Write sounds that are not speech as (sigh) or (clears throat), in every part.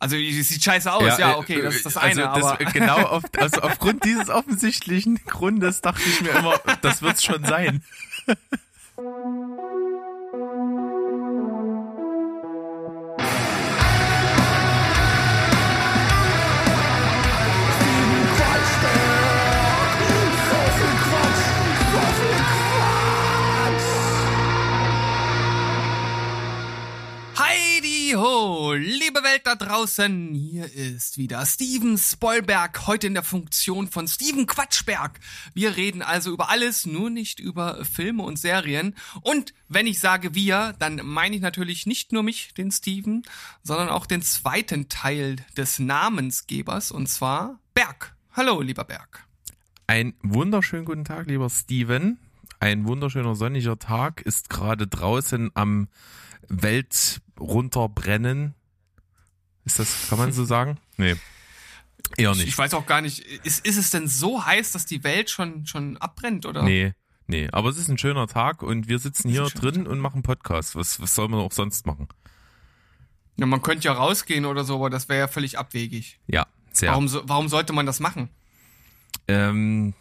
Also sieht scheiße aus, ja, ja okay, das ist das also eine. Also das, aber (laughs) genau auf, also aufgrund dieses offensichtlichen Grundes dachte ich mir immer, das wird's schon sein. (laughs) da draußen, hier ist wieder Steven Spoilberg, heute in der Funktion von Steven Quatschberg. Wir reden also über alles, nur nicht über Filme und Serien. Und wenn ich sage wir, dann meine ich natürlich nicht nur mich, den Steven, sondern auch den zweiten Teil des Namensgebers, und zwar Berg. Hallo, lieber Berg. Ein wunderschönen guten Tag, lieber Steven. Ein wunderschöner sonniger Tag ist gerade draußen am Welt runterbrennen. Ist das, kann man so sagen? (laughs) Nee. Eher nicht. Ich, ich weiß auch gar nicht, ist, ist es denn so heiß, dass die Welt schon, schon abbrennt, oder? Nee, nee. Aber es ist ein schöner Tag und wir sitzen hier drin Tag. und machen Podcast. Was, was soll man auch sonst machen? Ja, man könnte ja rausgehen oder so, aber das wäre ja völlig abwegig. Ja, sehr. Warum, warum sollte man das machen? Ähm,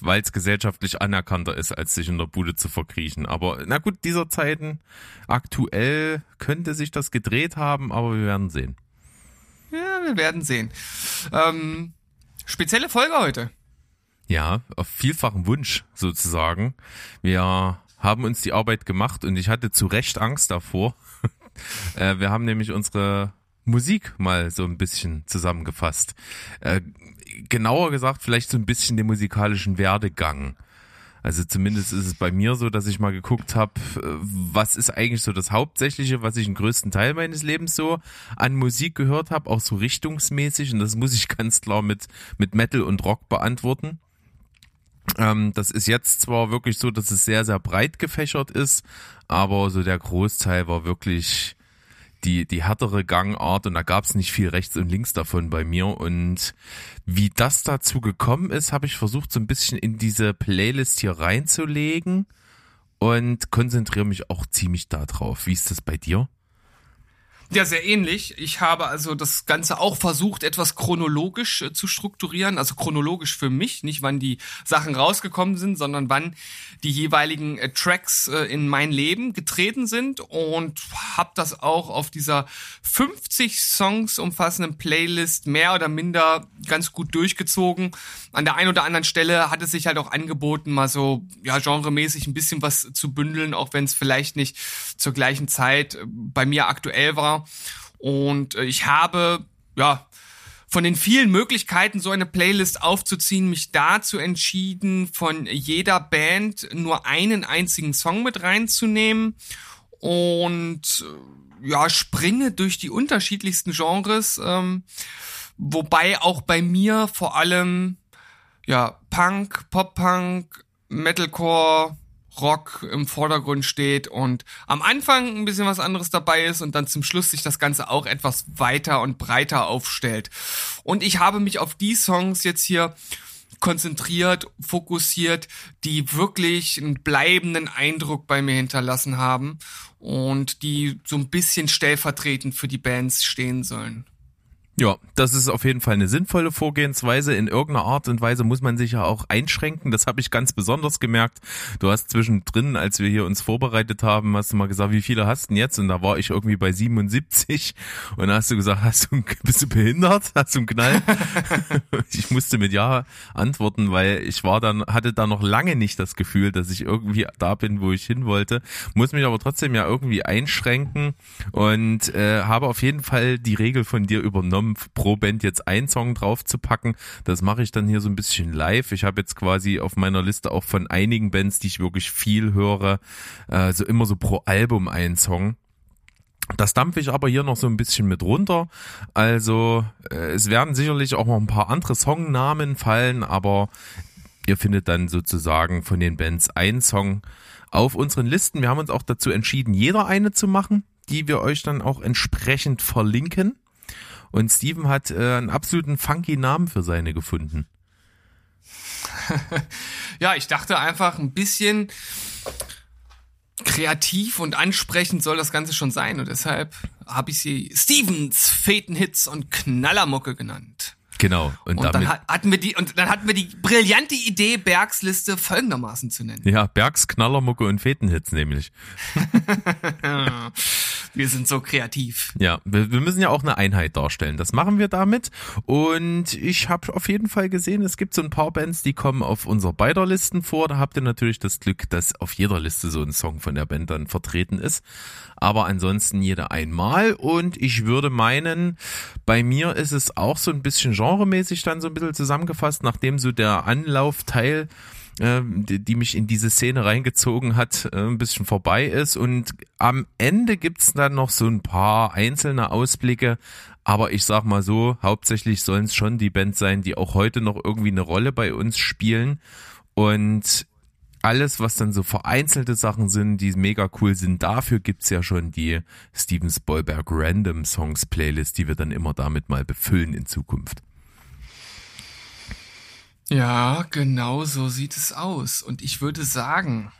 weil es gesellschaftlich anerkannter ist, als sich in der Bude zu verkriechen. Aber na gut, dieser Zeiten aktuell könnte sich das gedreht haben, aber wir werden sehen. Ja, wir werden sehen. Ähm, spezielle Folge heute. Ja, auf vielfachen Wunsch sozusagen. Wir haben uns die Arbeit gemacht und ich hatte zu Recht Angst davor. (laughs) Äh, wir haben nämlich unsere Musik mal so ein bisschen zusammengefasst. Äh, genauer gesagt, vielleicht so ein bisschen den musikalischen Werdegang. Also zumindest ist es bei mir so, dass ich mal geguckt habe, äh, was ist eigentlich so das Hauptsächliche, was ich den größten Teil meines Lebens so an Musik gehört habe, auch so richtungsmäßig. Und das muss ich (laughs) ganz klar mit, mit Metal und Rock beantworten. Ähm, das ist jetzt zwar wirklich so, dass es sehr, sehr breit gefächert ist, aber so der Großteil war wirklich die, die härtere Gangart und da gab es nicht viel rechts und links davon bei mir. Und wie das dazu gekommen ist, habe ich versucht, so ein bisschen in diese Playlist hier reinzulegen und konzentriere mich auch ziemlich darauf. Wie ist das bei dir? Ja, sehr ähnlich. Ich habe also das Ganze auch versucht, etwas chronologisch äh, zu strukturieren. Also chronologisch für mich, nicht wann die Sachen rausgekommen sind, sondern wann die jeweiligen äh, Tracks äh, in mein Leben getreten sind und habe das auch auf dieser 50 Songs umfassenden Playlist mehr oder minder ganz gut durchgezogen. An der einen oder anderen Stelle hat es sich halt auch angeboten, mal so ja genremäßig ein bisschen was zu bündeln, auch wenn es vielleicht nicht zur gleichen Zeit bei mir aktuell war. Und äh, ich habe, ja, von den vielen Möglichkeiten, so eine Playlist aufzuziehen, mich dazu entschieden, von jeder Band nur einen einzigen Song mit reinzunehmen. Und äh, ja, springe durch die unterschiedlichsten Genres, ähm, wobei auch bei mir vor allem ja Punk, Pop-Punk, Metalcore, Rock im Vordergrund steht und am Anfang ein bisschen was anderes dabei ist und dann zum Schluss sich das Ganze auch etwas weiter und breiter aufstellt. Und ich habe mich auf die Songs jetzt hier konzentriert, fokussiert, die wirklich einen bleibenden Eindruck bei mir hinterlassen haben und die so ein bisschen stellvertretend für die Bands stehen sollen. Ja, das ist auf jeden Fall eine sinnvolle Vorgehensweise. In irgendeiner Art und Weise muss man sich ja auch einschränken. Das habe ich ganz besonders gemerkt. Du hast zwischendrin, als wir hier uns vorbereitet haben, hast du mal gesagt, wie viele hast du denn jetzt? Und da war ich irgendwie bei 77. Und da hast du gesagt, hast du, bist du behindert? Hast du einen Knall? (laughs) ich musste mit Ja antworten, weil ich war dann, hatte da noch lange nicht das Gefühl, dass ich irgendwie da bin, wo ich hin wollte. Muss mich aber trotzdem ja irgendwie einschränken und äh, habe auf jeden Fall die Regel von dir übernommen vorgenommen, pro Band jetzt einen Song drauf zu packen. Das mache ich dann hier so ein bisschen live. Ich habe jetzt quasi auf meiner Liste auch von einigen Bands, die ich wirklich viel höre, äh, so immer so pro Album einen Song. Das dampfe ich aber hier noch so ein bisschen mit runter. Also äh, es werden sicherlich auch noch ein paar andere Songnamen fallen, aber ihr findet dann sozusagen von den Bands einen Song auf unseren Listen. Wir haben uns auch dazu entschieden, jeder eine zu machen, die wir euch dann auch entsprechend verlinken. Und Steven hat äh, einen absoluten funky Namen für seine gefunden. (laughs) ja, ich dachte einfach ein bisschen kreativ und ansprechend soll das Ganze schon sein und deshalb habe ich sie Stevens Fetenhits und Knallermucke genannt. Genau. Und, und dann hatten wir die und dann hatten wir die brillante Idee, Bergs Liste folgendermaßen zu nennen. Ja, Bergs Knallermucke und Fetenhits nämlich. (laughs) (laughs) wir sind so kreativ. Ja, wir, wir, müssen ja auch eine Einheit darstellen. Das machen wir damit. Und ich habe auf jeden Fall gesehen, es gibt so ein paar Bands, die kommen auf unserer beider Listen vor. Da habt ihr natürlich das Glück, dass auf jeder Liste so ein Song von der Band dann vertreten ist. Aber ansonsten jeder einmal. Und ich würde meinen, bei mir ist es auch so ein bisschen genremäßig dann so ein bisschen zusammengefasst, nachdem so der Anlaufteil äh, die, die mich in diese Szene reingezogen hat, äh, ein bisschen vorbei ist. Und am Ende gibt's dann noch so ein paar einzelne Ausblicke. Aber ich sag mal so, hauptsächlich sollen es schon die Bands sein, die auch heute noch irgendwie eine Rolle bei uns spielen. Und alles, was dann so vereinzelte Sachen sind, die mega cool sind, dafür gibt's ja schon die Steven Spielberg Random Songs Playlist, die wir dann immer damit mal befüllen in Zukunft. Ja, genau so sieht es aus. Und ich würde sagen,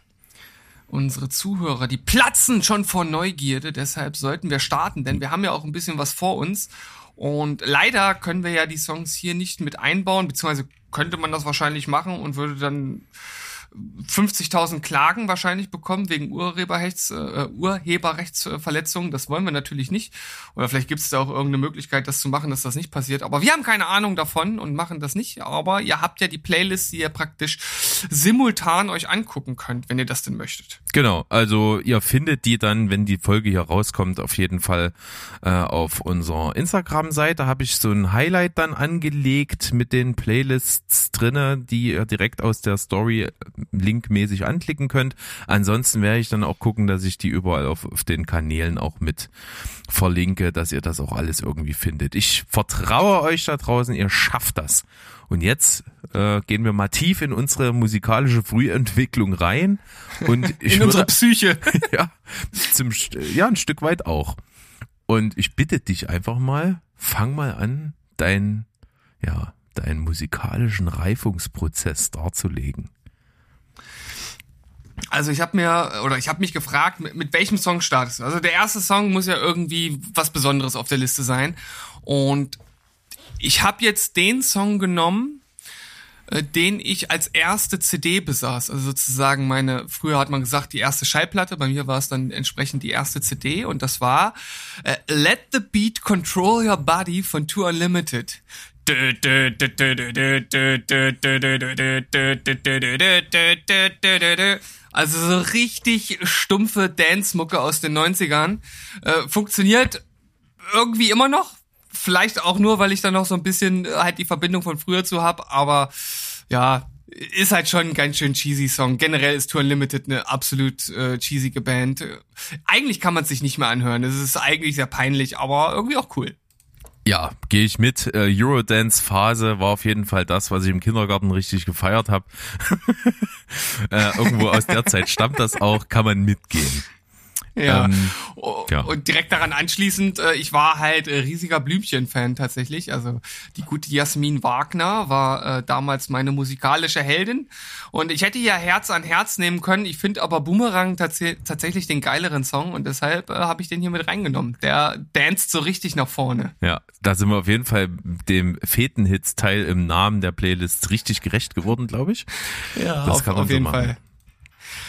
unsere Zuhörer, die platzen schon vor Neugierde, deshalb sollten wir starten, denn wir haben ja auch ein bisschen was vor uns. Und leider können wir ja die Songs hier nicht mit einbauen, beziehungsweise könnte man das wahrscheinlich machen und würde dann 50.000 Klagen wahrscheinlich bekommen wegen Urheberrechts, äh, Urheberrechtsverletzungen. Das wollen wir natürlich nicht. Oder vielleicht gibt es da auch irgendeine Möglichkeit, das zu machen, dass das nicht passiert. Aber wir haben keine Ahnung davon und machen das nicht. Aber ihr habt ja die Playlist, die ihr praktisch simultan euch angucken könnt, wenn ihr das denn möchtet. Genau, also ihr findet die dann, wenn die Folge hier rauskommt, auf jeden Fall äh, auf unserer Instagram-Seite. Habe ich so ein Highlight dann angelegt mit den Playlists drinne, die ihr direkt aus der Story linkmäßig anklicken könnt. Ansonsten werde ich dann auch gucken, dass ich die überall auf, auf den Kanälen auch mit verlinke, dass ihr das auch alles irgendwie findet. Ich vertraue euch da draußen, ihr schafft das. Und jetzt äh, gehen wir mal tief in unsere musikalische Frühentwicklung rein und (laughs) ich in unsere Psyche. (laughs) ja, zum, ja, ein Stück weit auch. Und ich bitte dich einfach mal, fang mal an, dein, ja, deinen musikalischen Reifungsprozess darzulegen. Also ich habe mir oder ich habe mich gefragt, mit, mit welchem Song startest du? Also der erste Song muss ja irgendwie was Besonderes auf der Liste sein und ich habe jetzt den Song genommen, äh, den ich als erste CD besaß. Also sozusagen meine, früher hat man gesagt, die erste Schallplatte, bei mir war es dann entsprechend die erste CD und das war äh, Let the Beat Control Your Body von Too Unlimited. Also so richtig stumpfe Dance-Mucke aus den 90ern. Äh, funktioniert irgendwie immer noch. Vielleicht auch nur, weil ich da noch so ein bisschen äh, halt die Verbindung von früher zu hab. Aber ja, ist halt schon ein ganz schön cheesy Song. Generell ist Tour Unlimited eine absolut äh, cheesige Band. Eigentlich kann man sich nicht mehr anhören. Es ist eigentlich sehr peinlich, aber irgendwie auch cool. Ja, gehe ich mit. Äh, Eurodance-Phase war auf jeden Fall das, was ich im Kindergarten richtig gefeiert habe. (laughs) äh, irgendwo aus der Zeit stammt das auch, kann man mitgehen. Ja. Ähm, ja. Und direkt daran anschließend, äh, ich war halt äh, riesiger Blümchen-Fan tatsächlich. Also die gute Jasmin Wagner war äh, damals meine musikalische Heldin. Und ich hätte hier Herz an Herz nehmen können. Ich finde aber Boomerang tats tatsächlich den geileren Song und deshalb äh, habe ich den hier mit reingenommen. Der danced so richtig nach vorne. Ja, da sind wir auf jeden Fall dem Fetenhits-Teil im Namen der Playlist richtig gerecht geworden, glaube ich. Ja, das auf, kann man auf so jeden machen. Fall.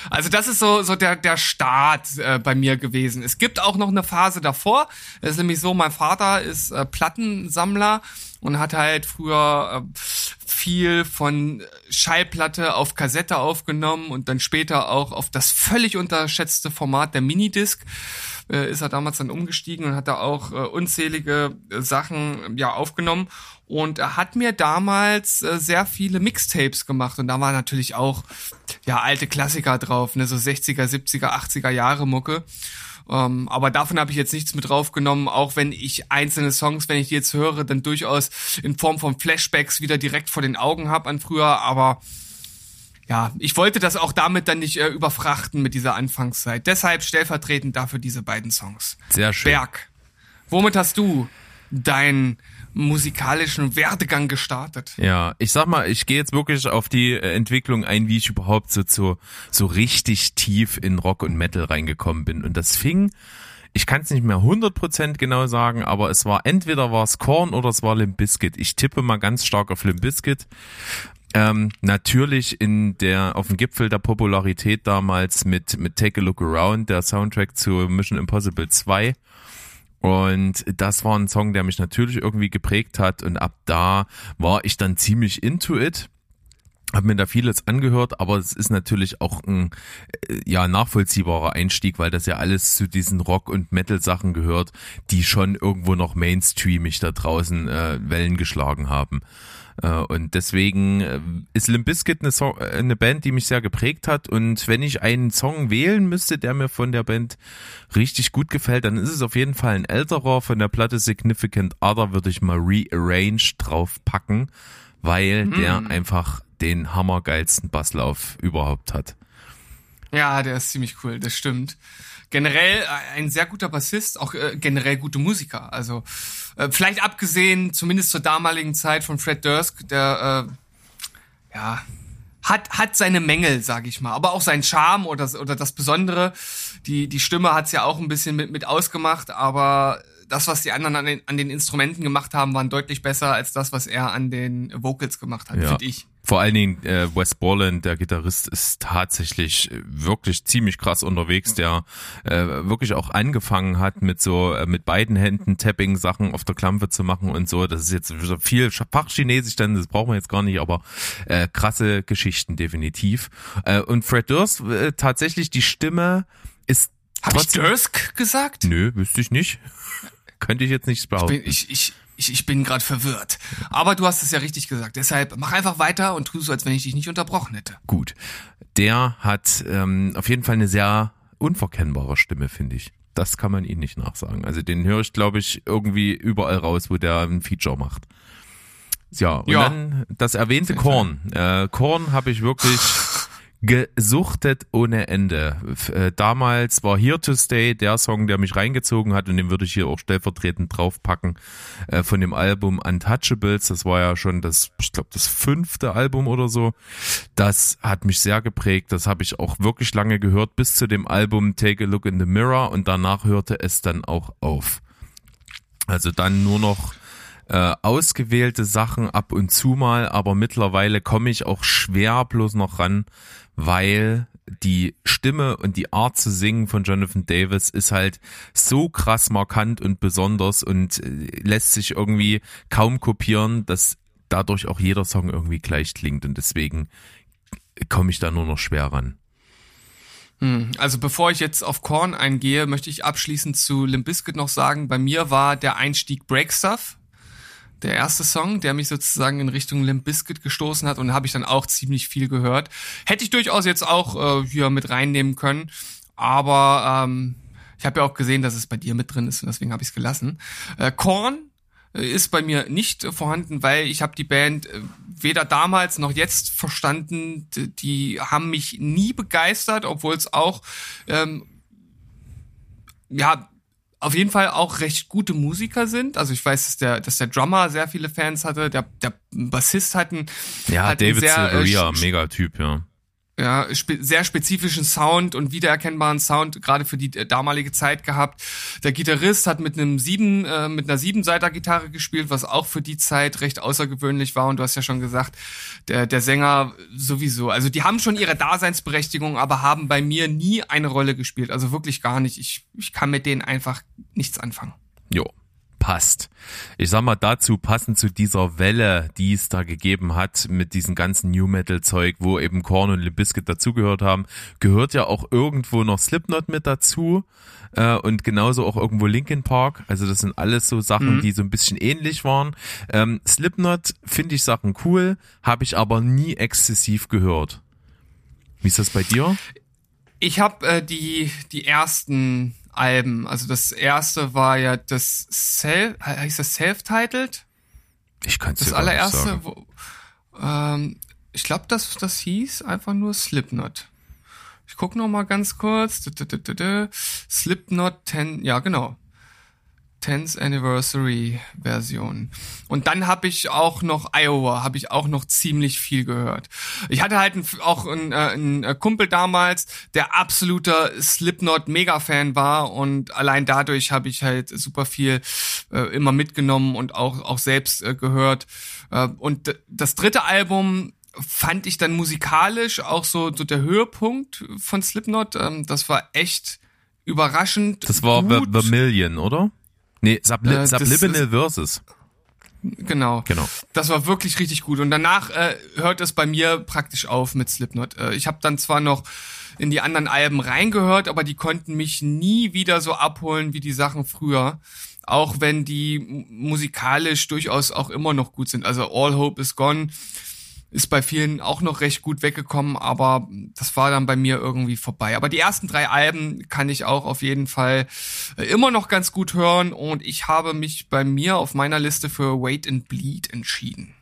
Also das ist so so der der Start äh, bei mir gewesen. Es gibt auch noch eine Phase davor. Es ist nämlich so, mein Vater ist äh, Plattensammler und hat halt früher äh, viel von Schallplatte auf Kassette aufgenommen und dann später auch auf das völlig unterschätzte Format der Minidisc äh, ist er damals dann umgestiegen und hat da auch äh, unzählige äh, Sachen ja aufgenommen. Und er hat mir damals äh, sehr viele Mixtapes gemacht. Und da war natürlich auch ja alte Klassiker drauf, ne, so 60er, 70er, 80er Jahre Mucke. Ähm, aber davon habe ich jetzt nichts mit draufgenommen, auch wenn ich einzelne Songs, wenn ich die jetzt höre, dann durchaus in Form von Flashbacks wieder direkt vor den Augen habe an früher, aber ja, ich wollte das auch damit dann nicht äh, überfrachten mit dieser Anfangszeit. Deshalb stellvertretend dafür diese beiden Songs. Sehr schön. Berg, womit hast du dein musikalischen Werdegang gestartet. Ja, ich sag mal, ich gehe jetzt wirklich auf die äh, Entwicklung ein, wie ich überhaupt so, so, so richtig tief in Rock und Metal reingekommen bin. Und das fing ich kann es nicht mehr 100% genau sagen, aber es war entweder war es Korn oder es war Limp Bizkit. Ich tippe mal ganz stark auf Limp Bizkit. Ähm, natürlich in der auf dem Gipfel der Popularität damals mit mit Take a Look Around, der Soundtrack zu Mission Impossible 2. Und das war ein Song, der mich natürlich irgendwie geprägt hat und ab da war ich dann ziemlich into it habe mir da vieles angehört, aber es ist natürlich auch ein äh, ja nachvollziehbarer Einstieg, weil das ja alles zu diesen Rock- und Metal-Sachen gehört, die schon irgendwo noch mainstreamig da draußen äh, Wellen geschlagen haben. Äh, und deswegen äh, ist Limp Bizkit eine, so eine Band, die mich sehr geprägt hat. Und wenn ich einen Song wählen müsste, der mir von der Band richtig gut gefällt, dann ist es auf jeden Fall ein älterer. Von der Platte Significant Other würde ich mal Rearrange draufpacken, weil hm. der einfach den hammergeilsten Basslauf überhaupt hat. Ja, der ist ziemlich cool, das stimmt. Generell äh, ein sehr guter Bassist, auch äh, generell gute Musiker. Also äh, vielleicht abgesehen, zumindest zur damaligen Zeit von Fred Durst, der äh, ja hat hat seine Mängel, sage ich mal, aber auch seinen Charme oder oder das Besondere. Die die Stimme hat's ja auch ein bisschen mit mit ausgemacht, aber das, was die anderen an den, an den Instrumenten gemacht haben, waren deutlich besser als das, was er an den Vocals gemacht hat, ja. finde ich. Vor allen Dingen äh, Wes Borland, der Gitarrist, ist tatsächlich äh, wirklich ziemlich krass unterwegs, der äh, wirklich auch angefangen hat mit so äh, mit beiden Händen Tapping-Sachen auf der Klampe zu machen und so. Das ist jetzt viel Fachchinesisch, dann das brauchen wir jetzt gar nicht, aber äh, krasse Geschichten definitiv. Äh, und Fred Durst, äh, tatsächlich die Stimme ist Hab ich Dursk gesagt? Nö, wüsste ich nicht. Könnte ich jetzt nicht behaupten. Ich bin, ich, ich, ich, ich bin gerade verwirrt. Aber du hast es ja richtig gesagt. Deshalb mach einfach weiter und tu so, als wenn ich dich nicht unterbrochen hätte. Gut. Der hat ähm, auf jeden Fall eine sehr unverkennbare Stimme, finde ich. Das kann man ihm nicht nachsagen. Also den höre ich, glaube ich, irgendwie überall raus, wo der ein Feature macht. Ja, und ja. dann das erwähnte Korn. Äh, Korn habe ich wirklich gesuchtet ohne Ende. Äh, damals war Here to Stay der Song, der mich reingezogen hat und den würde ich hier auch stellvertretend draufpacken äh, von dem Album Untouchables. Das war ja schon das, ich glaube, das fünfte Album oder so. Das hat mich sehr geprägt. Das habe ich auch wirklich lange gehört bis zu dem Album Take a Look in the Mirror und danach hörte es dann auch auf. Also dann nur noch äh, ausgewählte Sachen ab und zu mal, aber mittlerweile komme ich auch schwer bloß noch ran, weil die Stimme und die Art zu singen von Jonathan Davis ist halt so krass markant und besonders und äh, lässt sich irgendwie kaum kopieren, dass dadurch auch jeder Song irgendwie gleich klingt und deswegen komme ich da nur noch schwer ran. Hm, also bevor ich jetzt auf Korn eingehe, möchte ich abschließend zu Limp Bizkit noch sagen, bei mir war der Einstieg Break Stuff der erste Song, der mich sozusagen in Richtung Limp Bizkit gestoßen hat und habe ich dann auch ziemlich viel gehört. Hätte ich durchaus jetzt auch äh, hier mit reinnehmen können, aber ähm, ich habe ja auch gesehen, dass es bei dir mit drin ist und deswegen habe ich es gelassen. Äh, Korn äh, ist bei mir nicht vorhanden, weil ich habe die Band äh, weder damals noch jetzt verstanden. Die haben mich nie begeistert, obwohl es auch ähm, ja auf jeden Fall auch recht gute Musiker sind. Also ich weiß, dass der, dass der Drummer sehr viele Fans hatte, der, der Bassist hat einen, ja, hat David sehr, Silveria, äh, mega Typ, ja ja, spe sehr spezifischen Sound und wiedererkennbaren Sound gerade für die äh, damalige Zeit gehabt. Der Gitarrist hat mit einem sieben, äh, mit einer siebenseiter Gitarre gespielt, was auch für die Zeit recht außergewöhnlich war. Und du hast ja schon gesagt, der, der Sänger sowieso. Also die haben schon ihre Daseinsberechtigung, aber haben bei mir nie eine Rolle gespielt. Also wirklich gar nicht. Ich, ich kann mit denen einfach nichts anfangen. Jo, passt. Ich sag mal dazu, passend zu dieser Welle, die es da gegeben hat mit diesem ganzen New Metal Zeug, wo eben Korn und Limp Bizkit dazugehört haben, gehört ja auch irgendwo noch Slipknot mit dazu äh, und genauso auch irgendwo Linkin Park. Also das sind alles so Sachen, mhm. die so ein bisschen ähnlich waren. Ähm, Slipknot finde ich Sachen cool, habe ich aber nie exzessiv gehört. Wie ist das bei dir? Ich habe äh, die die ersten Alben. Also das erste war ja das Self, heißt das Self-Titled? Ich kann es Das allererste, wo, ähm, ich glaube, das, das hieß einfach nur Slipknot. Ich gucke noch mal ganz kurz. Slipknot 10, ja genau. 10th Anniversary Version. Und dann habe ich auch noch Iowa, habe ich auch noch ziemlich viel gehört. Ich hatte halt auch einen, äh, einen äh, Kumpel damals, der absoluter Slipknot Mega-Fan war und allein dadurch habe ich halt super viel äh, immer mitgenommen und auch, auch selbst äh, gehört. Äh, und das dritte Album fand ich dann musikalisch auch so, so der Höhepunkt von Slipknot. Ähm, das war echt überraschend. Das war gut. The Million, oder? Nee, Subli äh, Subliminal Versus. Genau. Genau. Das war wirklich richtig gut. Und danach äh, hört es bei mir praktisch auf mit Slipknot. Äh, ich habe dann zwar noch in die anderen Alben reingehört, aber die konnten mich nie wieder so abholen wie die Sachen früher. Auch wenn die musikalisch durchaus auch immer noch gut sind. Also All Hope is Gone ist bei vielen auch noch recht gut weggekommen, aber das war dann bei mir irgendwie vorbei. Aber die ersten drei Alben kann ich auch auf jeden Fall äh, immer noch ganz gut hören und ich habe mich bei mir auf meiner Liste für Wait and Bleed entschieden.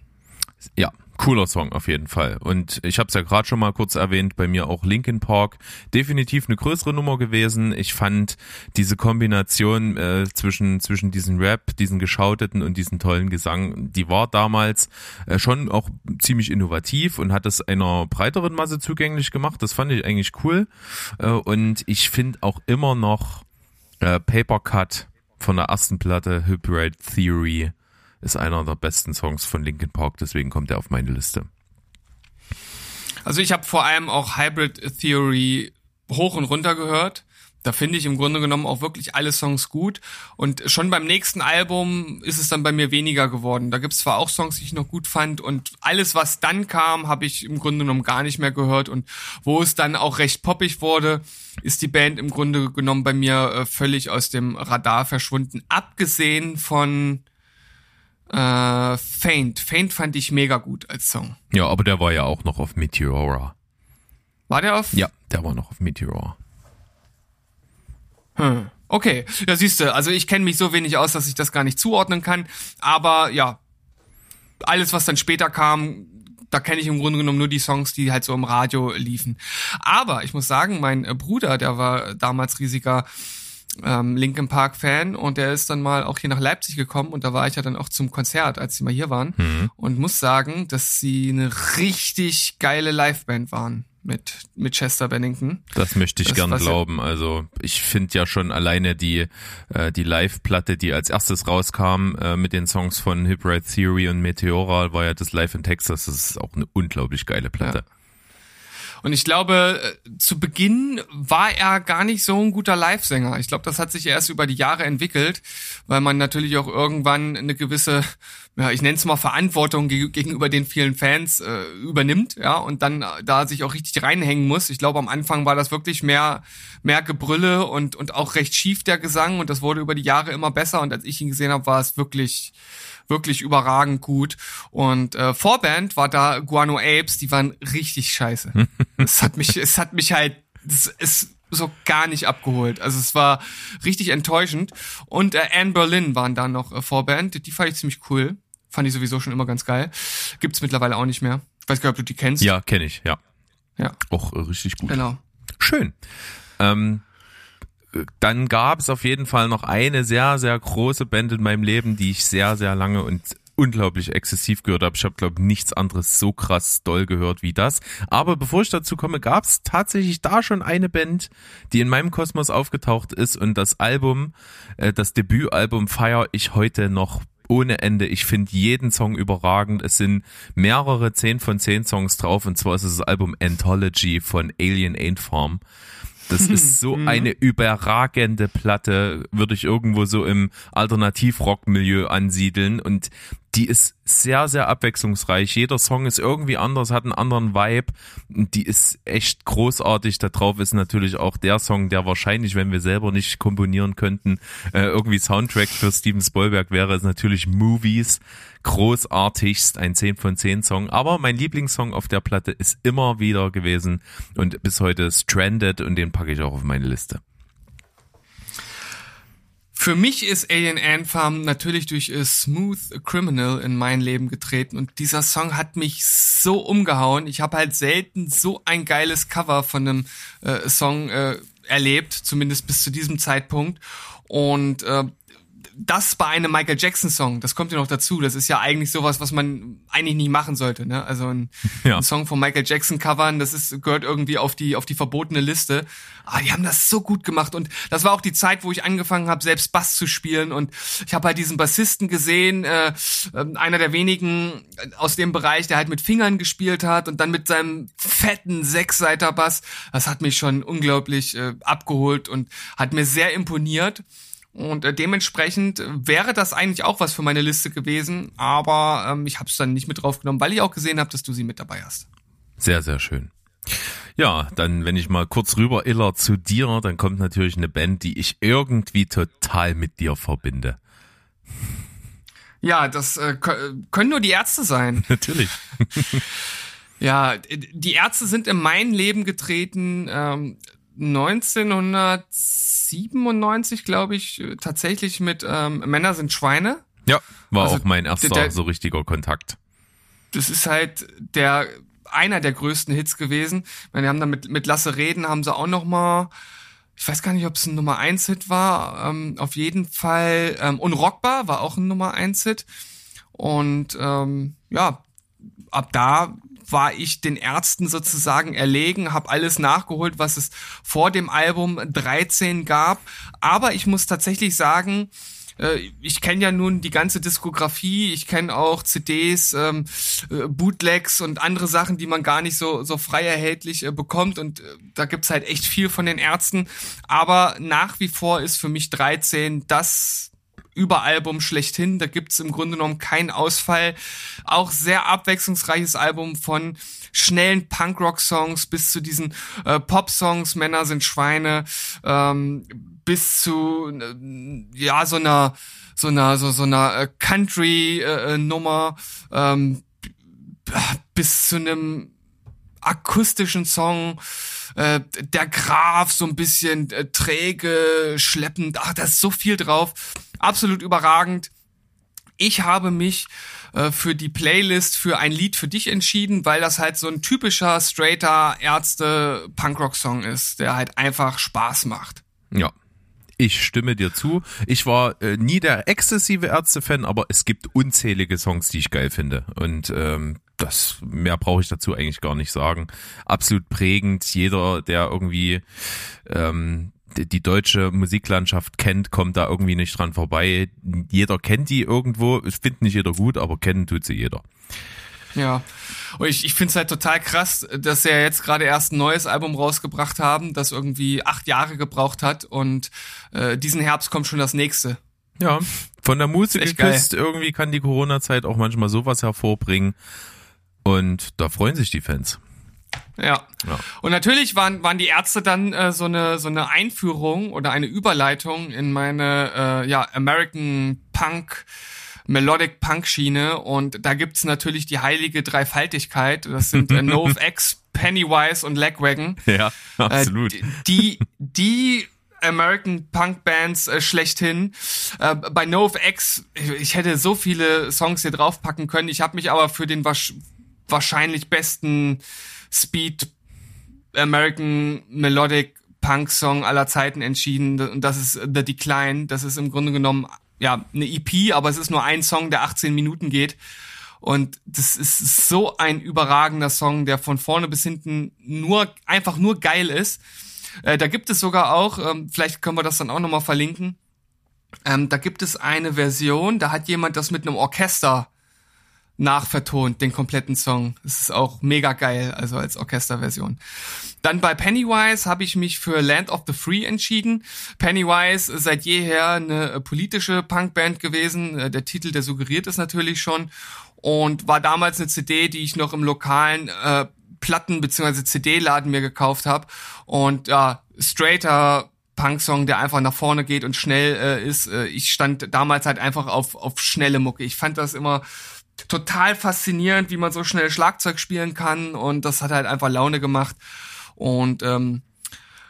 Ja, Cooler Song auf jeden Fall. Und ich habe es ja gerade schon mal kurz erwähnt, bei mir auch Linkin Park. Definitiv eine größere Nummer gewesen. Ich fand diese Kombination äh, zwischen, zwischen diesen Rap, diesen geschauteten und diesen tollen Gesang, die war damals äh, schon auch ziemlich innovativ und hat es einer breiteren Masse zugänglich gemacht. Das fand ich eigentlich cool. Äh, und ich finde auch immer noch äh, Paper Cut von der ersten Platte Hybrid Theory ist einer der besten Songs von Linkin Park, deswegen kommt er auf meine Liste. Also ich habe vor allem auch Hybrid Theory hoch und runter gehört. Da finde ich im Grunde genommen auch wirklich alle Songs gut. Und schon beim nächsten Album ist es dann bei mir weniger geworden. Da gibt es zwar auch Songs, die ich noch gut fand. Und alles, was dann kam, habe ich im Grunde genommen gar nicht mehr gehört. Und wo es dann auch recht poppig wurde, ist die Band im Grunde genommen bei mir äh, völlig aus dem Radar verschwunden. Abgesehen von äh, Faint. Faint fand ich mega gut als Song. Ja, aber der war ja auch noch auf Meteora. War der auf? Ja, der war noch auf Meteora. Hm. Okay, ja siehst du, also ich kenne mich so wenig aus, dass ich das gar nicht zuordnen kann. Aber ja, alles, was dann später kam, da kenne ich im Grunde genommen nur die Songs, die halt so im Radio liefen. Aber ich muss sagen, mein Bruder, der war damals riesiger ähm, Linkin Park Fan und der ist dann mal auch hier nach Leipzig gekommen und da war ich ja dann auch zum Konzert, als sie mal hier waren mhm. und muss sagen, dass sie eine richtig geile Liveband waren mit mit Chester Bennington. Das möchte ich das, gern glauben. Also ich finde ja schon alleine die äh, die Live-Platte, die als erstes rauskam äh, mit den Songs von Hip Ride Theory und Meteora, war ja das Live in Texas. Das ist auch eine unglaublich geile Platte. Ja. Und ich glaube, äh, zu Beginn war er gar nicht so ein guter Live-Sänger. Ich glaube, das hat sich erst über die Jahre entwickelt, weil man natürlich auch irgendwann eine gewisse, ja, ich nenne es mal Verantwortung gegenüber den vielen Fans äh, übernimmt, ja, und dann äh, da sich auch richtig reinhängen muss. Ich glaube, am Anfang war das wirklich mehr, mehr Gebrülle und, und auch recht schief der Gesang und das wurde über die Jahre immer besser und als ich ihn gesehen habe, war es wirklich, wirklich überragend gut. Und äh, Vorband war da Guano Apes, die waren richtig scheiße. (laughs) es hat mich, es hat mich halt, es ist so gar nicht abgeholt. Also es war richtig enttäuschend. Und äh, Anne Berlin waren da noch äh, Vorband. Die fand ich ziemlich cool. Fand ich sowieso schon immer ganz geil. Gibt's mittlerweile auch nicht mehr. Ich weiß gar nicht, ob du die kennst. Ja, kenne ich, ja. Ja. Auch äh, richtig gut. Genau. Schön. Ähm, dann gab es auf jeden Fall noch eine sehr, sehr große Band in meinem Leben, die ich sehr, sehr lange und unglaublich exzessiv gehört habe. Ich habe, glaube nichts anderes so krass doll gehört wie das. Aber bevor ich dazu komme, gab es tatsächlich da schon eine Band, die in meinem Kosmos aufgetaucht ist und das Album, äh, das Debütalbum feiere ich heute noch ohne Ende. Ich finde jeden Song überragend. Es sind mehrere zehn von zehn Songs drauf und zwar ist es das Album Anthology von Alien Ant Farm. Das (laughs) ist so mhm. eine überragende Platte, würde ich irgendwo so im Alternativrock-Milieu ansiedeln. Und die ist sehr, sehr abwechslungsreich. Jeder Song ist irgendwie anders, hat einen anderen Vibe. Die ist echt großartig. Da drauf ist natürlich auch der Song, der wahrscheinlich, wenn wir selber nicht komponieren könnten, äh, irgendwie Soundtrack für Steven Spielberg wäre, ist natürlich Movies. Großartigst, ein 10 von 10 Song. Aber mein Lieblingssong auf der Platte ist immer wieder gewesen und bis heute Stranded und den packe ich auch auf meine Liste. Für mich ist Alien Ant Farm natürlich durch Smooth Criminal in mein Leben getreten und dieser Song hat mich so umgehauen. Ich habe halt selten so ein geiles Cover von einem äh, Song äh, erlebt, zumindest bis zu diesem Zeitpunkt. Und äh, das bei einem Michael Jackson Song, das kommt ja noch dazu. Das ist ja eigentlich sowas, was man eigentlich nicht machen sollte. Ne? Also ein, ja. ein Song von Michael Jackson covern, das ist gehört irgendwie auf die auf die verbotene Liste. Aber die haben das so gut gemacht und das war auch die Zeit, wo ich angefangen habe, selbst Bass zu spielen und ich habe halt diesen Bassisten gesehen, äh, äh, einer der wenigen aus dem Bereich, der halt mit Fingern gespielt hat und dann mit seinem fetten Sechsseiter Bass. Das hat mich schon unglaublich äh, abgeholt und hat mir sehr imponiert. Und äh, dementsprechend wäre das eigentlich auch was für meine Liste gewesen, aber ähm, ich habe es dann nicht mit draufgenommen, weil ich auch gesehen habe, dass du sie mit dabei hast. Sehr, sehr schön. Ja, dann wenn ich mal kurz rüber iller zu dir, dann kommt natürlich eine Band, die ich irgendwie total mit dir verbinde. Ja, das äh, können nur die Ärzte sein. (laughs) Natürlich. (laughs) ja, die Ärzte sind in mein Leben getreten ähm, 1997, glaube ich, tatsächlich mit ähm, Männer sind Schweine. Ja, war also auch mein erster der, so richtiger Kontakt. Das ist halt der einer der größten Hits gewesen. meine, wir haben dann mit, mit Lasse Reden haben sie auch noch mal ich weiß gar nicht, ob es ein Nummer 1 Hit war, ähm, auf jeden Fall ähm, Unrockbar war auch ein Nummer 1 Hit und ähm, ja, ab da war ich den Ärzten sozusagen erlegen, habe alles nachgeholt, was es vor dem Album 13 gab. Aber ich muss tatsächlich sagen, äh, ich kenne ja nun die ganze Diskografie, ich kenne auch CDs, ähm, äh, Bootlegs und andere Sachen, die man gar nicht so, so frei erhältlich äh, bekommt. Und äh, da gibt's halt echt viel von den Ärzten. Aber nach wie vor ist für mich 13 das Überalbum schlechthin. Da gibt's im Grunde genommen keinen Ausfall. Auch sehr abwechslungsreiches Album von schnellen Punkrock-Songs bis zu diesen äh, Pop-Songs, Männer sind Schweine, ähm, bis zu äh, ja so einer so einer so so einer äh, Country-Nummer äh, ähm, bis zu einem akustischen Song, äh, der Graf so ein bisschen äh, träge, schleppend, ach, da ist so viel drauf, absolut überragend. Ich habe mich äh, für die Playlist für ein Lied für dich entschieden, weil das halt so ein typischer straighter Ärzte Punkrock Song ist, der halt einfach Spaß macht. Ja. Ich stimme dir zu. Ich war äh, nie der exzessive Ärzte-Fan, aber es gibt unzählige Songs, die ich geil finde. Und ähm, das mehr brauche ich dazu eigentlich gar nicht sagen. Absolut prägend. Jeder, der irgendwie ähm, die deutsche Musiklandschaft kennt, kommt da irgendwie nicht dran vorbei. Jeder kennt die irgendwo. Es findet nicht jeder gut, aber kennen tut sie jeder. Ja, und ich, ich finde es halt total krass, dass sie ja jetzt gerade erst ein neues Album rausgebracht haben, das irgendwie acht Jahre gebraucht hat und äh, diesen Herbst kommt schon das nächste. Ja, von der Musik geküsst, irgendwie kann die Corona-Zeit auch manchmal sowas hervorbringen und da freuen sich die Fans. Ja. ja. Und natürlich waren, waren die Ärzte dann äh, so, eine, so eine Einführung oder eine Überleitung in meine äh, ja, American Punk Melodic Punk Schiene und da gibt's natürlich die heilige Dreifaltigkeit. Das sind äh, NoFX, (laughs) Pennywise und Legwagon. Ja, absolut. Äh, die, die American Punk Bands äh, schlechthin. Äh, bei NoFX, ich hätte so viele Songs hier draufpacken können. Ich habe mich aber für den wahrscheinlich besten Speed American Melodic Punk Song aller Zeiten entschieden und das ist The Decline. Das ist im Grunde genommen ja eine EP, aber es ist nur ein Song, der 18 Minuten geht. Und das ist so ein überragender Song, der von vorne bis hinten nur einfach nur geil ist. Äh, da gibt es sogar auch, ähm, vielleicht können wir das dann auch nochmal verlinken. Ähm, da gibt es eine Version, da hat jemand das mit einem Orchester nachvertont, den kompletten Song. Das ist auch mega geil, also als Orchesterversion. Dann bei Pennywise habe ich mich für Land of the Free entschieden. Pennywise seit jeher eine äh, politische Punkband gewesen. Äh, der Titel, der suggeriert es natürlich schon. Und war damals eine CD, die ich noch im lokalen äh, Platten- bzw. CD-Laden mir gekauft habe. Und ja, straighter Punk-Song, der einfach nach vorne geht und schnell äh, ist. Äh, ich stand damals halt einfach auf, auf schnelle Mucke. Ich fand das immer total faszinierend, wie man so schnell Schlagzeug spielen kann und das hat halt einfach Laune gemacht und ähm,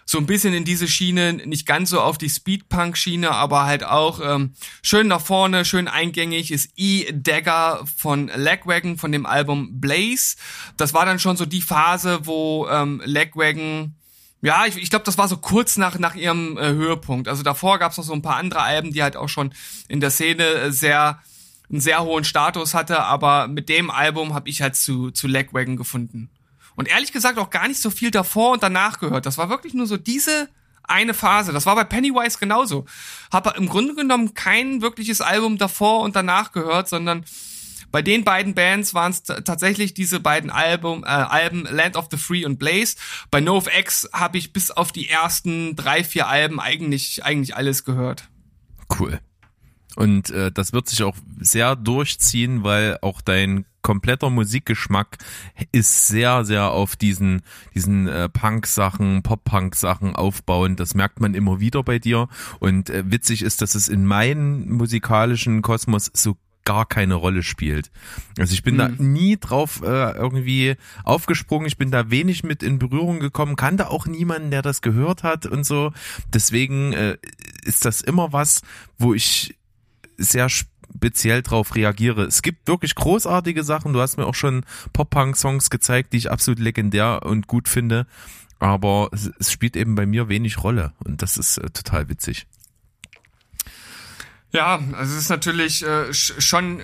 so ein bisschen in diese Schiene, nicht ganz so auf die Speedpunk-Schiene, aber halt auch ähm, schön nach vorne, schön eingängig ist E-Dagger von Legwagon von dem Album Blaze. Das war dann schon so die Phase, wo ähm, Legwagon Ja, ich, ich glaube, das war so kurz nach, nach ihrem äh, Höhepunkt. Also davor gab es noch so ein paar andere Alben, die halt auch schon in der Szene äh, sehr einen sehr hohen Status hatte, aber mit dem Album habe ich halt zu, zu Legwagon gefunden. Und ehrlich gesagt auch gar nicht so viel davor und danach gehört. Das war wirklich nur so diese eine Phase. Das war bei Pennywise genauso. Habe im Grunde genommen kein wirkliches Album davor und danach gehört, sondern bei den beiden Bands waren es tatsächlich diese beiden Album, äh, Alben Land of the Free und Blaze. Bei NoFX habe ich bis auf die ersten drei, vier Alben eigentlich, eigentlich alles gehört. Cool. Und äh, das wird sich auch sehr durchziehen, weil auch dein kompletter Musikgeschmack ist sehr, sehr auf diesen, diesen äh, Punk-Sachen, Pop-Punk-Sachen aufbauend. Das merkt man immer wieder bei dir. Und äh, witzig ist, dass es in meinem musikalischen Kosmos so gar keine Rolle spielt. Also ich bin mhm. da nie drauf äh, irgendwie aufgesprungen, ich bin da wenig mit in Berührung gekommen, kannte auch niemanden, der das gehört hat und so. Deswegen äh, ist das immer was, wo ich sehr speziell drauf reagiere. Es gibt wirklich großartige Sachen. Du hast mir auch schon Pop-Punk-Songs gezeigt, die ich absolut legendär und gut finde. Aber es, spielt eben bei mir wenig Rolle und das ist äh, total witzig. Ja, also es ist natürlich äh, schon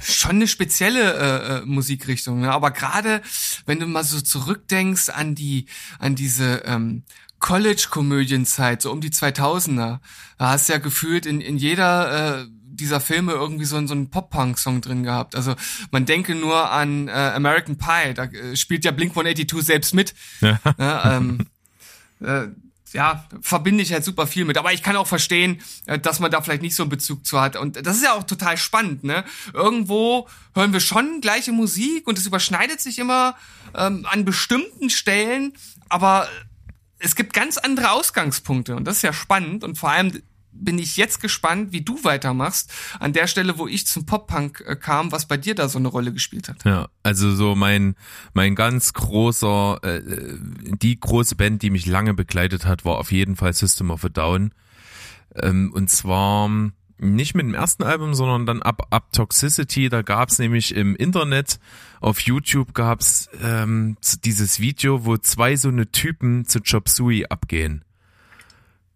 schon eine spezielle äh, äh, Musikrichtung, ne? aber gerade wenn du mal so zurückdenkst an die an diese ähm, College-Komödienzeit, so um die 2000er, da hast du ja gefühlt in, in jeder äh, dieser Filme irgendwie so, so einen Pop-Punk-Song drin gehabt. Also man denke nur an äh, American Pie, da äh, spielt ja Blink-182 selbst mit. Ja. ja ähm, (laughs) äh, ja, verbinde ich halt super viel mit. Aber ich kann auch verstehen, äh, dass man da vielleicht nicht so einen Bezug zu hat. Und das ist ja auch total spannend, ne? Irgendwo hören wir schon gleiche Musik und es überschneidet sich immer ähm, an bestimmten Stellen, aber es gibt ganz andere Ausgangspunkte und das ist ja spannend und vor allem bin ich jetzt gespannt, wie du weitermachst, an der Stelle, wo ich zum Pop-Punk äh, kam, was bei dir da so eine Rolle gespielt hat. Ja, also so mein, mein ganz großer, äh, die große Band, die mich lange begleitet hat, war auf jeden Fall System of a Down. Ähm, und zwar nicht mit dem ersten Album, sondern dann ab, ab Toxicity, da gab's nämlich im Internet, auf YouTube gab's ähm, dieses Video, wo zwei so eine Typen zu Chop Suey abgehen.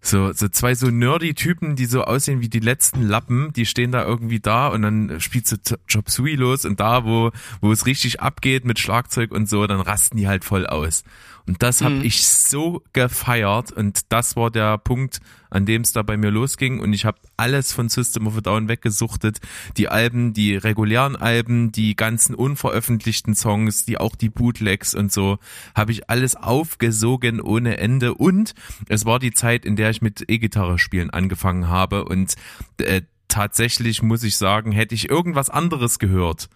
So, so zwei so nerdy Typen, die so aussehen wie die letzten Lappen, die stehen da irgendwie da und dann spielt so Chop Suey los und da, wo, wo es richtig abgeht mit Schlagzeug und so, dann rasten die halt voll aus. Und das habe mhm. ich so gefeiert und das war der Punkt, an dem es da bei mir losging und ich habe alles von System of a Down weggesuchtet. Die Alben, die regulären Alben, die ganzen unveröffentlichten Songs, die auch die Bootlegs und so, habe ich alles aufgesogen ohne Ende und es war die Zeit, in der ich mit E-Gitarre spielen angefangen habe und äh, tatsächlich muss ich sagen, hätte ich irgendwas anderes gehört,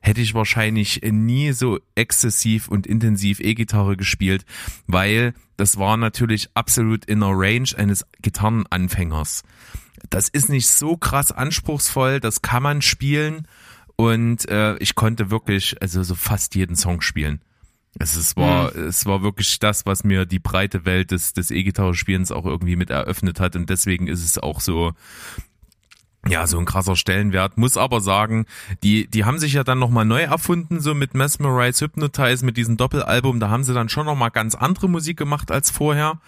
hätte ich wahrscheinlich nie so exzessiv und intensiv E-Gitarre gespielt, weil das war natürlich absolut in der Range eines Gitarrenanfängers. Das ist nicht so krass anspruchsvoll, das kann man spielen und äh, ich konnte wirklich also so fast jeden Song spielen. Es, es war, mhm. es war wirklich das, was mir die breite Welt des, des E-Gitarre-Spielens auch irgendwie mit eröffnet hat und deswegen ist es auch so, ja, so ein krasser Stellenwert. Muss aber sagen, die, die haben sich ja dann nochmal neu erfunden, so mit Mesmerize, Hypnotize, mit diesem Doppelalbum. Da haben sie dann schon nochmal ganz andere Musik gemacht als vorher.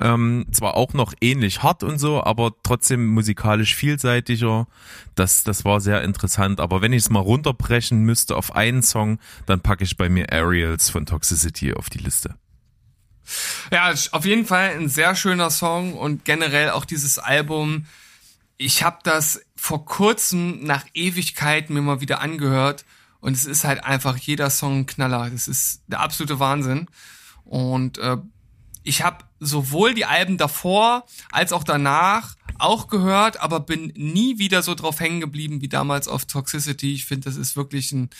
Ähm, zwar auch noch ähnlich hart und so, aber trotzdem musikalisch vielseitiger. Das, das war sehr interessant. Aber wenn ich es mal runterbrechen müsste auf einen Song, dann packe ich bei mir Aerials von Toxicity auf die Liste. Ja, auf jeden Fall ein sehr schöner Song und generell auch dieses Album ich habe das vor kurzem nach Ewigkeiten mir mal wieder angehört und es ist halt einfach jeder Song ein Knaller. Das ist der absolute Wahnsinn. Und äh, ich habe sowohl die Alben davor als auch danach auch gehört, aber bin nie wieder so drauf hängen geblieben wie damals auf Toxicity. Ich finde, das ist wirklich ein,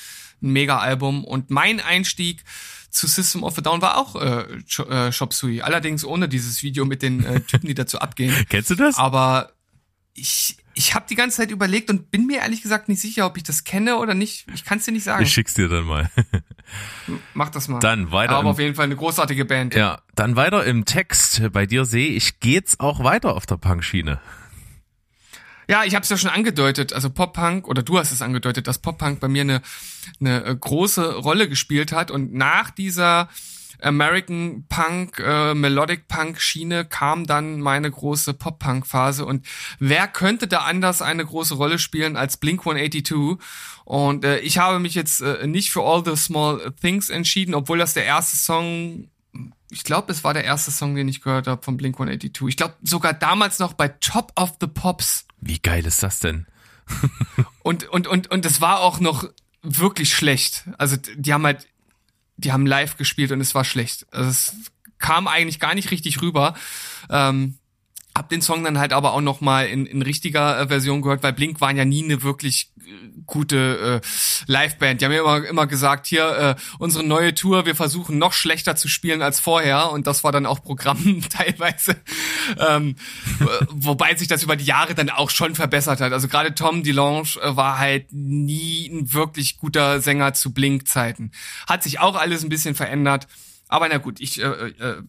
ein Mega-Album. Und mein Einstieg zu System of a Down war auch äh, äh Shop Sui. Allerdings ohne dieses Video mit den äh, Typen, die dazu abgehen. (laughs) Kennst du das? Aber ich, ich habe die ganze Zeit überlegt und bin mir ehrlich gesagt nicht sicher, ob ich das kenne oder nicht. Ich kann es dir nicht sagen. Ich schick's dir dann mal. Mach das mal. Dann weiter. Aber auf jeden Fall eine großartige Band. Ja, dann weiter im Text. Bei dir sehe ich, geht's auch weiter auf der Punk-Schiene. Ja, ich habe es ja schon angedeutet, also Pop-Punk, oder du hast es angedeutet, dass Pop-Punk bei mir eine, eine große Rolle gespielt hat. Und nach dieser American Punk, äh, Melodic Punk Schiene kam dann meine große Pop Punk Phase und wer könnte da anders eine große Rolle spielen als Blink 182 und äh, ich habe mich jetzt äh, nicht für All the Small Things entschieden, obwohl das der erste Song ich glaube, es war der erste Song, den ich gehört habe von Blink 182. Ich glaube sogar damals noch bei Top of the Pops. Wie geil ist das denn? (laughs) und und und und es war auch noch wirklich schlecht. Also die haben halt die haben live gespielt und es war schlecht. Also es kam eigentlich gar nicht richtig rüber. Ähm, hab den Song dann halt aber auch noch mal in, in richtiger äh, Version gehört, weil Blink waren ja nie eine wirklich gute äh, Liveband. Die haben ja immer, immer gesagt, hier, äh, unsere neue Tour, wir versuchen noch schlechter zu spielen als vorher und das war dann auch Programm (laughs) teilweise. Ähm, äh, wobei sich das über die Jahre dann auch schon verbessert hat. Also gerade Tom DeLonge äh, war halt nie ein wirklich guter Sänger zu Blink-Zeiten. Hat sich auch alles ein bisschen verändert. Aber na gut, ich äh, äh,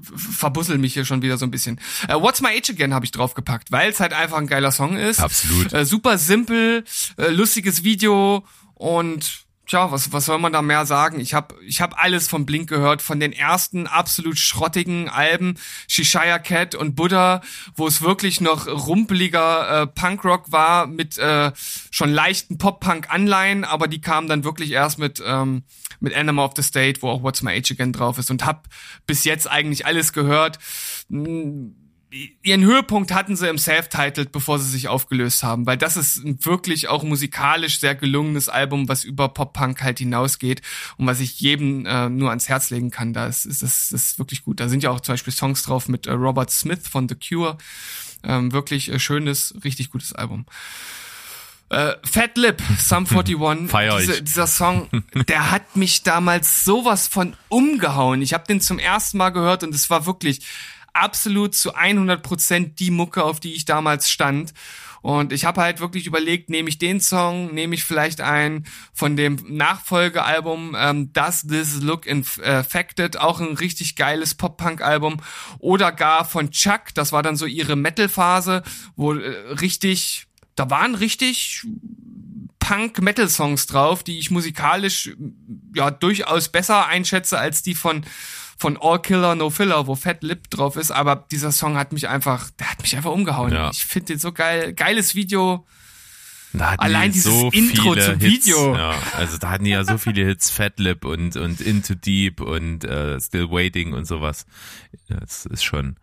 verbussel mich hier schon wieder so ein bisschen. Äh, What's My Age Again habe ich draufgepackt, weil es halt einfach ein geiler Song ist. Absolut. Äh, super simpel, äh, lustiges Video und Tja, was, was soll man da mehr sagen? Ich habe ich hab alles von Blink gehört, von den ersten absolut schrottigen Alben, Shishaya Cat und Buddha, wo es wirklich noch rumpeliger äh, Punkrock war mit äh, schon leichten Pop-Punk-Anleihen, aber die kamen dann wirklich erst mit, ähm, mit Animal of the State, wo auch What's My Age Again drauf ist und hab bis jetzt eigentlich alles gehört. Hm, ihren Höhepunkt hatten sie im Self-Titled, bevor sie sich aufgelöst haben, weil das ist ein wirklich auch musikalisch sehr gelungenes Album, was über Pop-Punk halt hinausgeht und was ich jedem äh, nur ans Herz legen kann. Da ist, ist das, das ist wirklich gut. Da sind ja auch zum Beispiel Songs drauf mit äh, Robert Smith von The Cure. Ähm, wirklich äh, schönes, richtig gutes Album. Äh, Fat Lip, Sum (laughs) 41, Feier diese, dieser Song, der hat mich damals sowas von umgehauen. Ich habe den zum ersten Mal gehört und es war wirklich absolut zu 100 Prozent die Mucke, auf die ich damals stand. Und ich habe halt wirklich überlegt, nehme ich den Song, nehme ich vielleicht einen von dem Nachfolgealbum ähm, Does This Look Infected, auch ein richtig geiles Pop-Punk-Album, oder gar von Chuck, das war dann so ihre Metal-Phase, wo äh, richtig, da waren richtig Punk-Metal-Songs drauf, die ich musikalisch ja durchaus besser einschätze als die von von All Killer No Filler, wo Fat Lip drauf ist, aber dieser Song hat mich einfach, der hat mich einfach umgehauen. Ja. Ich finde den so geil, geiles Video. Allein dieses so Intro zum Hits, Video. Ja, also da hatten die ja so viele Hits, Fat Lip und, und Into Deep und uh, Still Waiting und sowas. Das ist schon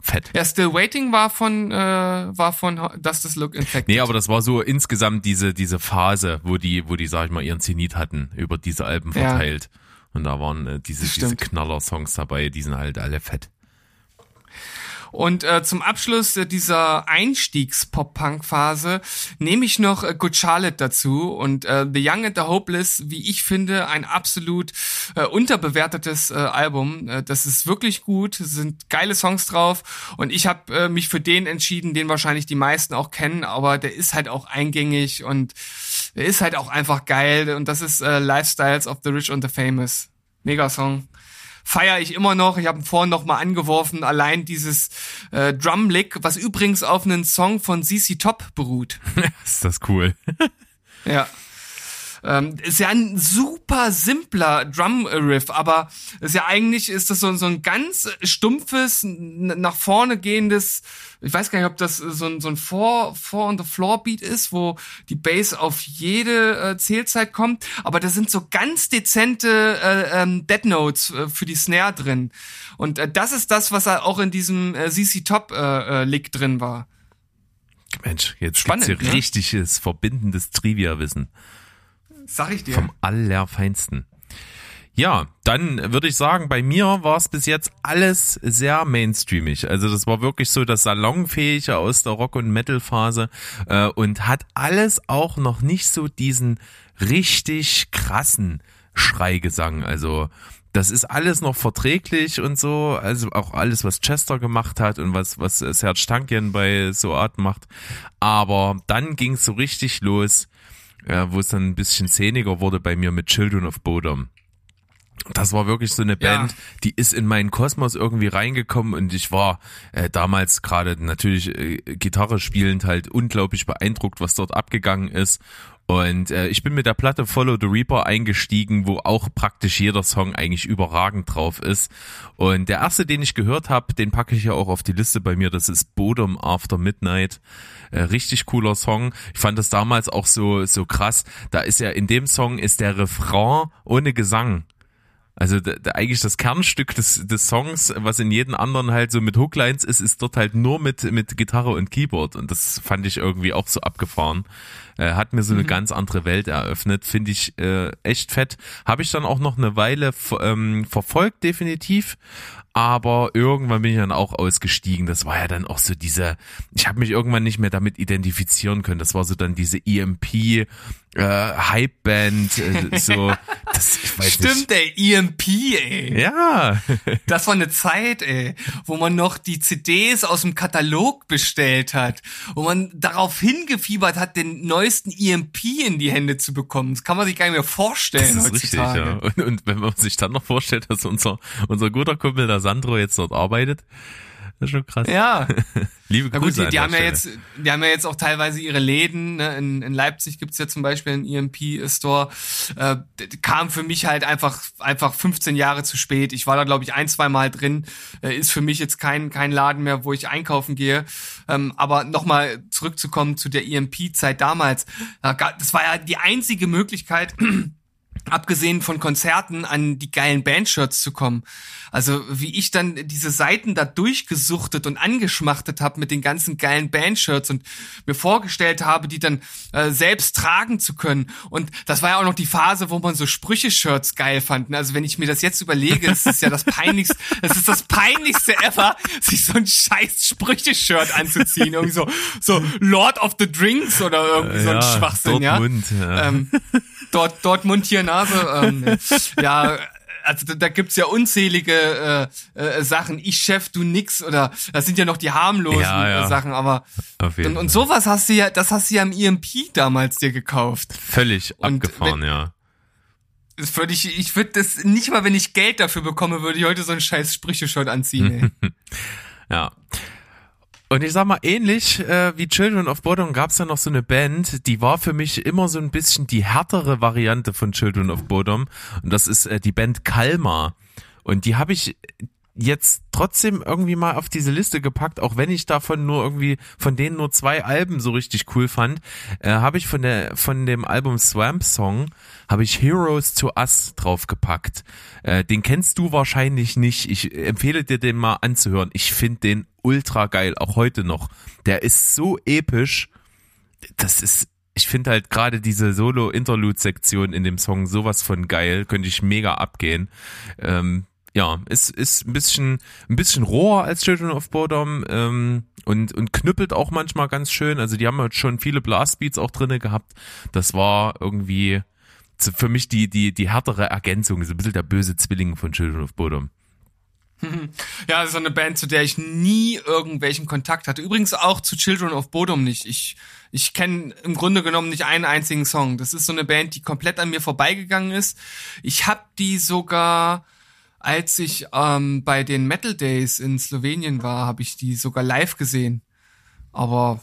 fett. Ja, Still Waiting war von, äh, war von Does This Look Infected. Nee, aber das war so insgesamt diese, diese Phase, wo die, wo die, sag ich mal, ihren Zenit hatten, über diese Alben verteilt. Ja. Und da waren äh, diese, diese Knaller-Songs dabei, die sind halt alle fett. Und äh, zum Abschluss äh, dieser Einstiegs-Pop-Punk-Phase nehme ich noch äh, Good Charlotte dazu. Und äh, The Young and the Hopeless, wie ich finde, ein absolut äh, unterbewertetes äh, Album. Äh, das ist wirklich gut, sind geile Songs drauf. Und ich habe äh, mich für den entschieden, den wahrscheinlich die meisten auch kennen, aber der ist halt auch eingängig und der ist halt auch einfach geil. Und das ist äh, Lifestyles of the Rich and the Famous. Mega Song feiere ich immer noch. Ich habe ihn vorhin noch mal angeworfen. Allein dieses äh, Drumlick, was übrigens auf einen Song von CC Top beruht. (laughs) ist das cool. ja. Ähm, ist ja ein super simpler Drum-Riff, aber ist ja eigentlich ist das so, so ein ganz stumpfes, nach vorne gehendes, ich weiß gar nicht, ob das so ein, so ein Four, Four on the Floor Beat ist, wo die Bass auf jede äh, Zählzeit kommt, aber da sind so ganz dezente äh, ähm, Dead Notes äh, für die Snare drin. Und äh, das ist das, was auch in diesem äh, CC Top äh, äh, Lick drin war. Mensch, jetzt Spannend, gibt's hier ne? richtiges verbindendes Trivia-Wissen. Sag ich dir. Vom Allerfeinsten. Ja, dann würde ich sagen, bei mir war es bis jetzt alles sehr mainstreamig. Also das war wirklich so das Salonfähige aus der Rock- und Metal-Phase äh, und hat alles auch noch nicht so diesen richtig krassen Schreigesang. Also das ist alles noch verträglich und so, also auch alles, was Chester gemacht hat und was, was Serge Tankian bei so Art macht. Aber dann ging es so richtig los ja, wo es dann ein bisschen szeniger wurde bei mir mit Children of Bodom. Das war wirklich so eine Band, ja. die ist in meinen Kosmos irgendwie reingekommen und ich war äh, damals gerade natürlich äh, Gitarre spielend halt unglaublich beeindruckt, was dort abgegangen ist Und äh, ich bin mit der Platte Follow the Reaper eingestiegen, wo auch praktisch jeder Song eigentlich überragend drauf ist. Und der erste, den ich gehört habe, den packe ich ja auch auf die Liste bei mir, das ist Bodom After Midnight. Äh, richtig cooler Song. Ich fand das damals auch so so krass. Da ist ja in dem Song ist der Refrain ohne Gesang. Also da, da eigentlich das Kernstück des, des Songs, was in jedem anderen halt so mit Hooklines ist, ist dort halt nur mit, mit Gitarre und Keyboard. Und das fand ich irgendwie auch so abgefahren. Äh, hat mir so eine mhm. ganz andere Welt eröffnet. Finde ich äh, echt fett. Habe ich dann auch noch eine Weile ähm, verfolgt, definitiv aber irgendwann bin ich dann auch ausgestiegen. Das war ja dann auch so diese, ich habe mich irgendwann nicht mehr damit identifizieren können. Das war so dann diese EMP äh, Hype-Band, äh, so. Das, ich weiß Stimmt, nicht. ey, EMP, ey. Ja. (laughs) das war eine Zeit, ey, wo man noch die CDs aus dem Katalog bestellt hat, wo man darauf hingefiebert hat, den neuesten EMP in die Hände zu bekommen. Das kann man sich gar nicht mehr vorstellen das ist heutzutage. Richtig, ja. Und, und wenn man sich dann noch vorstellt, dass unser unser guter Kumpel da Sandro jetzt dort arbeitet. Das ist schon krass. Ja. (laughs) Liebe Grüße. Na gut, die, die haben Stelle. ja jetzt, die haben ja jetzt auch teilweise ihre Läden. Ne? In, in Leipzig gibt's ja zum Beispiel einen EMP-Store. Äh, kam für mich halt einfach, einfach 15 Jahre zu spät. Ich war da, glaube ich, ein, zwei Mal drin. Äh, ist für mich jetzt kein, kein Laden mehr, wo ich einkaufen gehe. Ähm, aber nochmal zurückzukommen zu der EMP-Zeit damals. Das war ja die einzige Möglichkeit, (clears throat) abgesehen von Konzerten an die geilen Bandshirts zu kommen. Also wie ich dann diese Seiten da durchgesuchtet und angeschmachtet habe mit den ganzen geilen Bandshirts und mir vorgestellt habe, die dann äh, selbst tragen zu können. Und das war ja auch noch die Phase, wo man so Sprüche-Shirts geil fand. Also wenn ich mir das jetzt überlege, das ist ja das peinlichste, das (laughs) ist das peinlichste ever, sich so ein scheiß Sprüche-Shirt anzuziehen. Irgendwie so, so Lord of the Drinks oder irgendwie so ein Schwachsinn, Dortmund, ja. ja. Ähm, dort, Dortmund hier Nase. Ähm, (laughs) ja, also da, da gibt's ja unzählige äh, äh, Sachen. Ich Chef, du nix oder das sind ja noch die harmlosen ja, ja. Sachen, aber und, und sowas hast du ja, das hast du ja im EMP damals dir gekauft. Völlig und abgefahren, wenn, ja. Das würde ich, ich würde das nicht mal, wenn ich Geld dafür bekomme, würde ich heute so einen scheiß Sprüche-Shirt anziehen. Ey. (laughs) ja. Und ich sag mal, ähnlich äh, wie Children of Bodom gab es ja noch so eine Band, die war für mich immer so ein bisschen die härtere Variante von Children of Bodom. Und das ist äh, die Band Kalmar. Und die habe ich jetzt trotzdem irgendwie mal auf diese Liste gepackt, auch wenn ich davon nur irgendwie von denen nur zwei Alben so richtig cool fand, äh, habe ich von der von dem Album Swamp Song habe ich Heroes to Us draufgepackt. Äh, den kennst du wahrscheinlich nicht. Ich empfehle dir den mal anzuhören. Ich finde den ultra geil, auch heute noch. Der ist so episch. Das ist ich finde halt gerade diese Solo-Interlude-Sektion in dem Song sowas von geil, könnte ich mega abgehen. Ähm, ja, ist, ist ein bisschen, ein bisschen roher als Children of Bodom ähm, und, und knüppelt auch manchmal ganz schön. Also die haben halt schon viele Blastbeats auch drinne gehabt. Das war irgendwie für mich die, die, die härtere Ergänzung, so ein bisschen der böse Zwilling von Children of Bodom. (laughs) Ja, so eine Band, zu der ich nie irgendwelchen Kontakt hatte. Übrigens auch zu Children of Bodom nicht. Ich, ich kenne im Grunde genommen nicht einen einzigen Song. Das ist so eine Band, die komplett an mir vorbeigegangen ist. Ich habe die sogar als ich ähm, bei den Metal Days in Slowenien war, habe ich die sogar live gesehen. Aber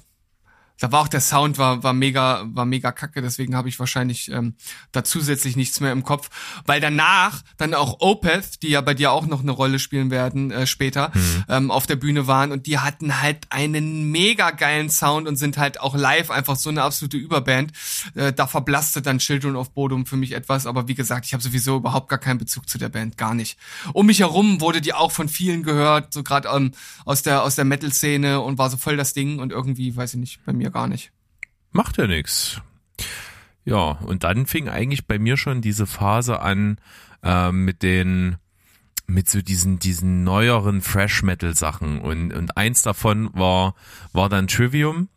da war auch der Sound war war mega war mega kacke, deswegen habe ich wahrscheinlich ähm, da zusätzlich nichts mehr im Kopf, weil danach dann auch Opeth, die ja bei dir auch noch eine Rolle spielen werden äh, später, mhm. ähm, auf der Bühne waren und die hatten halt einen mega geilen Sound und sind halt auch live einfach so eine absolute Überband. Äh, da verblasste dann Children of Bodom für mich etwas, aber wie gesagt, ich habe sowieso überhaupt gar keinen Bezug zu der Band, gar nicht. Um mich herum wurde die auch von vielen gehört, so gerade ähm, aus der aus der Metal Szene und war so voll das Ding und irgendwie, weiß ich nicht, bei mir gar nicht. Macht ja nix. Ja, und dann fing eigentlich bei mir schon diese Phase an äh, mit den mit so diesen diesen neueren Fresh Metal Sachen und und eins davon war war dann Trivium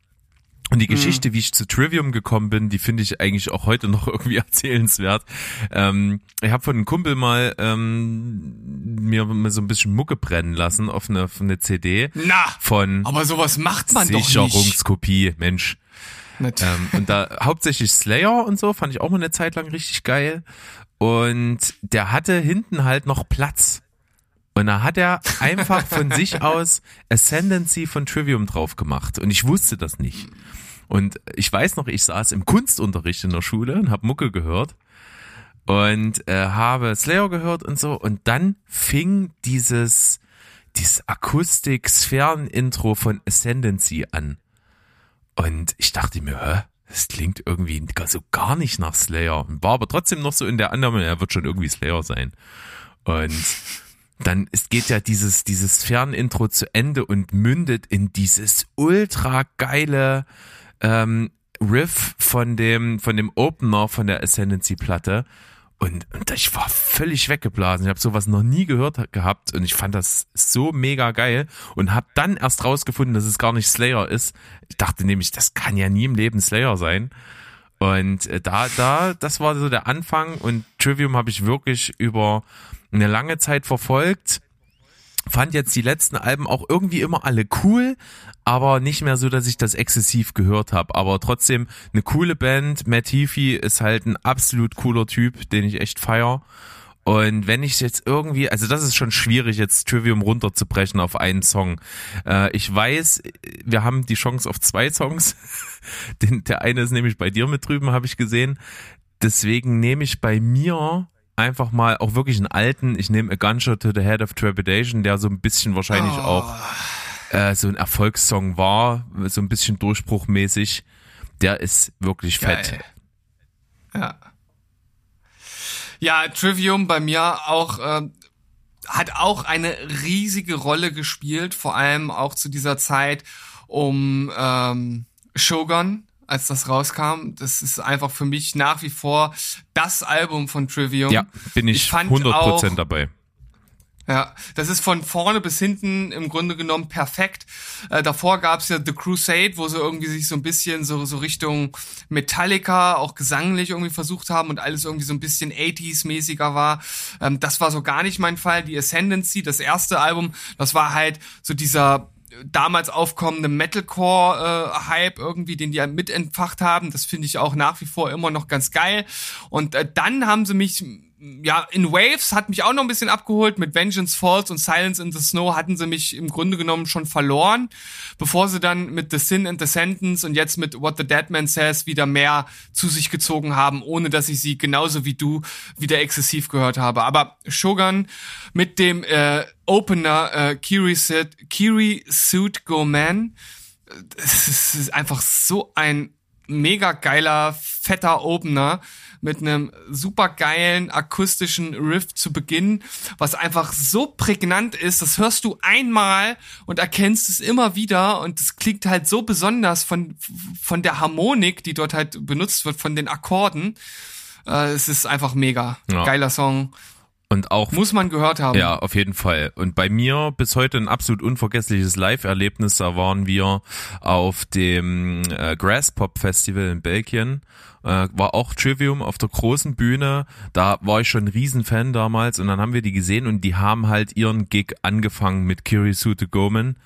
und die mhm. Geschichte, mhm. wie ich zu Trivium gekommen bin, die finde ich eigentlich auch heute noch (laughs) irgendwie erzählenswert. Ähm, ich habe von einem Kumpel mal ähm, mir mal so ein bisschen Mucke brennen lassen auf eine, auf eine CD. Na, von aber sowas macht man doch nicht. Sicherungskopie, Mensch. Ähm, und da hauptsächlich Slayer und so fand ich auch mal eine Zeit lang richtig geil. Und der hatte hinten halt noch Platz. Und da hat er einfach von sich aus Ascendancy von Trivium drauf gemacht. Und ich wusste das nicht. Und ich weiß noch, ich saß im Kunstunterricht in der Schule und habe Mucke gehört und äh, habe Slayer gehört und so. Und dann fing dieses, dieses Akustik-Sphären-Intro von Ascendancy an. Und ich dachte mir, hä? Das klingt irgendwie so gar nicht nach Slayer. War aber trotzdem noch so in der Annahme, er wird schon irgendwie Slayer sein. Und dann ist, geht ja dieses, dieses Fernintro zu Ende und mündet in dieses ultra geile ähm, Riff von dem, von dem Opener von der Ascendancy-Platte. Und, und ich war völlig weggeblasen. Ich habe sowas noch nie gehört gehabt und ich fand das so mega geil und habe dann erst rausgefunden, dass es gar nicht Slayer ist. Ich dachte nämlich, das kann ja nie im Leben Slayer sein. Und äh, da, da, das war so der Anfang und Trivium habe ich wirklich über eine lange Zeit verfolgt fand jetzt die letzten Alben auch irgendwie immer alle cool, aber nicht mehr so, dass ich das exzessiv gehört habe. Aber trotzdem eine coole Band. Matt Heafy ist halt ein absolut cooler Typ, den ich echt feier. Und wenn ich jetzt irgendwie, also das ist schon schwierig, jetzt Trivium runterzubrechen auf einen Song. Äh, ich weiß, wir haben die Chance auf zwei Songs. (laughs) Der eine ist nämlich bei dir mit drüben, habe ich gesehen. Deswegen nehme ich bei mir einfach mal auch wirklich einen alten, ich nehme A Gunshot to the Head of Trepidation, der so ein bisschen wahrscheinlich oh. auch äh, so ein Erfolgssong war, so ein bisschen durchbruchmäßig. Der ist wirklich fett. Geil. Ja. Ja, Trivium bei mir auch äh, hat auch eine riesige Rolle gespielt, vor allem auch zu dieser Zeit um ähm, Shogun, als das rauskam. Das ist einfach für mich nach wie vor das Album von Trivium. Ja, bin ich, ich 100% auch, dabei. Ja, das ist von vorne bis hinten im Grunde genommen perfekt. Äh, davor gab's ja The Crusade, wo sie irgendwie sich so ein bisschen so, so Richtung Metallica, auch gesanglich irgendwie versucht haben und alles irgendwie so ein bisschen 80s-mäßiger war. Ähm, das war so gar nicht mein Fall. Die Ascendancy, das erste Album, das war halt so dieser damals aufkommende Metalcore-Hype äh, irgendwie, den die halt mitentfacht haben. Das finde ich auch nach wie vor immer noch ganz geil. Und äh, dann haben sie mich ja, in Waves hat mich auch noch ein bisschen abgeholt. Mit Vengeance Falls und Silence in the Snow hatten sie mich im Grunde genommen schon verloren, bevor sie dann mit The Sin and the Sentence und jetzt mit What the Dead Man Says wieder mehr zu sich gezogen haben, ohne dass ich sie genauso wie du wieder exzessiv gehört habe. Aber Shogun mit dem äh, Opener äh, Kiri, Suit, Kiri Suit Go Man, es ist einfach so ein mega geiler, fetter Opener mit einem super geilen akustischen Riff zu Beginn, was einfach so prägnant ist, das hörst du einmal und erkennst es immer wieder und es klingt halt so besonders von, von der Harmonik, die dort halt benutzt wird, von den Akkorden. Äh, es ist einfach mega. Ja. Geiler Song. Und auch muss man gehört haben. Ja, auf jeden Fall. Und bei mir bis heute ein absolut unvergessliches Live-Erlebnis. Da waren wir auf dem äh, Grass Pop Festival in Belgien. Äh, war auch Trivium auf der großen Bühne. Da war ich schon ein Riesenfan damals. Und dann haben wir die gesehen und die haben halt ihren Gig angefangen mit Kirisute Gomen.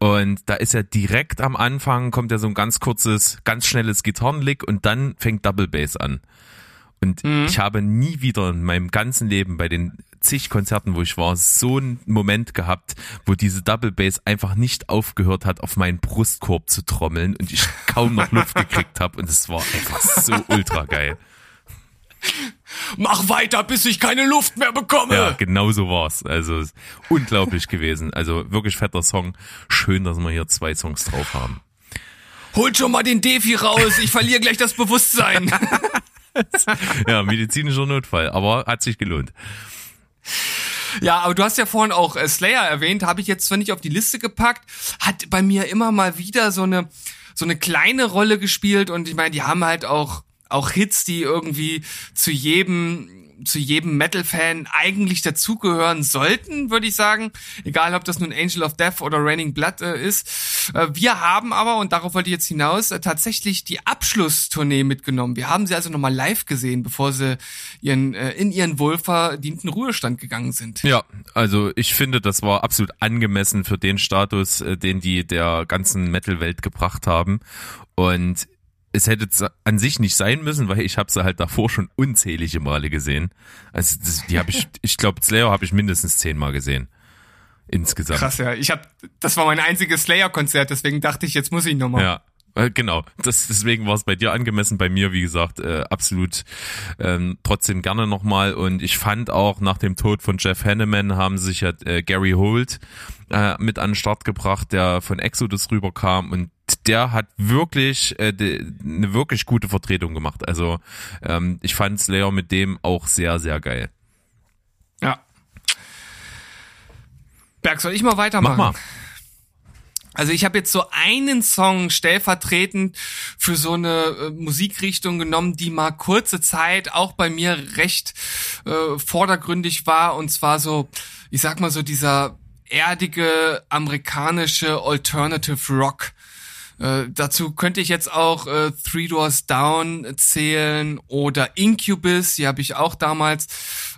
Und da ist ja direkt am Anfang kommt ja so ein ganz kurzes, ganz schnelles Gitarrenlick und dann fängt Double Bass an. Und mhm. ich habe nie wieder in meinem ganzen Leben bei den zig Konzerten, wo ich war, so einen Moment gehabt, wo diese Double Bass einfach nicht aufgehört hat, auf meinen Brustkorb zu trommeln und ich (laughs) kaum noch Luft gekriegt habe. Und es war einfach so ultra geil. Mach weiter, bis ich keine Luft mehr bekomme. Ja, genau so war's. Also unglaublich gewesen. Also wirklich fetter Song. Schön, dass wir hier zwei Songs drauf haben. Holt schon mal den Defi raus, ich verliere gleich das Bewusstsein. (laughs) (laughs) ja, medizinischer Notfall, aber hat sich gelohnt. Ja, aber du hast ja vorhin auch äh, Slayer erwähnt, habe ich jetzt zwar nicht auf die Liste gepackt, hat bei mir immer mal wieder so eine so eine kleine Rolle gespielt und ich meine, die haben halt auch auch Hits, die irgendwie zu jedem zu jedem Metal-Fan eigentlich dazugehören sollten, würde ich sagen. Egal, ob das nun Angel of Death oder Raining Blood äh, ist. Äh, wir haben aber, und darauf wollte ich jetzt hinaus, äh, tatsächlich die Abschlusstournee mitgenommen. Wir haben sie also nochmal live gesehen, bevor sie ihren, äh, in ihren wohlverdienten Ruhestand gegangen sind. Ja, also ich finde, das war absolut angemessen für den Status, äh, den die der ganzen Metal-Welt gebracht haben. Und es hätte an sich nicht sein müssen, weil ich habe sie halt davor schon unzählige Male gesehen. Also das, die habe ich, (laughs) ich glaube Slayer habe ich mindestens zehnmal gesehen insgesamt. Krass, ja. Ich habe, das war mein einziges Slayer-Konzert, deswegen dachte ich, jetzt muss ich nochmal. Ja, Äh, genau, das, deswegen war es bei dir angemessen, bei mir, wie gesagt, äh, absolut ähm, trotzdem gerne nochmal. Und ich fand auch nach dem Tod von Jeff Hanneman haben sich ja äh, Gary Holt äh, mit an den Start gebracht, der von Exodus rüberkam und der hat wirklich äh, eine wirklich gute Vertretung gemacht. Also ähm, ich fand Slayer mit dem auch sehr, sehr geil. Ja. Berg, soll ich mal weitermachen? Mach mal. Also ich habe jetzt so einen Song stellvertretend für so eine äh, Musikrichtung genommen, die mal kurze Zeit auch bei mir recht äh, vordergründig war und zwar so, ich sag mal so dieser erdige amerikanische Alternative Rock. Äh, dazu könnte ich jetzt auch äh, Three Doors Down zählen oder Incubus, die habe ich auch damals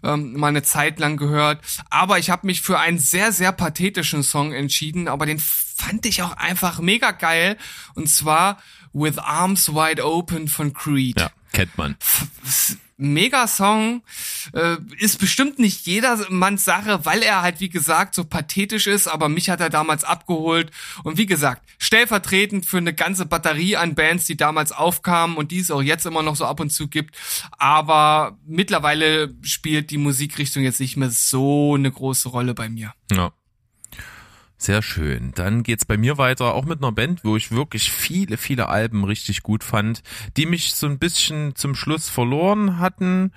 ähm, mal eine Zeit lang gehört. Aber ich habe mich für einen sehr, sehr pathetischen Song entschieden, aber den fand ich auch einfach mega geil. Und zwar With Arms Wide Open von Creed. Ja, kennt man. Mega Song, äh, ist bestimmt nicht jedermanns Sache, weil er halt, wie gesagt, so pathetisch ist, aber mich hat er damals abgeholt. Und wie gesagt, stellvertretend für eine ganze Batterie an Bands, die damals aufkamen und die es auch jetzt immer noch so ab und zu gibt. Aber mittlerweile spielt die Musikrichtung jetzt nicht mehr so eine große Rolle bei mir. Ja. Sehr schön. Dann geht's bei mir weiter, auch mit einer Band, wo ich wirklich viele, viele Alben richtig gut fand, die mich so ein bisschen zum Schluss verloren hatten,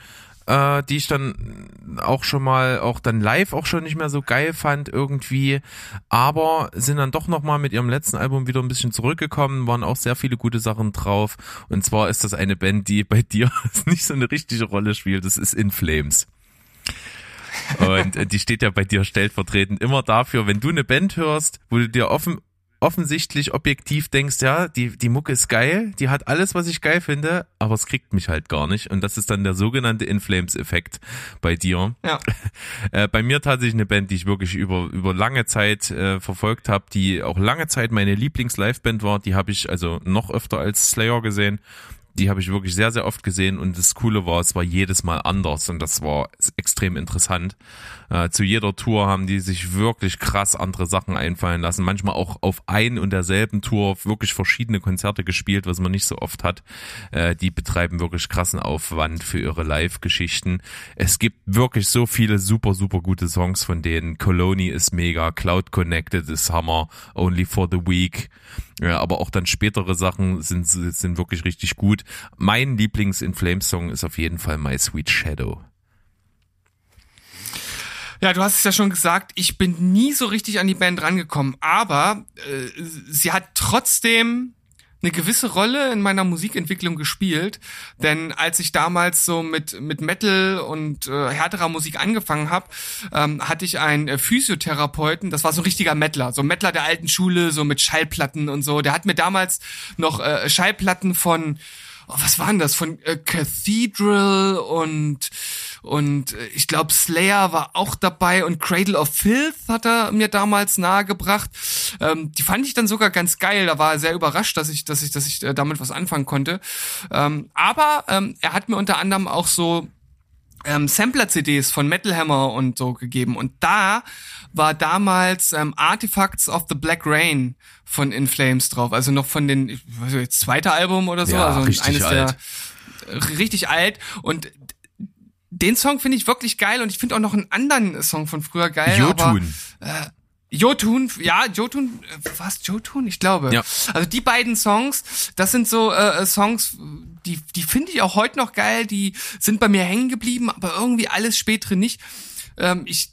äh, die ich dann auch schon mal, auch dann live auch schon nicht mehr so geil fand irgendwie, aber sind dann doch nochmal mit ihrem letzten Album wieder ein bisschen zurückgekommen, waren auch sehr viele gute Sachen drauf. Und zwar ist das eine Band, die bei (laughs) dir nicht so eine richtige Rolle spielt, das ist In Flames. Und äh, die steht ja bei dir stellvertretend immer dafür, wenn du eine Band hörst, wo du dir offen, offensichtlich objektiv denkst, ja, die, die Mucke ist geil, die hat alles, was ich geil finde, aber es kriegt mich halt gar nicht. Und das ist dann der sogenannte Inflames-Effekt bei dir. Ja. (laughs) Äh, bei mir tatsächlich eine Band, die ich wirklich über, über lange Zeit äh, verfolgt habe, die auch lange Zeit meine Lieblings-Live-Band war. Die habe ich also noch öfter als Slayer gesehen die habe ich wirklich sehr, sehr oft gesehen und das Coole war, es war jedes Mal anders und das war extrem interessant. Äh, zu jeder Tour haben die sich wirklich krass andere Sachen einfallen lassen. Manchmal auch auf ein und derselben Tour wirklich verschiedene Konzerte gespielt, was man nicht so oft hat. Äh, die betreiben wirklich krassen Aufwand für ihre Live-Geschichten. Es gibt wirklich so viele super, super gute Songs von denen. Colony ist mega, Cloud Connected ist Hammer, Only for the Week. Ja, aber auch dann spätere Sachen sind, sind wirklich richtig gut. Mein Lieblings-In Flames Song ist auf jeden Fall My Sweet Shadow. Ja, du hast es ja schon gesagt, ich bin nie so richtig an die Band rangekommen, aber äh, sie hat trotzdem eine gewisse Rolle in meiner Musikentwicklung gespielt, denn als ich damals so mit mit Metal und äh, härterer Musik angefangen habe, ähm, hatte ich einen äh, Physiotherapeuten, das war so ein richtiger Mettler, so Mettler der alten Schule, so mit Schallplatten und so. Der hat mir damals noch äh, Schallplatten von oh, was waren das von äh, Cathedral und und äh, ich glaube Slayer war auch dabei und Cradle of Filth hat er mir damals nahegebracht. Ähm, die fand ich dann sogar ganz geil. Da war er sehr überrascht, dass ich dass ich dass ich äh, damit was anfangen konnte. Ähm, aber ähm, er hat mir unter anderem auch so ähm, Sampler-CDs von Metal Hammer und so gegeben. Und da war damals ähm, Artifacts of the Black Rain von In Flames drauf. Also noch von den, ich weiß nicht, zweite Album oder so. Ja, also richtig eines alt. der richtig alt. Und den Song finde ich wirklich geil und ich finde auch noch einen anderen Song von früher geil. Jotun. Aber, äh, Jotun, ja, Jotun, äh, was, Jotun? Ich glaube. Ja. Also die beiden Songs, das sind so äh, Songs, die, die finde ich auch heute noch geil, die sind bei mir hängen geblieben, aber irgendwie alles spätere nicht. Ähm, ich,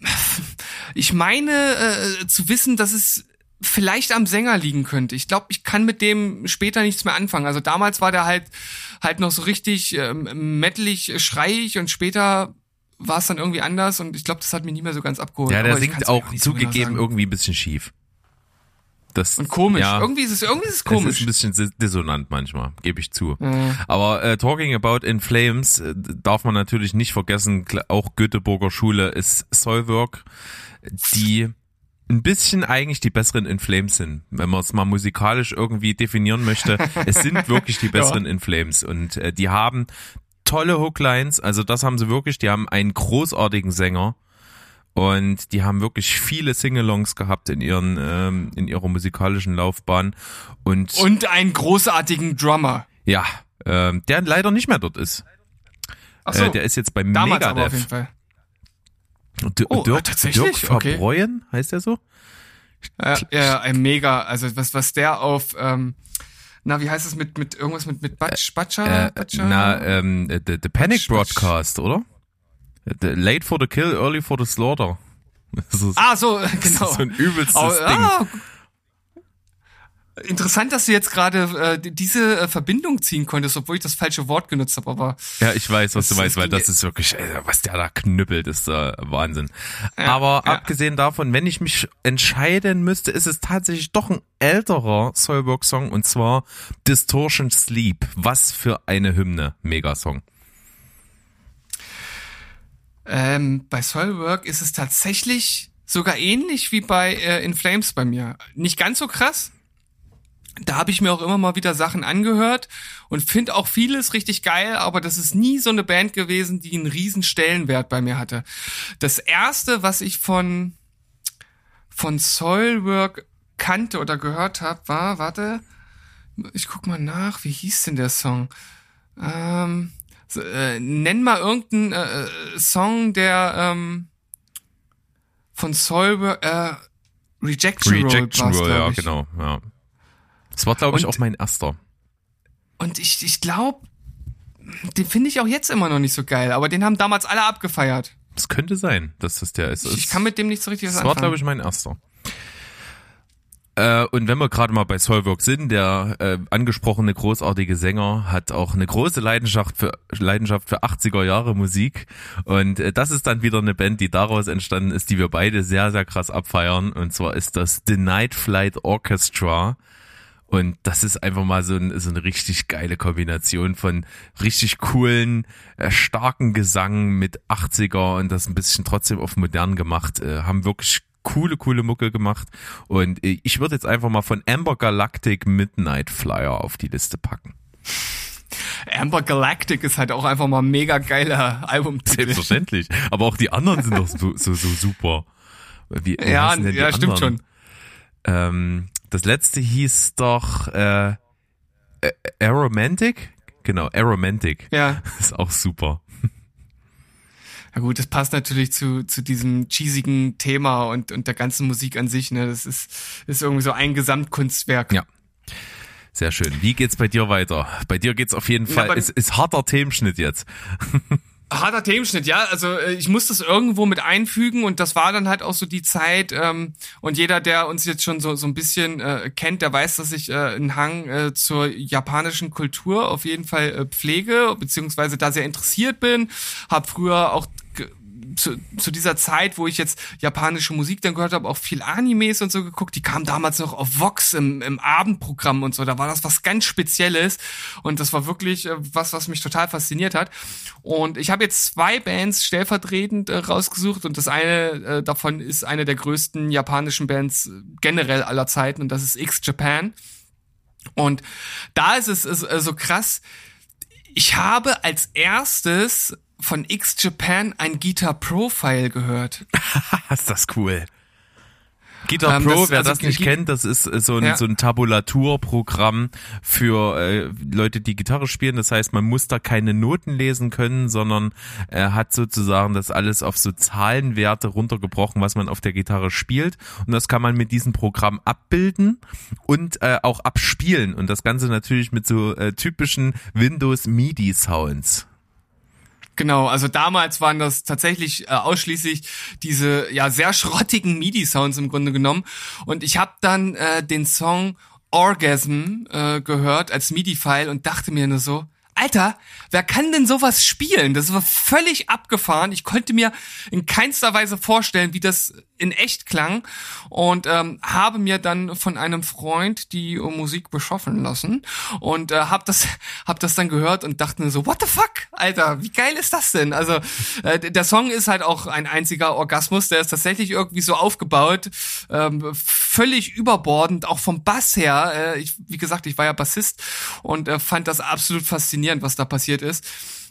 (laughs) ich meine äh, zu wissen, dass es vielleicht am Sänger liegen könnte. Ich glaube, ich kann mit dem später nichts mehr anfangen. Also damals war der halt halt noch so richtig ähm, metalig, schreiig und später war es dann irgendwie anders und ich glaube, das hat mich nie mehr so ganz abgeholt. Ja, der singt auch nicht so genau zugegeben sagen. irgendwie ein bisschen schief. Das, und komisch. Ja, Irgendwie ist es irgendwie ist es komisch. ist ein bisschen dis- dissonant manchmal, gebe ich zu. Ja. Aber äh, Talking About In Flames äh, darf man natürlich nicht vergessen, auch Göteborger Schule ist Soilwork, die ein bisschen eigentlich die besseren In Flames sind, wenn man es mal musikalisch irgendwie definieren möchte. (laughs) es sind wirklich die besseren In Flames und äh, die haben tolle Hooklines, also das haben sie wirklich, die haben einen großartigen Sänger Und die haben wirklich viele Singalongs gehabt in ihren ähm, in ihrer musikalischen Laufbahn und Und einen großartigen Drummer. ja, ähm, der leider nicht mehr dort ist. Ach so, Äh, der ist jetzt bei Megadeth. D Oh, Dirk, tatsächlich? Dirk Okay. Verbreuen, heißt der so? Ja, ja, ein mega, also was, was der auf, ähm, na, wie heißt es mit, mit irgendwas mit, mit Batsch, Batscha? Äh, Batscha? na, ähm, the, the Panic Quatsch. Broadcast, oder? The late for the kill, early for the slaughter. (laughs) Das ist, ah, so, (laughs) das genau. ist so ein übelstes Oh, Ding. ah, Interessant, dass du jetzt gerade äh, diese äh, Verbindung ziehen konntest, obwohl ich das falsche Wort genutzt habe, aber Ja, ich weiß, was du meinst, weil das ist wirklich, ey, was der da knüppelt, ist äh, Wahnsinn. Ja, Aber ja. abgesehen davon, wenn ich mich entscheiden müsste, ist es tatsächlich doch ein älterer Soilwork-Song und zwar Distortion Sleep. Was für eine Hymne, Megasong. ähm, bei Soilwork ist es tatsächlich sogar ähnlich wie bei äh, In Flames bei mir. Nicht ganz so krass. Da habe ich mir auch immer mal wieder Sachen angehört und finde auch vieles richtig geil, aber das ist nie so eine Band gewesen, die einen riesen Stellenwert bei mir hatte. Das erste, was ich von von Soilwork kannte oder gehört habe, war, warte, ich guck mal nach, wie hieß denn der Song? Ähm, so, äh, nenn mal irgendeinen äh, äh, Song, der ähm, von Soilwork, äh, Rejection, Rejection Roll, war's, Roll, ja, genau. Ja. Das war, glaube ich, Und- auch mein erster. Und ich, ich glaube, den finde ich auch jetzt immer noch nicht so geil, aber den haben damals alle abgefeiert. Es könnte sein, dass das der ist. Ich kann mit dem nicht so richtig was Das war, anfangen. glaube ich, mein erster. Äh, und wenn wir gerade mal bei Soilwork sind, der äh, angesprochene großartige Sänger hat auch eine große Leidenschaft für Leidenschaft für 80er Jahre Musik und äh, das ist dann wieder eine Band, die daraus entstanden ist, die wir beide sehr sehr krass abfeiern und zwar ist das The Night Flight Orchestra und das ist einfach mal so, ein, so eine richtig geile Kombination von richtig coolen, äh, starken Gesang mit 80er und das ein bisschen trotzdem auf modern gemacht. Äh, haben wirklich coole, coole Mucke gemacht. Und äh, ich würde jetzt einfach mal von Amber Galactic Midnight Flyer auf die Liste packen. Amber Galactic ist halt auch einfach mal ein mega geiler Albumtitel. Selbstverständlich. Aber auch die anderen sind doch so, so, so super. Wie, Ja, ja, stimmt schon. Ähm, das letzte hieß doch äh, Aromantic? Genau, Aromantic. Ja. (laughs) Ist auch super. Ja gut, das passt natürlich zu, zu diesem cheesigen Thema und, und der ganzen Musik an sich, ne? Das ist, ist irgendwie so ein Gesamtkunstwerk. Ja. Sehr schön. Wie geht's bei dir weiter? Bei dir geht's auf jeden Fall. bei- ist, ist harter Themenschnitt jetzt. (laughs) Harter Themenschnitt, ja. Also äh, ich muss das irgendwo mit einfügen und das war dann halt auch so die Zeit. Ähm, und jeder, der uns jetzt schon so so ein bisschen äh, kennt, der weiß, dass ich äh, einen Hang äh, zur japanischen Kultur auf jeden Fall äh, pflege beziehungsweise da sehr interessiert bin. Hab früher auch zu, zu dieser Zeit, wo ich jetzt japanische Musik dann gehört habe, auch viel Animes und so geguckt. Die kamen damals noch auf Vox im, im Abendprogramm und so. Da war das was ganz Spezielles und das war wirklich äh, was, was mich total fasziniert hat. Und ich habe jetzt zwei Bands stellvertretend äh, rausgesucht und das eine äh, davon ist eine der größten japanischen Bands äh, generell aller Zeiten und das ist X Japan. Und da ist es ist, äh, so krass. Ich habe als erstes von X Japan ein Guitar Profile gehört. (laughs) ist das cool. Guitar Ähm, Pro, das- wer also das nicht Gi- kennt, das ist äh, so ein, Ja. so ein Tabulaturprogramm für äh, Leute, die Gitarre spielen. Das heißt, man muss da keine Noten lesen können, sondern er hat sozusagen das alles auf so Zahlenwerte runtergebrochen, was man auf der Gitarre spielt. Und das kann man mit diesem Programm abbilden und äh, auch abspielen. Und das Ganze natürlich mit so äh, typischen Windows MIDI Sounds. Genau, also damals waren das tatsächlich äh, ausschließlich diese ja sehr schrottigen MIDI-Sounds im Grunde genommen. Und ich habe dann äh, den Song Orgasm äh, gehört als MIDI-File und dachte mir nur so, Alter, wer kann denn sowas spielen? Das war völlig abgefahren. Ich konnte mir in keinster Weise vorstellen, wie das in echt klang und ähm, habe mir dann von einem Freund die äh, Musik beschaffen lassen und äh, habe das (laughs) hab das dann gehört und dachte mir so what the fuck Alter wie geil ist das denn? Also äh, der Song ist halt auch ein einziger Orgasmus der ist tatsächlich irgendwie so aufgebaut ähm, völlig überbordend auch vom Bass her. Äh, ich, wie gesagt ich war ja Bassist und äh, fand das absolut faszinierend was da passiert ist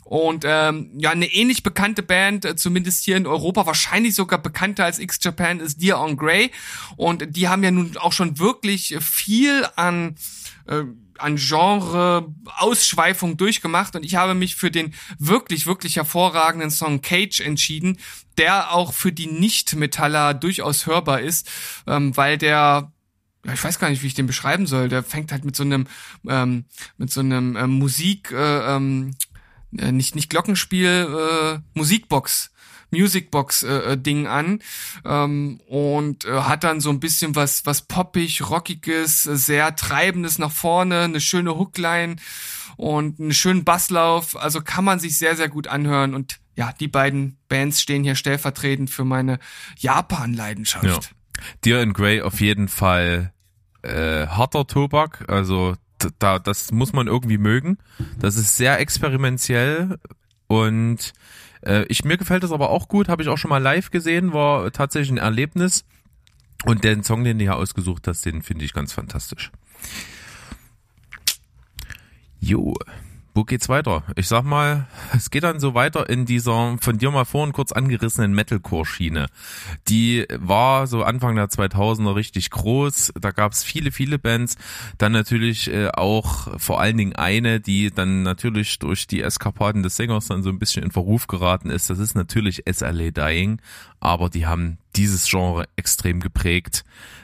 Und ähm, ja, eine ähnlich bekannte Band, äh, zumindest hier in Europa, wahrscheinlich sogar bekannter als X-Japan, ist Dear on Grey. Und die haben ja nun auch schon wirklich viel an äh, an Genre-Ausschweifung durchgemacht und ich habe mich für den wirklich, wirklich hervorragenden Song Cage entschieden, der auch für die Nicht-Metaller durchaus hörbar ist, ähm, weil der ich weiß gar nicht, wie ich den beschreiben soll. Der fängt halt mit so einem, ähm, mit so einem äh, Musik, äh, ähm, äh, nicht nicht Glockenspiel, äh, Musikbox Musicbox äh, äh, Ding an ähm, und äh, hat dann so ein bisschen was was poppig, rockiges, sehr treibendes nach vorne, eine schöne Hookline und einen schönen Basslauf. Also kann man sich sehr sehr gut anhören und ja, die beiden Bands stehen hier stellvertretend für meine Japan-Leidenschaft. Ja. Dear in Grey auf jeden Fall äh, harter Tobak, also da, das muss man irgendwie mögen. Das ist sehr experimentell und äh, ich, mir gefällt das aber auch gut, habe ich auch schon mal live gesehen, war tatsächlich ein Erlebnis. Und den Song, den du hier ausgesucht hast, den finde ich ganz fantastisch. Jo. Wo geht's weiter? Ich sag mal, (laughs) es geht dann so weiter in dieser von dir mal vorhin kurz angerissenen Metalcore-Schiene. Die war so Anfang der 2000er richtig groß. Da gab's viele, viele Bands. Dann natürlich äh, auch vor allen Dingen eine, die dann natürlich durch die Eskapaden des Sängers dann so ein bisschen in Verruf geraten ist. Das ist natürlich SLA Dying. Aber die haben dieses Genre extrem geprägt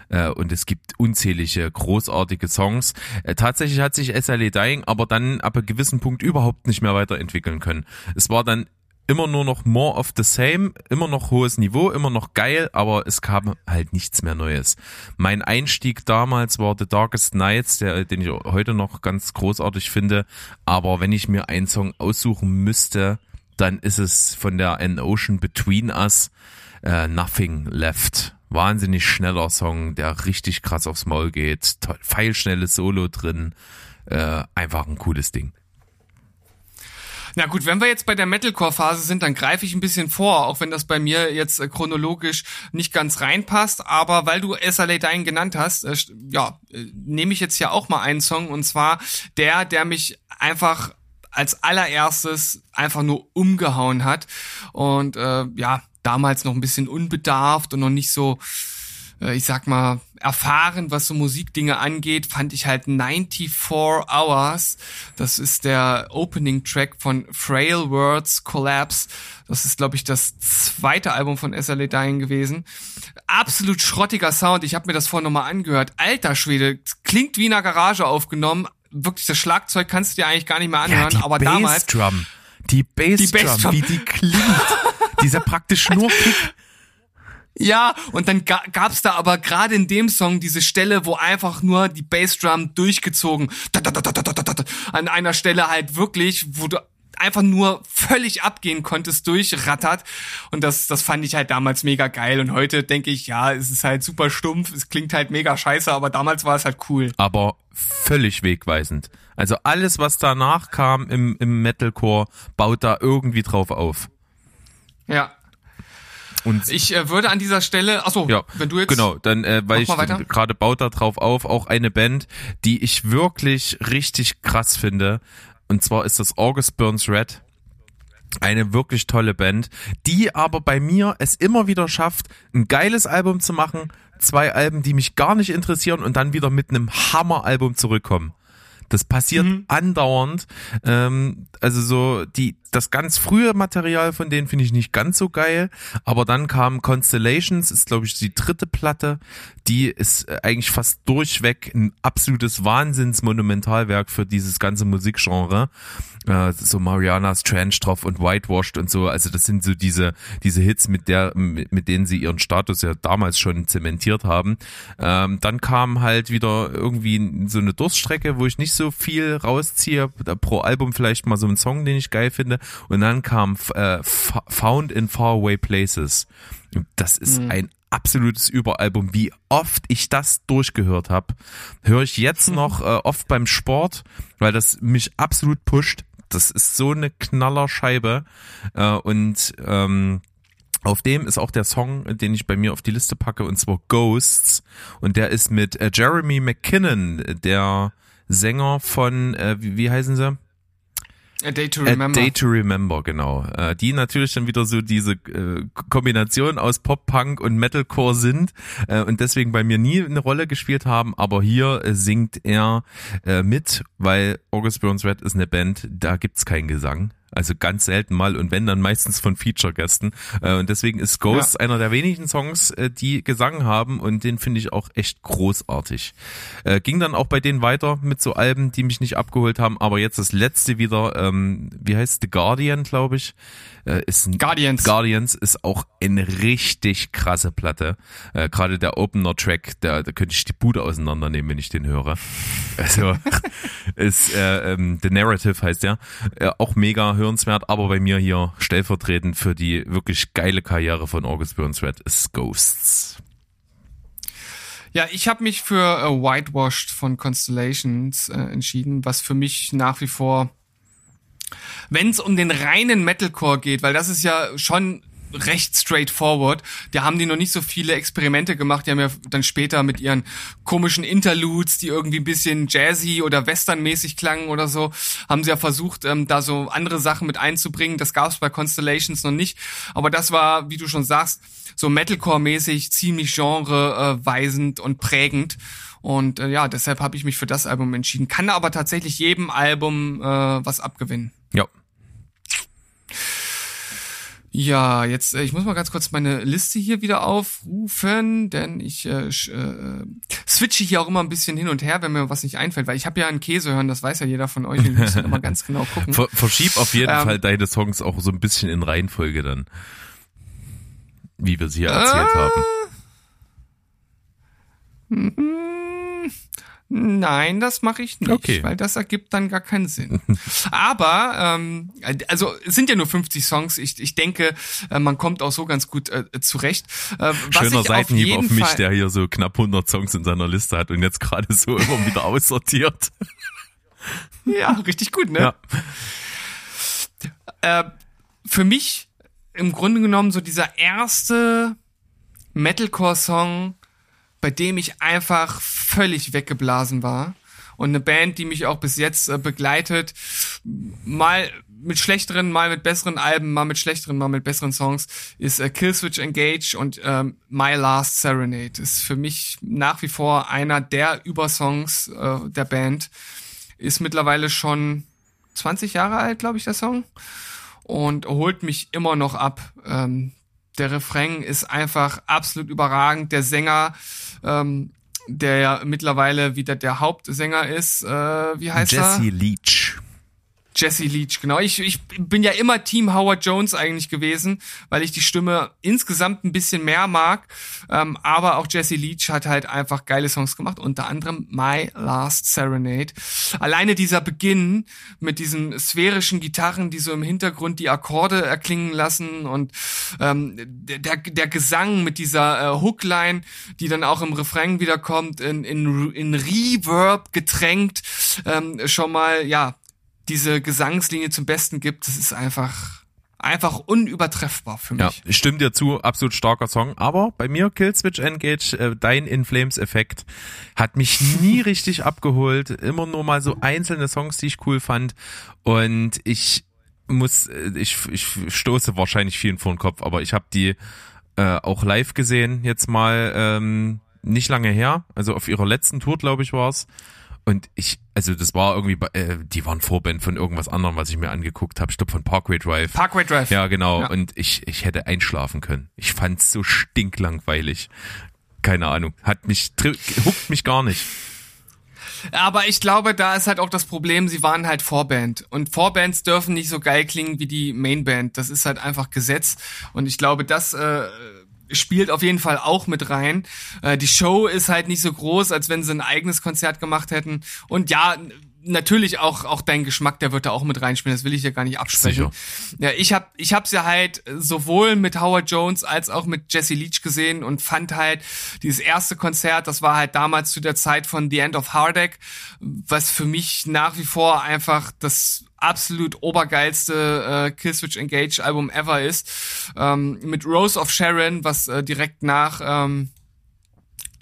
äh, und es gibt unzählige großartige Songs. Äh, tatsächlich hat sich SLA Dying aber dann ab einem gewissen Punkt überhaupt nicht mehr weiterentwickeln können. Es war dann immer nur noch more of the same, immer noch hohes Niveau, immer noch geil, aber es kam halt nichts mehr Neues. Mein Einstieg damals war The Darkest Nights, der, den ich heute noch ganz großartig finde, aber wenn ich mir einen Song aussuchen müsste, dann ist es von der An Ocean Between Us uh, Nothing Left wahnsinnig schneller Song, der richtig krass aufs Maul geht, toll, feilschnelles Solo drin, äh, einfach ein cooles Ding. Na gut, wenn wir jetzt bei der Metalcore-Phase sind, dann greife ich ein bisschen vor, auch wenn das bei mir jetzt äh, chronologisch nicht ganz reinpasst. Aber weil du SLA Dying genannt hast, äh, ja, äh, nehme ich jetzt ja auch mal einen Song und zwar der, der mich einfach als allererstes einfach nur umgehauen hat. Und äh, ja, damals noch ein bisschen unbedarft und noch nicht so, äh, ich sag mal, erfahren, was so Musikdinge angeht, fand ich halt 94 Hours. Das ist der Opening Track von Frail Words Collapse. Das ist, glaube ich, das zweite Album von SLA Dying gewesen. Absolut schrottiger Sound. Ich habe mir das vorhin nochmal angehört. Alter Schwede, klingt wie in einer Garage aufgenommen. Wirklich, das Schlagzeug kannst du dir eigentlich gar nicht mehr anhören. Ja, aber damals. Drum. Die Bassdrum, die Bassdrum, wie die klingt. (laughs) Dieser praktisch nur (laughs) Kick. Ja, und dann ga gab's da aber gerade in dem Song diese Stelle, wo einfach nur die Bassdrum durchgezogen an einer Stelle halt wirklich, wo du einfach nur völlig abgehen konntest, durchrattert. Und das, das fand ich halt damals mega geil. Und heute denke ich, ja, es ist halt super stumpf, es klingt halt mega scheiße, aber damals war es halt cool. Aber völlig wegweisend. Also alles, was danach kam im, im Metalcore, baut da irgendwie drauf auf. Ja. Und ich äh, würde an dieser Stelle, achso, ja, wenn du jetzt. Genau, dann, äh, weil ich gerade baut da drauf auf, auch eine Band, die ich wirklich richtig krass finde. Und zwar ist das August Burns Red. Eine wirklich tolle Band, die aber bei mir es immer wieder schafft, ein geiles Album zu machen, zwei Alben, die mich gar nicht interessieren und dann wieder mit einem Hammer-Album zurückkommen. Das passiert mhm. andauernd. Ähm, also so die das ganz frühe Material von denen finde ich nicht ganz so geil, aber dann kam Constellations, ist glaube ich die dritte Platte, die ist äh, eigentlich fast durchweg ein absolutes Wahnsinnsmonumentalwerk für dieses ganze Musikgenre. Äh, so Marianas Trench drauf und Whitewashed und so, also das sind so diese diese Hits, mit der mit denen sie ihren Status ja damals schon zementiert haben. Ähm, dann kam halt wieder irgendwie so eine Durststrecke, wo ich nicht so viel rausziehe, pro Album vielleicht mal so einen Song, den ich geil finde und dann kam äh, Found in Faraway Places. Das ist mhm. ein absolutes Überalbum. Wie oft ich das durchgehört habe, höre ich jetzt (laughs) noch äh, oft beim Sport, weil das mich absolut pusht. Das ist so eine Knallerscheibe äh, und ähm, auf dem ist auch der Song, den ich bei mir auf die Liste packe, und zwar Ghosts. Und der ist mit äh, Jeremy McKinnon, der Sänger von, äh, wie, wie heißen sie? A Day to Remember. A Day to Remember, genau. Äh, die natürlich dann wieder so diese äh, Kombination aus Pop, Punk und Metalcore sind äh, und deswegen bei mir nie eine Rolle gespielt haben, aber hier äh, singt er äh, mit, weil August Burns Red ist eine Band, da gibt's keinen Gesang. Also ganz selten mal und wenn dann meistens von Feature-Gästen. Äh, und deswegen ist Ghost ja. einer der wenigen Songs, äh, die Gesang haben und den finde ich auch echt großartig. Äh, ging dann auch bei denen weiter mit so Alben, die mich nicht abgeholt haben, aber jetzt das letzte wieder, ähm, wie heißt The Guardian, glaube ich, ist ein Guardians. Guardians ist auch eine richtig krasse Platte. Äh, Gerade der Opener-Track, da, da könnte ich die Bude auseinandernehmen, wenn ich den höre. Also (laughs) ist äh, ähm, The Narrative heißt der. Äh, auch mega hörenswert, aber bei mir hier stellvertretend für die wirklich geile Karriere von August Burns Red ist Ghosts. Ja, ich habe mich für äh, Whitewashed von Constellations äh, entschieden, was für mich nach wie vor, wenn es um den reinen Metalcore geht, weil das ist ja schon recht straightforward. Da haben die noch nicht so viele Experimente gemacht. Die haben ja dann später mit ihren komischen Interludes, die irgendwie ein bisschen jazzy oder westernmäßig klangen oder so, haben sie ja versucht, ähm, da so andere Sachen mit einzubringen. Das gab es bei Constellations noch nicht. Aber das war, wie du schon sagst, so Metalcore-mäßig ziemlich genreweisend und prägend. Und äh, ja, deshalb habe ich mich für das Album entschieden. Kann aber tatsächlich jedem Album äh, was abgewinnen. Ja, ja, jetzt, äh, ich muss mal ganz kurz meine Liste hier wieder aufrufen, denn ich äh, äh, switche hier auch immer ein bisschen hin und her, wenn mir was nicht einfällt, weil ich habe ja einen Käse hören, das weiß ja jeder von euch, wir müssen immer ganz genau gucken. Ver verschieb auf jeden ähm, Fall deine Songs auch so ein bisschen in Reihenfolge dann, wie wir sie hier erzählt äh, haben. Nein, das mache ich nicht, okay. weil das ergibt dann gar keinen Sinn. (laughs) Aber, ähm, also es sind ja nur 50 Songs. Ich, ich denke, äh, man kommt auch so ganz gut äh, zurecht. Äh, Schöner Seitenhieb auf, auf mich, Fall der hier so knapp 100 Songs in seiner Liste hat und jetzt gerade so immer wieder aussortiert. (laughs) ja, richtig gut, ne? Ja. Äh, für mich im Grunde genommen so dieser erste Metalcore-Song, bei dem ich einfach völlig weggeblasen war. Und eine Band, die mich auch bis jetzt äh, begleitet, mal mit schlechteren, mal mit besseren Alben, mal mit schlechteren, mal mit besseren Songs, ist äh, Killswitch Engage und ähm, My Last Serenade. Ist für mich nach wie vor einer der Übersongs äh, der Band. Ist mittlerweile schon 20 Jahre alt, glaube ich, der Song. Und holt mich immer noch ab. Ähm, der Refrain ist einfach absolut überragend. Der Sänger, ähm, der ja mittlerweile wieder der Hauptsänger ist, äh, wie heißt Jesse er? Jesse Leach. Jesse Leach, genau. Ich, ich bin ja immer Team Howard Jones eigentlich gewesen, weil ich die Stimme insgesamt ein bisschen mehr mag. Ähm, aber auch Jesse Leach hat halt einfach geile Songs gemacht, unter anderem My Last Serenade. Alleine dieser Beginn mit diesen sphärischen Gitarren, die so im Hintergrund die Akkorde erklingen lassen und ähm, der, der Gesang mit dieser äh, Hookline, die dann auch im Refrain wiederkommt, in, in, in Reverb getränkt, ähm, schon mal, ja, diese Gesangslinie zum Besten gibt, das ist einfach einfach unübertreffbar für mich. Ja, stimmt dir zu, absolut starker Song. Aber bei mir Killswitch Engage, äh, dein In Flames Effekt hat mich nie (laughs) richtig abgeholt. Immer nur mal so einzelne Songs, die ich cool fand. Und ich muss, äh, ich, ich stoße wahrscheinlich vielen vor den Kopf, aber ich habe die äh, auch live gesehen, jetzt mal ähm, nicht lange her. Also auf ihrer letzten Tour, glaube ich, war's. Und ich, also das war irgendwie, äh, die waren Vorband von irgendwas anderem, was ich mir angeguckt habe. Ich glaube von Parkway Drive. Parkway Drive. Ja, genau. Ja. Und ich, ich hätte einschlafen können. Ich fand's so stinklangweilig. Keine Ahnung. Hat mich, huckt mich gar nicht. Aber ich glaube, da ist halt auch das Problem, sie waren halt Vorband. Und Vorbands dürfen nicht so geil klingen wie die Mainband. Das ist halt einfach Gesetz. Und ich glaube, das äh, spielt auf jeden Fall auch mit rein. Äh, die Show ist halt nicht so groß, als wenn sie ein eigenes Konzert gemacht hätten. Und ja, natürlich auch auch dein Geschmack, der wird da auch mit reinspielen. Das will ich ja gar nicht absprechen. Sicher. Ja, ich habe ich hab's ja halt sowohl mit Howard Jones als auch mit Jesse Leach gesehen und fand halt dieses erste Konzert, das war halt damals zu der Zeit von The End of Hardek, was für mich nach wie vor einfach das absolut obergeilste äh, Killswitch Engage Album ever ist. Ähm, mit Rose of Sharon, was äh, direkt nach ähm,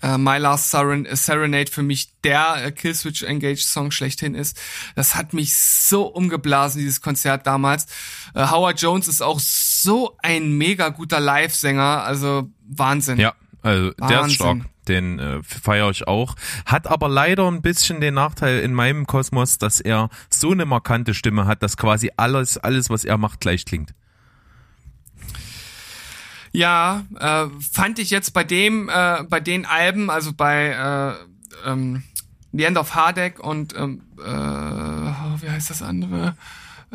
äh, My Last Seren Serenade für mich der äh, Killswitch Engage Song schlechthin ist. Das hat mich so umgeblasen, dieses Konzert damals. Äh, Howard Jones ist auch so ein mega guter Live-Sänger, also Wahnsinn. Ja, also Wahnsinn. der ist stark. Den äh, feiere ich auch. Hat aber leider ein bisschen den Nachteil in meinem Kosmos, dass er so eine markante Stimme hat, dass quasi alles, alles, was er macht, gleich klingt. Ja, äh, fand ich jetzt bei dem, äh, bei den Alben, also bei äh, ähm, The End of Hardek und ähm, äh, wie heißt das andere?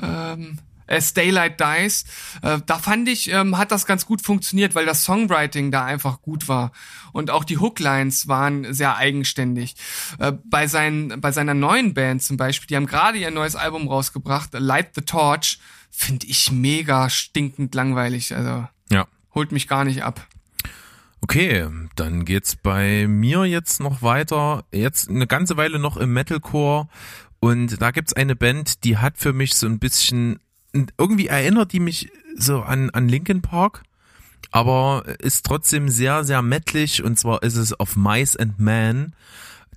Ähm, Daylight Dies, äh, da fand ich, ähm, hat das ganz gut funktioniert, weil das Songwriting da einfach gut war. Und auch die Hooklines waren sehr eigenständig. Äh, bei, seinen, bei seiner neuen Band zum Beispiel, die haben gerade ihr neues Album rausgebracht, Light the Torch, finde ich mega stinkend langweilig. Also ja holt mich gar nicht ab. Okay, dann geht's bei mir jetzt noch weiter. Jetzt eine ganze Weile noch im Metalcore und da gibt's eine Band, die hat für mich so ein bisschen irgendwie erinnert die mich so an an Linkin Park, aber ist trotzdem sehr sehr mettlich und zwar ist es auf Mice and Man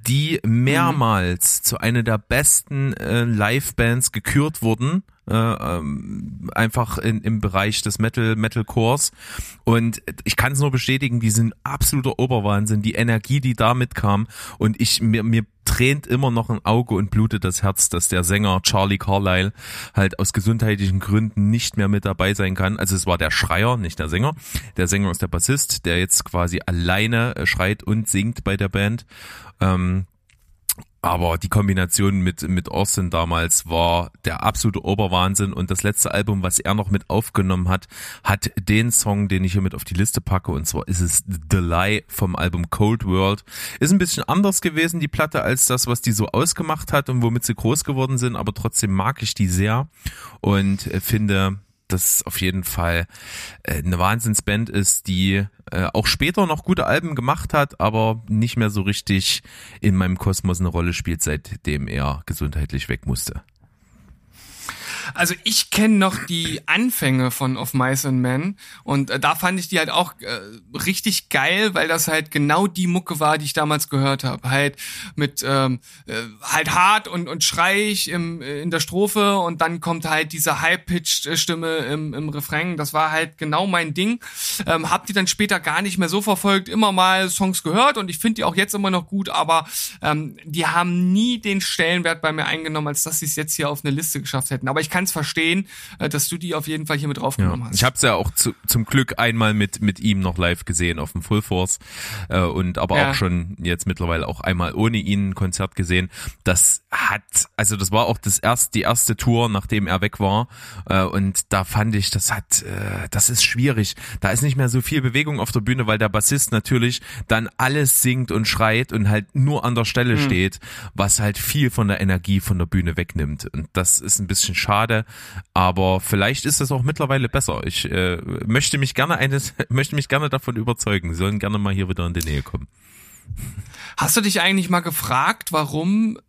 die mehrmals mhm. zu einer der besten äh, Live-Bands gekürt wurden äh, ähm, einfach in, im Bereich des Metal Metalcores und ich kann es nur bestätigen, die sind absoluter Oberwahnsinn, die Energie, die damit kam und ich mir mir tränt immer noch ein Auge und blutet das Herz, dass der Sänger Charlie Carlyle halt aus gesundheitlichen Gründen nicht mehr mit dabei sein kann. Also es war der Schreier, nicht der Sänger. Der Sänger ist der Bassist, der jetzt quasi alleine äh, schreit und singt bei der Band. Ähm, aber die Kombination mit, mit Austin damals war der absolute Oberwahnsinn. Und das letzte Album, was er noch mit aufgenommen hat, hat den Song, den ich hier mit auf die Liste packe. Und zwar ist es The Lie vom Album Cold World. Ist ein bisschen anders gewesen, die Platte, als das, was die so ausgemacht hat und womit sie groß geworden sind, aber trotzdem mag ich die sehr und finde, das auf jeden Fall äh, eine Wahnsinnsband ist, die äh, auch später noch gute Alben gemacht hat, aber nicht mehr so richtig in meinem Kosmos eine Rolle spielt, seitdem er gesundheitlich weg musste. Also ich kenne noch die Anfänge von Of Mice and Men und äh, da fand ich die halt auch äh, richtig geil, weil das halt genau die Mucke war, die ich damals gehört habe. Halt mit ähm, äh, halt hart und und schreich im in der Strophe und dann kommt halt diese High-pitched Stimme im, im Refrain. Das war halt genau mein Ding. Ähm, hab die dann später gar nicht mehr so verfolgt, immer mal Songs gehört und ich finde die auch jetzt immer noch gut, aber ähm, die haben nie den Stellenwert bei mir eingenommen, als dass sie es jetzt hier auf eine Liste geschafft hätten. Aber ich kann es verstehen, äh, dass du die auf jeden Fall hier mit draufgenommen ja. hast. Ich habe es ja auch zu, zum Glück einmal mit mit ihm noch live gesehen auf dem Full Force äh, und aber ja. auch schon jetzt mittlerweile auch einmal ohne ihn ein Konzert gesehen. Das hat, also das war auch das erste, die erste Tour, nachdem er weg war äh, und da fand ich, das hat, äh, das ist schwierig. Da ist nicht mehr so viel Bewegung auf der Bühne, weil der Bassist natürlich dann alles singt und schreit und halt nur an der Stelle mhm. steht, was halt viel von der Energie von der Bühne wegnimmt und das ist ein bisschen schade aber vielleicht ist es auch mittlerweile besser. Ich äh, möchte mich gerne eines, (laughs) möchte mich gerne davon überzeugen. Sie sollen gerne mal hier wieder in die Nähe kommen. Hast du dich eigentlich mal gefragt, warum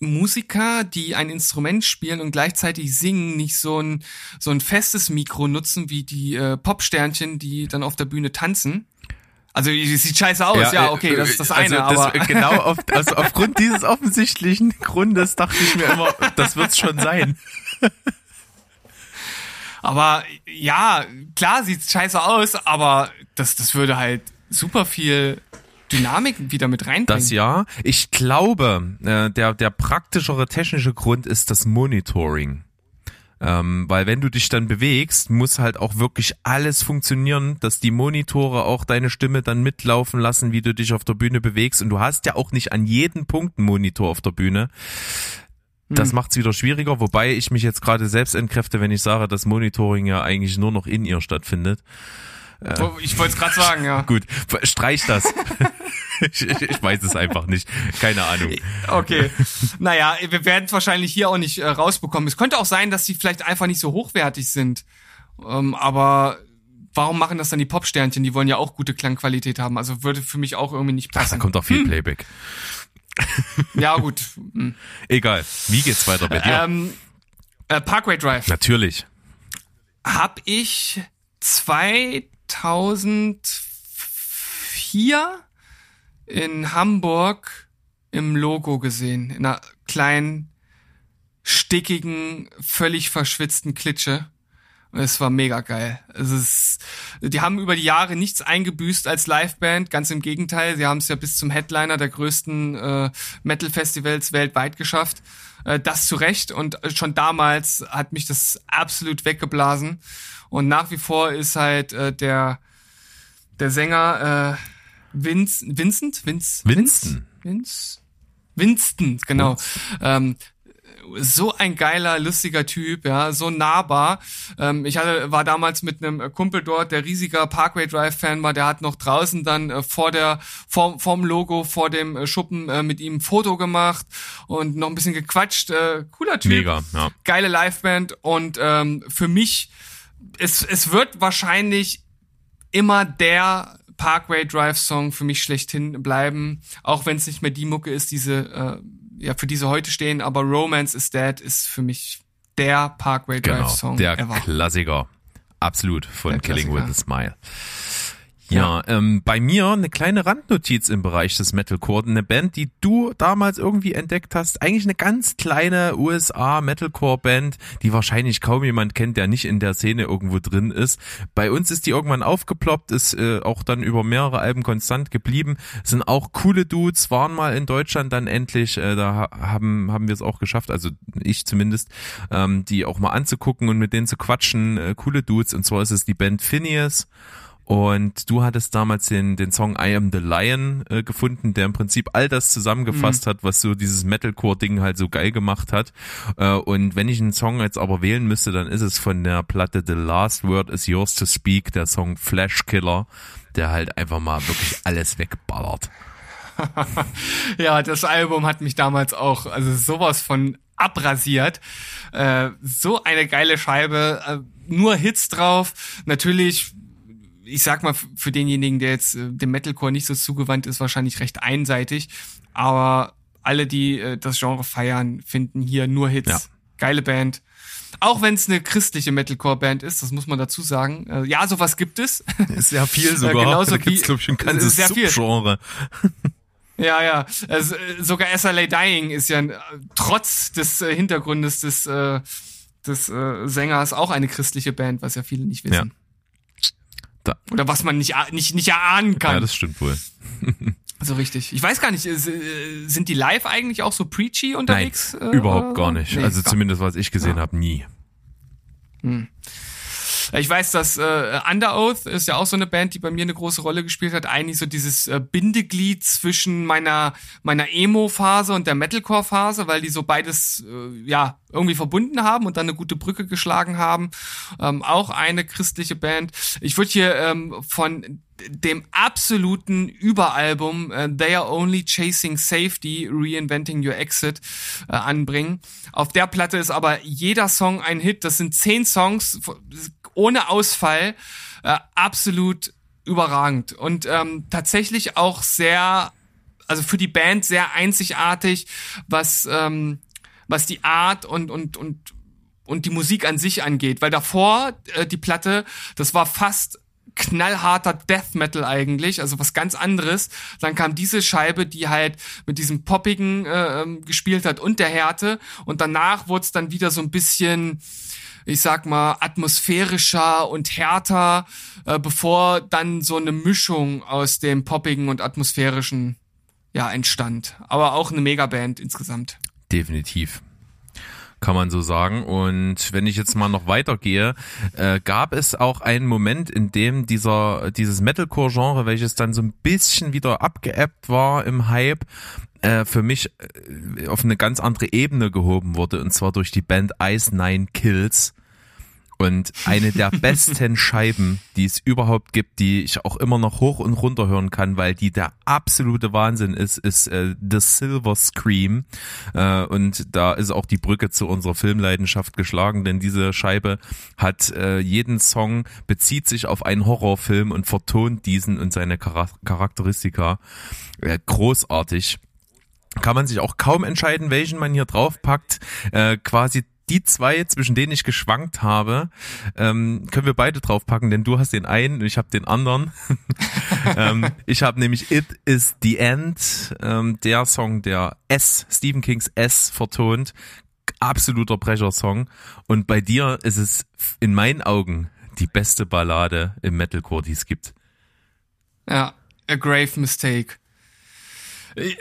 Musiker, die ein Instrument spielen und gleichzeitig singen, nicht so ein so ein festes Mikro nutzen wie die äh, Popsternchen, die dann auf der Bühne tanzen? Also sieht scheiße aus, ja, ja okay, das ist das also eine, also das, aber genau (laughs) auf, also aufgrund dieses offensichtlichen Grundes dachte ich mir immer, das wird's schon sein. aber ja, klar sieht's scheiße aus, aber das, das würde halt super viel Dynamik wieder mit reinbringen. Das ja. Ich glaube, äh, der, der praktischere technische Grund ist das Monitoring. Ähm, weil wenn du dich dann bewegst, muss halt auch wirklich alles funktionieren, dass die Monitore auch deine Stimme dann mitlaufen lassen, wie du dich auf der Bühne bewegst. Und du hast ja auch nicht an jedem Punkt einen Monitor auf der Bühne. Das hm. macht es wieder schwieriger, wobei ich mich jetzt gerade selbst entkräfte, wenn ich sage, dass Monitoring ja eigentlich nur noch in ihr stattfindet. Äh, ich wollte es gerade sagen, ja. (laughs) Gut, streich das. (laughs) ich, ich, weiß es einfach nicht. Keine Ahnung. Okay. Naja, wir werden es wahrscheinlich hier auch nicht äh, rausbekommen. Es könnte auch sein, dass sie vielleicht einfach nicht so hochwertig sind. Ähm, aber warum machen das dann die Popsternchen? Die wollen ja auch gute Klangqualität haben. Also würde für mich auch irgendwie nicht passen. Ach, da kommt auch viel hm. Playback. ja, gut. Hm. Egal. Wie geht's weiter bei dir? Ähm, äh, Parkway Drive. Natürlich. Hab ich 2004 in Hamburg im Logo gesehen, in einer kleinen, stickigen, völlig verschwitzten Klitsche. Und es war mega geil. Es ist, die haben über die Jahre nichts eingebüßt als Liveband, ganz im Gegenteil. Sie haben es ja bis zum Headliner der größten äh, Metal-Festivals weltweit geschafft. Äh, das zu Recht. Und schon damals hat mich das absolut weggeblasen. Und nach wie vor ist halt äh, der, der Sänger äh, Vince, Vincent? Vince, Winston. Vince? Winston, genau. Ähm, so ein geiler, lustiger Typ, ja, so nahbar. Ähm, ich hatte, war damals mit einem Kumpel dort, der riesiger Parkway Drive Fan war, der hat noch draußen dann äh, vor der, vor, vorm Logo, vor dem äh, Schuppen äh, mit ihm ein Foto gemacht und noch ein bisschen gequatscht. Äh, cooler Typ. Mega, ja. Geile Liveband und ähm, für mich, es, es wird wahrscheinlich immer der Parkway Drive Song für mich schlechthin bleiben, auch wenn es nicht mehr die Mucke ist, diese äh, ja für diese heute stehen, aber Romance is Dead ist für mich der Parkway Drive Genau, Song der ever. Klassiker. Absolut von Der Killing Klassiker. with a Smile. Ja, ähm, bei mir eine kleine Randnotiz im Bereich des Metalcore. Eine Band, die du damals irgendwie entdeckt hast. Eigentlich eine ganz kleine USA Metalcore-Band, die wahrscheinlich kaum jemand kennt, der nicht in der Szene irgendwo drin ist. Bei uns ist die irgendwann aufgeploppt, ist äh, auch dann über mehrere Alben konstant geblieben. Sind auch coole Dudes, waren mal in Deutschland dann endlich. Äh, da ha- haben, haben wir es auch geschafft, also ich zumindest, ähm, die auch mal anzugucken und mit denen zu quatschen. Äh, coole Dudes. Und zwar ist es die Band Phineas. Und du hattest damals den, den Song I Am the Lion äh, gefunden, der im Prinzip all das zusammengefasst hat, was so dieses Metalcore-Ding halt so geil gemacht hat. Äh, und wenn ich einen Song jetzt aber wählen müsste, dann ist es von der Platte The Last Word is Yours to Speak, der Song Flash Killer, der halt einfach mal wirklich alles wegballert. (laughs) Ja, das Album hat mich damals auch, also sowas von abrasiert. Äh, so eine geile Scheibe, äh, nur Hits drauf. Natürlich, ich sag mal, für denjenigen, der jetzt äh, dem Metalcore nicht so zugewandt ist, wahrscheinlich recht einseitig. Aber alle, die äh, das Genre feiern, finden hier nur Hits. Ja. Geile Band. Auch wenn es eine christliche Metalcore-Band ist, das muss man dazu sagen. Äh, ja, sowas gibt es. (laughs) Ist ja viel sogar. genauso da gibt's, glaube ich, ein es ganzes. Subgenre. (laughs) Ja, ja. Also, äh, sogar SLA Dying ist ja äh, trotz des äh, Hintergrundes des, äh, des äh, Sängers auch eine christliche Band, was ja viele nicht wissen. Da. Oder was man nicht, nicht, nicht erahnen kann. Ja, das stimmt wohl. (laughs) so richtig. Ich weiß gar nicht, äh, äh, sind die live eigentlich auch so preachy Nein, unterwegs? äh, überhaupt gar nicht. Nee, also gar- zumindest was ich gesehen Ja. habe, nie. Ich weiß, dass äh, Under Oath ist ja auch so eine Band, die bei mir eine große Rolle gespielt hat. Eigentlich so dieses äh, Bindeglied zwischen meiner meiner Emo-Phase und der Metalcore-Phase, weil die so beides äh, ja irgendwie verbunden haben und dann eine gute Brücke geschlagen haben. Ähm, auch eine christliche Band. Ich würde hier ähm, von dem absoluten Überalbum äh, They Are Only Chasing Safety, Reinventing Your Exit äh, anbringen. Auf der Platte ist aber jeder Song ein Hit. Das sind zehn Songs ohne Ausfall. Äh, absolut überragend. Und ähm, tatsächlich auch sehr, also für die Band sehr einzigartig, was, ähm, was die Art und, und, und, und die Musik an sich angeht. Weil davor, äh, die Platte, das war fast knallharter Death Metal eigentlich, also was ganz anderes. Dann kam diese Scheibe, die halt mit diesem Poppigen äh, ähm, gespielt hat und der Härte. Und danach wurde es dann wieder so ein bisschen, ich sag mal, atmosphärischer und härter, äh, bevor dann so eine Mischung aus dem Poppigen und atmosphärischen ja entstand. Aber auch eine Megaband insgesamt. Definitiv. Kann man so sagen. Und wenn ich jetzt mal noch weitergehe, äh, gab es auch einen Moment, in dem dieser, dieses Metalcore-Genre, welches dann so ein bisschen wieder abgeebbt war im Hype, äh, für mich äh, auf eine ganz andere Ebene gehoben wurde, und zwar durch die Band Ice Nine Kills. Und eine der (laughs) besten Scheiben, die es überhaupt gibt, die ich auch immer noch hoch und runter hören kann, weil die der absolute Wahnsinn ist, ist äh, The Silver Scream. Äh, und da ist auch die Brücke zu unserer Filmleidenschaft geschlagen, denn diese Scheibe hat äh, jeden Song bezieht sich auf einen Horrorfilm und vertont diesen und seine Chara Charakteristika. Äh, großartig kann man sich auch kaum entscheiden, welchen man hier draufpackt. Äh, quasi die zwei, zwischen denen ich geschwankt habe, ähm, können wir beide draufpacken, denn du hast den einen und ich habe den anderen. (laughs) ähm, ich habe nämlich It Is The End, ähm, der Song, der S, Stephen Kings S vertont. Absoluter Brecher-Song. Und bei dir ist es in meinen Augen die beste Ballade im Metalcore, die es gibt. Ja, A Grave Mistake.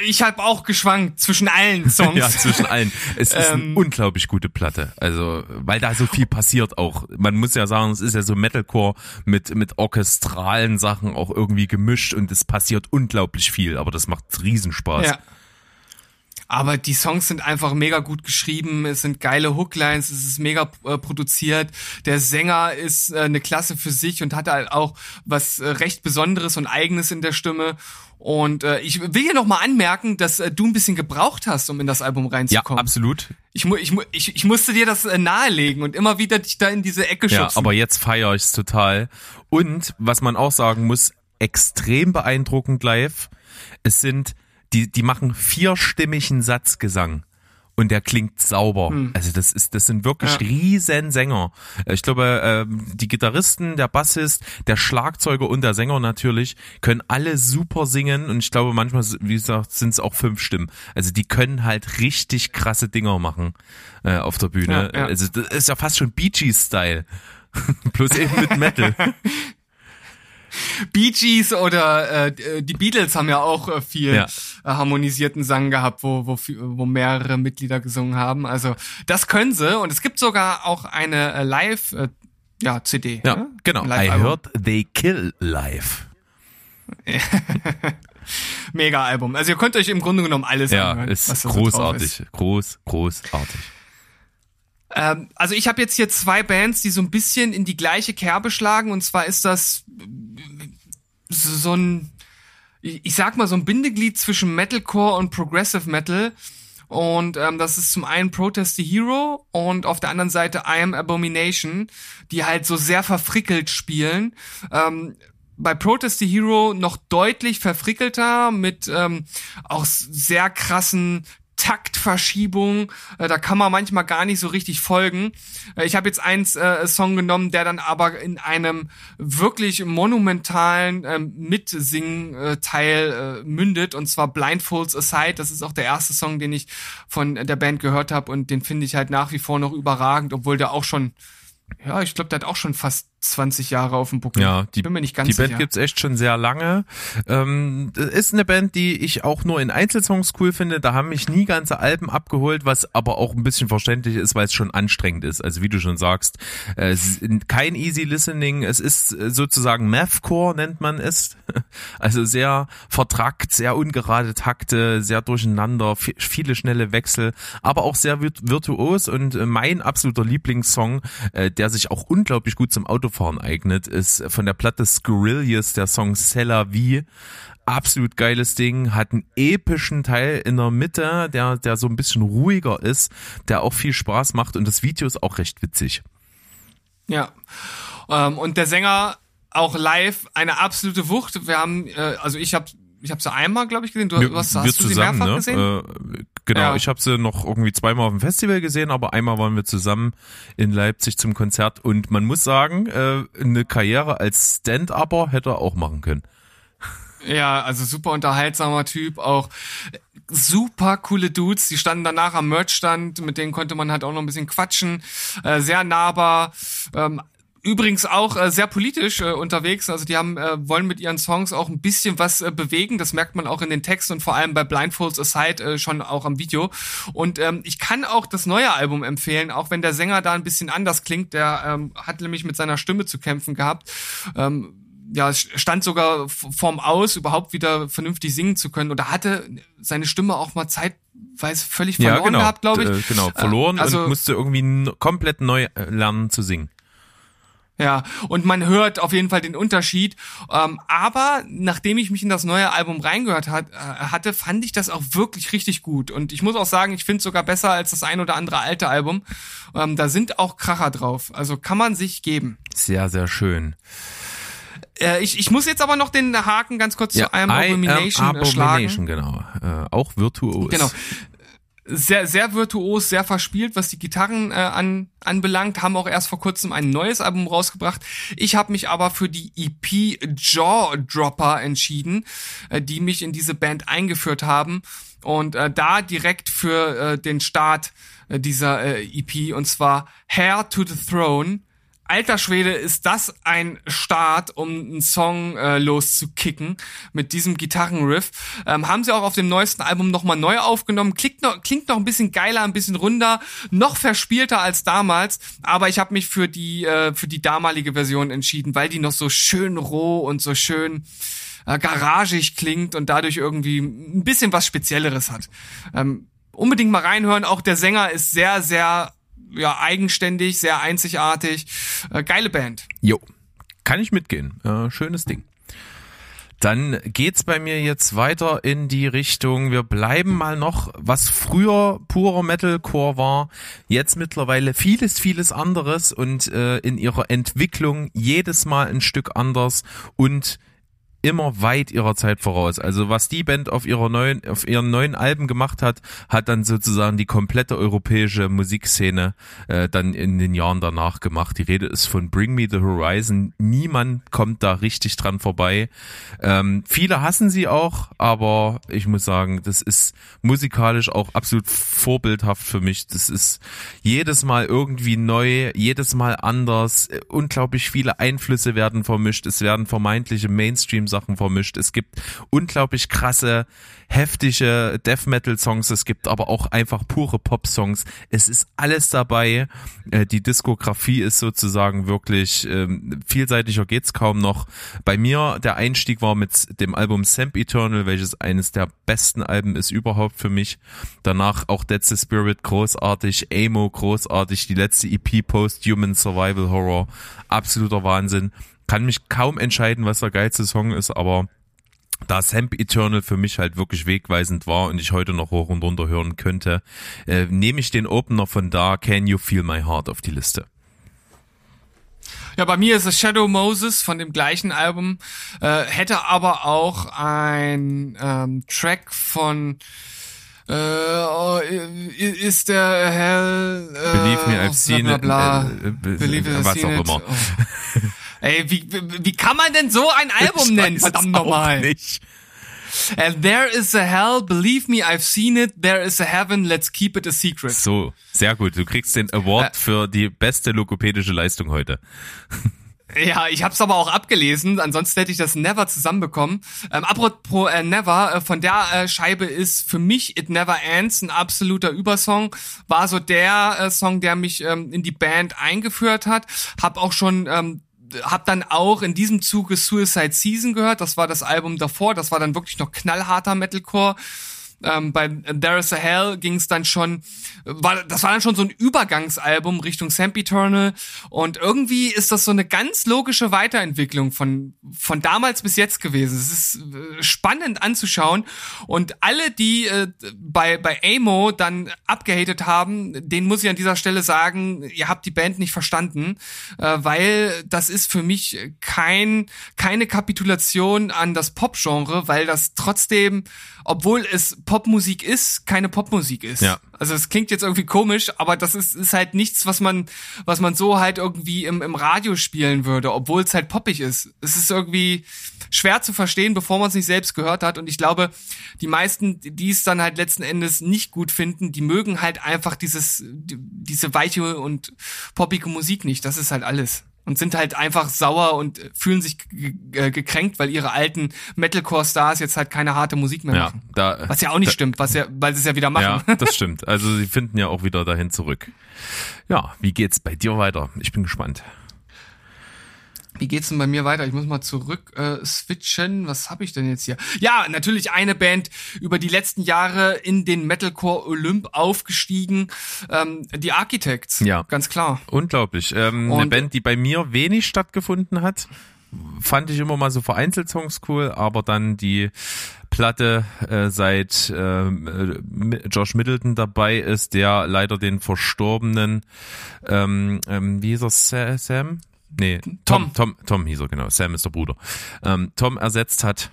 Ich habe auch geschwankt zwischen allen (laughs) Songs. ja, zwischen allen. Es ist eine ähm, unglaublich gute Platte. Also, weil da so viel passiert auch. Man muss ja sagen, es ist ja so Metalcore mit, mit orchestralen Sachen auch irgendwie gemischt und es passiert unglaublich viel, aber das macht Riesenspaß. Ja. Aber die Songs sind einfach mega gut geschrieben, es sind geile Hooklines, es ist mega äh, produziert. Der Sänger ist äh, eine Klasse für sich und hat halt auch was äh, recht Besonderes und Eigenes in der Stimme. Und äh, ich will hier nochmal anmerken, dass äh, du ein bisschen gebraucht hast, um in das Album reinzukommen. Ja, absolut. Ich, mu ich, mu ich, ich musste dir das äh, nahelegen und immer wieder dich da in diese Ecke schubsen. Ja, aber jetzt feiere ich es total. Und was man auch sagen muss, extrem beeindruckend live. Es sind die, die machen vierstimmigen Satzgesang und der klingt sauber. Hm. Also das ist, das sind wirklich ja. riesen Sänger. Ich glaube, ähm, die Gitarristen, der Bassist, der Schlagzeuger und der Sänger natürlich können alle super singen und ich glaube manchmal, wie gesagt, sind es auch fünf Stimmen. Also die können halt richtig krasse Dinger machen äh, auf der Bühne. Ja, ja. Also das ist ja fast schon Bee Gees Style. (laughs) Plus eben mit Metal. (laughs) Bee Gees oder äh, die Beatles haben ja auch äh, viel ja. Äh, harmonisierten Sang gehabt, wo, wo, wo mehrere Mitglieder gesungen haben. Also das können sie und es gibt sogar auch eine äh, Live äh, ja, CD. Ja, ne? genau. I heard they kill live. (laughs) Mega Album. Also ihr könnt euch im Grunde genommen alles ja, anhören. Ist großartig. Ist. Groß, großartig. Ähm, also ich habe jetzt hier zwei Bands, die so ein bisschen in die gleiche Kerbe schlagen. Und zwar ist das so ein, ich sag mal, so ein Bindeglied zwischen Metalcore und Progressive Metal. Und ähm, das ist zum einen Protest the Hero und auf der anderen Seite I Am Abomination, die halt so sehr verfrickelt spielen. Ähm, bei Protest the Hero noch deutlich verfrickelter mit ähm, auch sehr krassen Taktverschiebung, äh, da kann man manchmal gar nicht so richtig folgen. Äh, ich habe jetzt eins äh, Song genommen, der dann aber in einem wirklich monumentalen äh, Mitsingen-Teil äh, mündet und zwar Blindfolds Aside. Das ist auch der erste Song, den ich von der Band gehört habe und den finde ich halt nach wie vor noch überragend, obwohl der auch schon ja, ich glaube, der hat auch schon fast 20 Jahre auf dem Buckel. Ja, die, Bin mir nicht ganz die Band gibt's echt schon sehr lange. Ähm, ist eine Band, die ich auch nur in Einzelsongs cool finde. Da haben mich nie ganze Alben abgeholt, was aber auch ein bisschen verständlich ist, weil es schon anstrengend ist. Also wie du schon sagst, äh, kein easy listening. Es ist sozusagen Mathcore nennt man es. (laughs) Also sehr vertrackt, sehr ungerade Takte, sehr durcheinander, viele schnelle Wechsel, aber auch sehr virtuos und äh, mein absoluter Lieblingssong, äh, der sich auch unglaublich gut zum Auto Autofahren eignet, ist von der Platte Scorilius der Song Cella Vie. Absolut geiles Ding, hat einen epischen Teil in der Mitte, der, der so ein bisschen ruhiger ist, der auch viel Spaß macht und das Video ist auch recht witzig. Ja. Ähm, und der Sänger auch live eine absolute Wucht. Wir haben, äh, also ich habe ich habe sie einmal, glaube ich, gesehen. Du, wir, hast, wir hast du zusammen, sie mehrfach ne? gesehen? Äh, genau, ja. ich habe sie noch irgendwie zweimal auf dem Festival gesehen, aber einmal waren wir zusammen in Leipzig zum Konzert und man muss sagen, äh, eine Karriere als Stand-Upper hätte er auch machen können. Ja, also super unterhaltsamer Typ, auch super coole Dudes. Die standen danach am Merchstand, mit denen konnte man halt auch noch ein bisschen quatschen. Äh, sehr nahbar. Ähm, Übrigens auch äh, sehr politisch äh, unterwegs. Also die haben äh, wollen mit ihren Songs auch ein bisschen was äh, bewegen. Das merkt man auch in den Texten und vor allem bei Blindfolds Aside äh, schon auch am Video. Und ähm, ich kann auch das neue Album empfehlen, auch wenn der Sänger da ein bisschen anders klingt. Der ähm, hat nämlich mit seiner Stimme zu kämpfen gehabt. Ähm, ja, stand sogar vorm Aus, überhaupt wieder vernünftig singen zu können. Oder hatte seine Stimme auch mal zeitweise völlig verloren ja, genau, gehabt, glaube ich. Äh, genau, verloren also, und musste irgendwie komplett neu äh, lernen zu singen. Ja, und man hört auf jeden Fall den Unterschied. Ähm, aber nachdem ich mich in das neue Album reingehört hat, äh, hatte, fand ich das auch wirklich richtig gut. Und ich muss auch sagen, ich finde es sogar besser als das ein oder andere alte Album. Ähm, da sind auch Kracher drauf. Also kann man sich geben. Sehr, sehr schön. Äh, ich, ich muss jetzt aber noch den Haken ganz kurz ja, zu einem Abomination, Abomination schlagen. genau. Äh, auch virtuos. Genau sehr, sehr virtuos, sehr verspielt, was die Gitarren äh, an, anbelangt, haben auch erst vor kurzem ein neues Album rausgebracht. Ich habe mich aber für die EP Jaw Dropper entschieden, äh, die mich in diese Band eingeführt haben und äh, da direkt für äh, den Start äh, dieser äh, EP und zwar Hair to the Throne Alter Schwede, ist das ein Start, um einen Song äh, loszukicken mit diesem Gitarrenriff. Ähm, haben sie auch auf dem neuesten Album nochmal neu aufgenommen. Klingt noch, klingt noch ein bisschen geiler, ein bisschen runder, noch verspielter als damals. Aber ich habe mich für die, äh, für die damalige Version entschieden, weil die noch so schön roh und so schön äh, garagig klingt und dadurch irgendwie ein bisschen was Spezielleres hat. Ähm, unbedingt mal reinhören. Auch der Sänger ist sehr, sehr ja, eigenständig, sehr einzigartig. Äh, geile Band. Jo, kann ich mitgehen. Äh, schönes Ding. Dann geht's bei mir jetzt weiter in die Richtung, wir bleiben mal noch, was früher purer Metalcore war, jetzt mittlerweile vieles, vieles anderes und äh, in ihrer Entwicklung jedes Mal ein Stück anders und immer weit ihrer Zeit voraus. Also was die Band auf ihrer neuen, auf ihren neuen Alben gemacht hat, hat dann sozusagen die komplette europäische Musikszene äh, dann in den Jahren danach gemacht. Die Rede ist von Bring Me the Horizon. Niemand kommt da richtig dran vorbei. Ähm, viele hassen sie auch, aber ich muss sagen, das ist musikalisch auch absolut vorbildhaft für mich. Das ist jedes Mal irgendwie neu, jedes Mal anders. Unglaublich viele Einflüsse werden vermischt. Es werden vermeintliche Mainstream Sachen vermischt. Es gibt unglaublich krasse heftige Death Metal Songs, es gibt aber auch einfach pure Pop Songs. Es ist alles dabei. Äh, die Diskografie ist sozusagen wirklich ähm, vielseitiger geht's kaum noch. Bei mir der Einstieg war mit dem Album Samp Eternal, welches eines der besten Alben ist überhaupt für mich. Danach auch Dead the Spirit großartig, Amo großartig, die letzte EP Post Human Survival Horror absoluter Wahnsinn. Kann mich kaum entscheiden, was der geilste Song ist, aber da Samp Eternal für mich halt wirklich wegweisend war und ich heute noch hoch und runter hören könnte, äh, nehme ich den Opener von da, Can You Feel My Heart, auf die Liste. Ja, bei mir ist es Shadow Moses von dem gleichen Album, äh, hätte aber auch ein ähm, Track von äh, oh, ist der Hell äh, Believe me, I've seen bla, bla, bla. it. Äh, äh, Believe it, was auch immer. Oh. (laughs) Ey, wie, wie kann man denn so ein Album nennen? Verdammt nochmal. Nicht. And there is a hell, believe me, I've seen it. There is a heaven, let's keep it a secret. So, sehr gut. Du kriegst den Award äh, für die beste logopädische Leistung heute. Ja, ich hab's aber auch abgelesen, ansonsten hätte ich das Never zusammenbekommen. Ähm, apropos äh, Never, äh, von der äh, Scheibe ist für mich It Never Ends ein absoluter Übersong. War so der äh, Song, der mich ähm, in die Band eingeführt hat. Hab auch schon ähm, hab dann auch in diesem Zuge Suicide Season gehört. Das war das Album davor. Das war dann wirklich noch knallharter Metalcore. Ähm, bei There is a Hell ging es dann schon, war, das war dann schon so ein Übergangsalbum Richtung Sempiternal und irgendwie ist das so eine ganz logische Weiterentwicklung von, von damals bis jetzt gewesen. Es ist äh, spannend anzuschauen und alle, die äh, bei, bei Amo dann abgehatet haben, denen muss ich an dieser Stelle sagen, ihr habt die Band nicht verstanden, äh, weil das ist für mich kein, keine Kapitulation an das Pop-Genre, weil das trotzdem, obwohl es Popmusik ist, keine Popmusik ist. Ja. Also es klingt jetzt irgendwie komisch, aber das ist, ist halt nichts, was man, was man so halt irgendwie im, im Radio spielen würde, obwohl es halt poppig ist. Es ist irgendwie schwer zu verstehen, bevor man es nicht selbst gehört hat. Und ich glaube, die meisten, die es dann halt letzten Endes nicht gut finden, die mögen halt einfach dieses, diese weiche und poppige Musik nicht. Das ist halt alles und sind halt einfach sauer und fühlen sich gekränkt, weil ihre alten Metalcore-Stars jetzt halt keine harte Musik mehr machen. Ja, da, was ja auch nicht da, stimmt, was ja, weil sie es ja wieder machen. Ja, (laughs) das stimmt. Also sie finden ja auch wieder dahin zurück. Ja, wie geht's bei dir weiter? Ich bin gespannt. Wie geht's denn bei mir weiter? Ich muss mal zurück äh, switchen. Was habe ich denn jetzt hier? Ja, natürlich eine Band über die letzten Jahre in den Metalcore Olymp aufgestiegen. Ähm, die Architects. Ja. Ganz klar. Unglaublich. Ähm, eine Band, die bei mir wenig stattgefunden hat. Fand ich immer mal so vereinzelt Songs cool, aber dann die Platte äh, seit äh, Josh Middleton dabei ist, der leider den verstorbenen, ähm, ähm, wie hieß er, Sam? Nee, Tom, Tom, Tom, Tom hieß er, genau, Sam ist der Bruder, ähm, Tom ersetzt hat.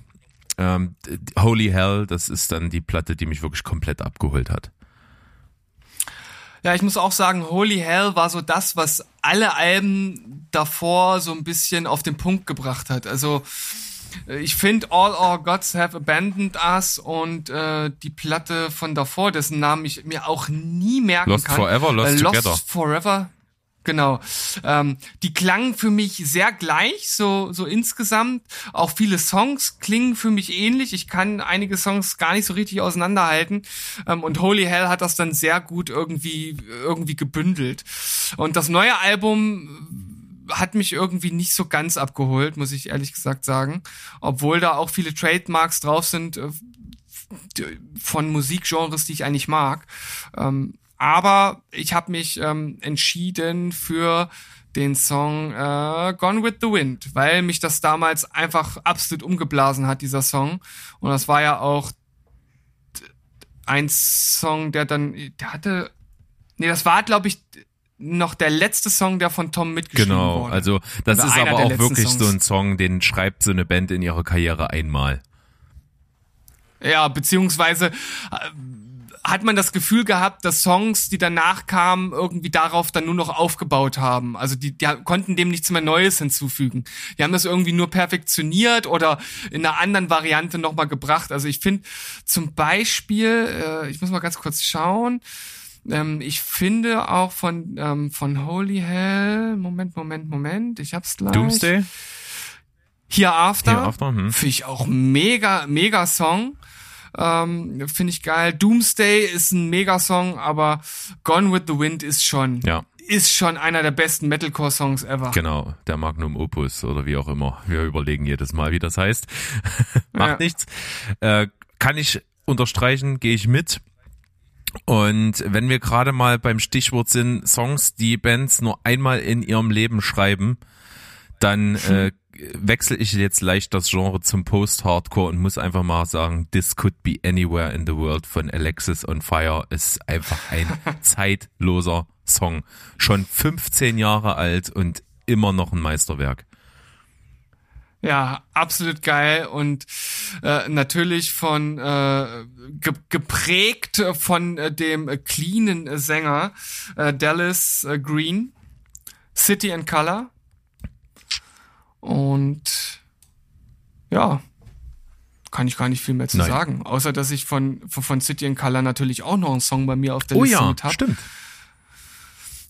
Ähm, Holy Hell, das ist dann die Platte, die mich wirklich komplett abgeholt hat. Ja, ich muss auch sagen, Holy Hell war so das, was alle Alben davor so ein bisschen auf den Punkt gebracht hat. Also äh, ich finde All Our Gods Have Abandoned Us und äh, die Platte von davor, dessen Namen ich mir auch nie merken Lost kann. Forever, Lost, äh, Lost Together. Forever. Genau. Ähm, die klangen für mich sehr gleich, so, so insgesamt. Auch viele Songs klingen für mich ähnlich. Ich kann einige Songs gar nicht so richtig auseinanderhalten. Ähm, und Holy Hell hat das dann sehr gut irgendwie, irgendwie gebündelt. Und das neue Album hat mich irgendwie nicht so ganz abgeholt, muss ich ehrlich gesagt sagen. Obwohl da auch viele Trademarks drauf sind äh, von Musikgenres, die ich eigentlich mag. Ähm, aber ich habe mich ähm, entschieden für den Song äh, Gone with the Wind, weil mich das damals einfach absolut umgeblasen hat, dieser Song. Und das war ja auch ein Song, der dann, der hatte, nee, das war, glaube ich, noch der letzte Song, der von Tom mitgeschrieben Genau, wurde. also das Oder ist aber auch wirklich so Songs. ein Song, den schreibt so eine Band in ihrer Karriere einmal. Ja, beziehungsweise äh, hat man das Gefühl gehabt, dass Songs, die danach kamen, irgendwie darauf dann nur noch aufgebaut haben. Also die, die konnten dem nichts mehr Neues hinzufügen. Die haben das irgendwie nur perfektioniert oder in einer anderen Variante nochmal gebracht. Also ich finde zum Beispiel, äh, ich muss mal ganz kurz schauen, ähm, ich finde auch von, ähm, von Holy Hell, Moment, Moment, Moment, ich hab's gleich. Doomsday? Hereafter. Hereafter, hm. Finde ich auch mega, mega Song. Ähm, Finde ich geil. Doomsday ist ein Mega-Song, aber Gone with the Wind ist schon, Ja. ist schon einer der besten Metalcore-Songs ever. Genau, der Magnum Opus oder wie auch immer. Wir überlegen jedes Mal, wie das heißt. (laughs) Macht Ja. nichts. Äh, kann ich unterstreichen, gehe ich mit. Und wenn wir gerade mal beim Stichwort sind, Songs, die Bands nur einmal in ihrem Leben schreiben, dann äh, (laughs) wechsle ich jetzt leicht das Genre zum Post-Hardcore und muss einfach mal sagen, This Could Be Anywhere in the World von Alexis on Fire ist einfach ein (laughs) zeitloser Song. Schon 15 Jahre alt und immer noch ein Meisterwerk. Ja, absolut geil und äh, natürlich von äh, ge geprägt von äh, dem cleanen Sänger äh, Dallas äh, Green, City and Color und ja, kann ich gar nicht viel mehr zu Nein. sagen, außer dass ich von, von von City and Color natürlich auch noch einen Song bei mir auf der Oh Liste ja, mit hab. stimmt.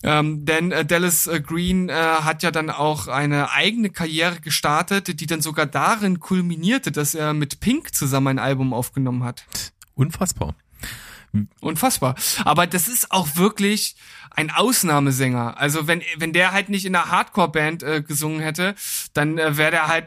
Ähm, denn äh, Dallas äh, Green äh, hat ja dann auch eine eigene Karriere gestartet, die dann sogar darin kulminierte, dass er mit Pink zusammen ein Album aufgenommen hat. Unfassbar. Unfassbar. Aber das ist auch wirklich ein Ausnahmesänger. Also wenn wenn der halt nicht in einer Hardcore-Band äh, gesungen hätte, dann äh, wäre der halt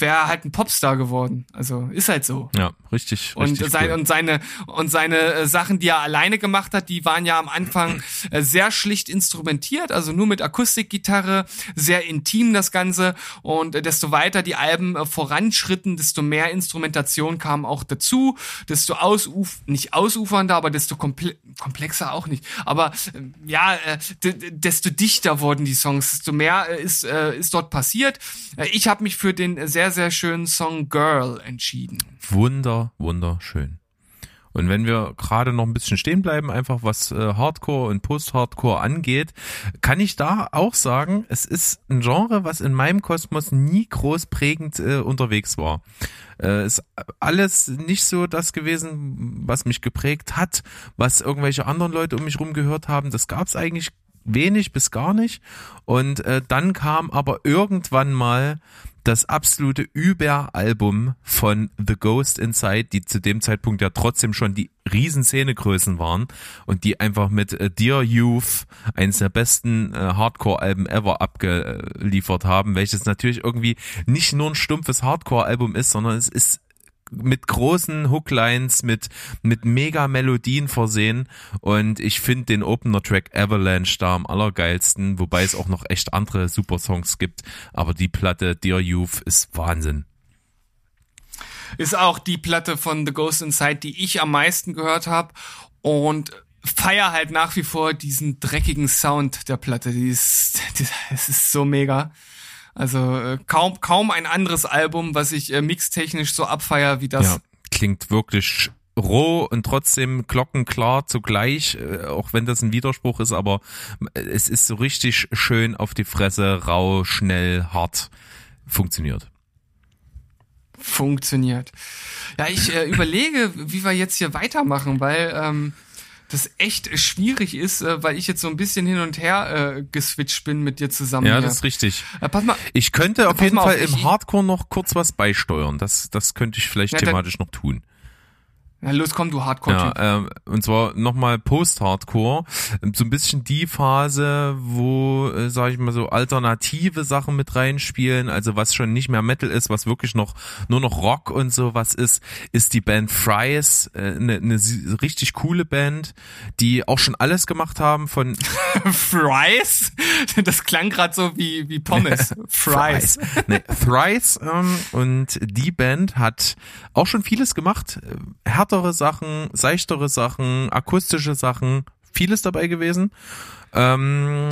wäre halt ein Popstar geworden. Also ist halt so. Ja, richtig, Und, richtig. sein, cool. und seine und seine äh, Sachen, die er alleine gemacht hat, die waren ja am Anfang äh, sehr schlicht instrumentiert, also nur mit Akustikgitarre, sehr intim das Ganze. Und äh, desto weiter die Alben äh, voranschritten, desto mehr Instrumentation kam auch dazu, desto ausuf nicht ausufernder, aber desto komple komplexer auch nicht. Aber äh, ja, äh, desto dichter wurden die Songs, desto mehr äh, ist äh, ist dort passiert. Ich habe mich für den sehr sehr schönen Song Girl entschieden. Wunder, wunderschön. Und wenn wir gerade noch ein bisschen stehen bleiben, einfach was äh, Hardcore und Post-Hardcore angeht, kann ich da auch sagen, es ist ein Genre, was in meinem Kosmos nie groß prägend äh, unterwegs war. Äh, ist alles nicht so das gewesen, was mich geprägt hat, was irgendwelche anderen Leute um mich rum gehört haben. Das gab's eigentlich wenig bis gar nicht. Und äh, dann kam aber irgendwann mal das absolute Überalbum von The Ghost Inside, die zu dem Zeitpunkt ja trotzdem schon die riesen Szenegrößen waren und die einfach mit äh, Dear Youth eines der besten äh, Hardcore-Alben ever abgeliefert haben, welches natürlich irgendwie nicht nur ein stumpfes Hardcore-Album ist, sondern es ist mit großen Hooklines, mit, mit mega Melodien versehen und ich finde den Opener-Track Avalanche da am allergeilsten, wobei es auch noch echt andere super Songs gibt, aber die Platte Dear Youth ist Wahnsinn. ist auch die Platte von The Ghost Inside, die ich am meisten gehört habe und feier halt nach wie vor diesen dreckigen Sound der Platte. Die ist, (laughs) die, es ist so mega. Also äh, kaum kaum ein anderes Album, was ich äh, mixtechnisch so abfeier wie das. Ja, klingt wirklich roh und trotzdem glockenklar zugleich, äh, auch wenn das ein Widerspruch ist, aber es ist so richtig schön auf die Fresse, rau, schnell, hart. Funktioniert. Funktioniert. Ja, ich äh, überlege, wie wir jetzt hier weitermachen, weil ähm, das echt schwierig ist, äh, weil ich jetzt so ein bisschen hin und her äh, geswitcht bin mit dir zusammen. Ja, hier. das ist richtig. Äh, pass mal, Ich könnte auf pass jeden Fall auf, im Hardcore noch kurz was beisteuern. Das, das könnte ich vielleicht Ja, dann- thematisch noch tun. Ja, los, komm, du Hardcore-Typ. Ja, ähm, und zwar nochmal Post-Hardcore. So ein bisschen die Phase, wo, äh, sag ich mal so, alternative Sachen mit reinspielen, also was schon nicht mehr Metal ist, was wirklich noch nur noch Rock und sowas ist, ist die Band Fries, eine äh, ne, ne richtig coole Band, die auch schon alles gemacht haben von (laughs) Fries? Das klang gerade so wie, wie Pommes. (laughs) Fries. nee, Thrice ähm, und die Band hat auch schon vieles gemacht. Äh, Härtere Sachen, seichtere Sachen, akustische Sachen, vieles dabei gewesen. Ähm,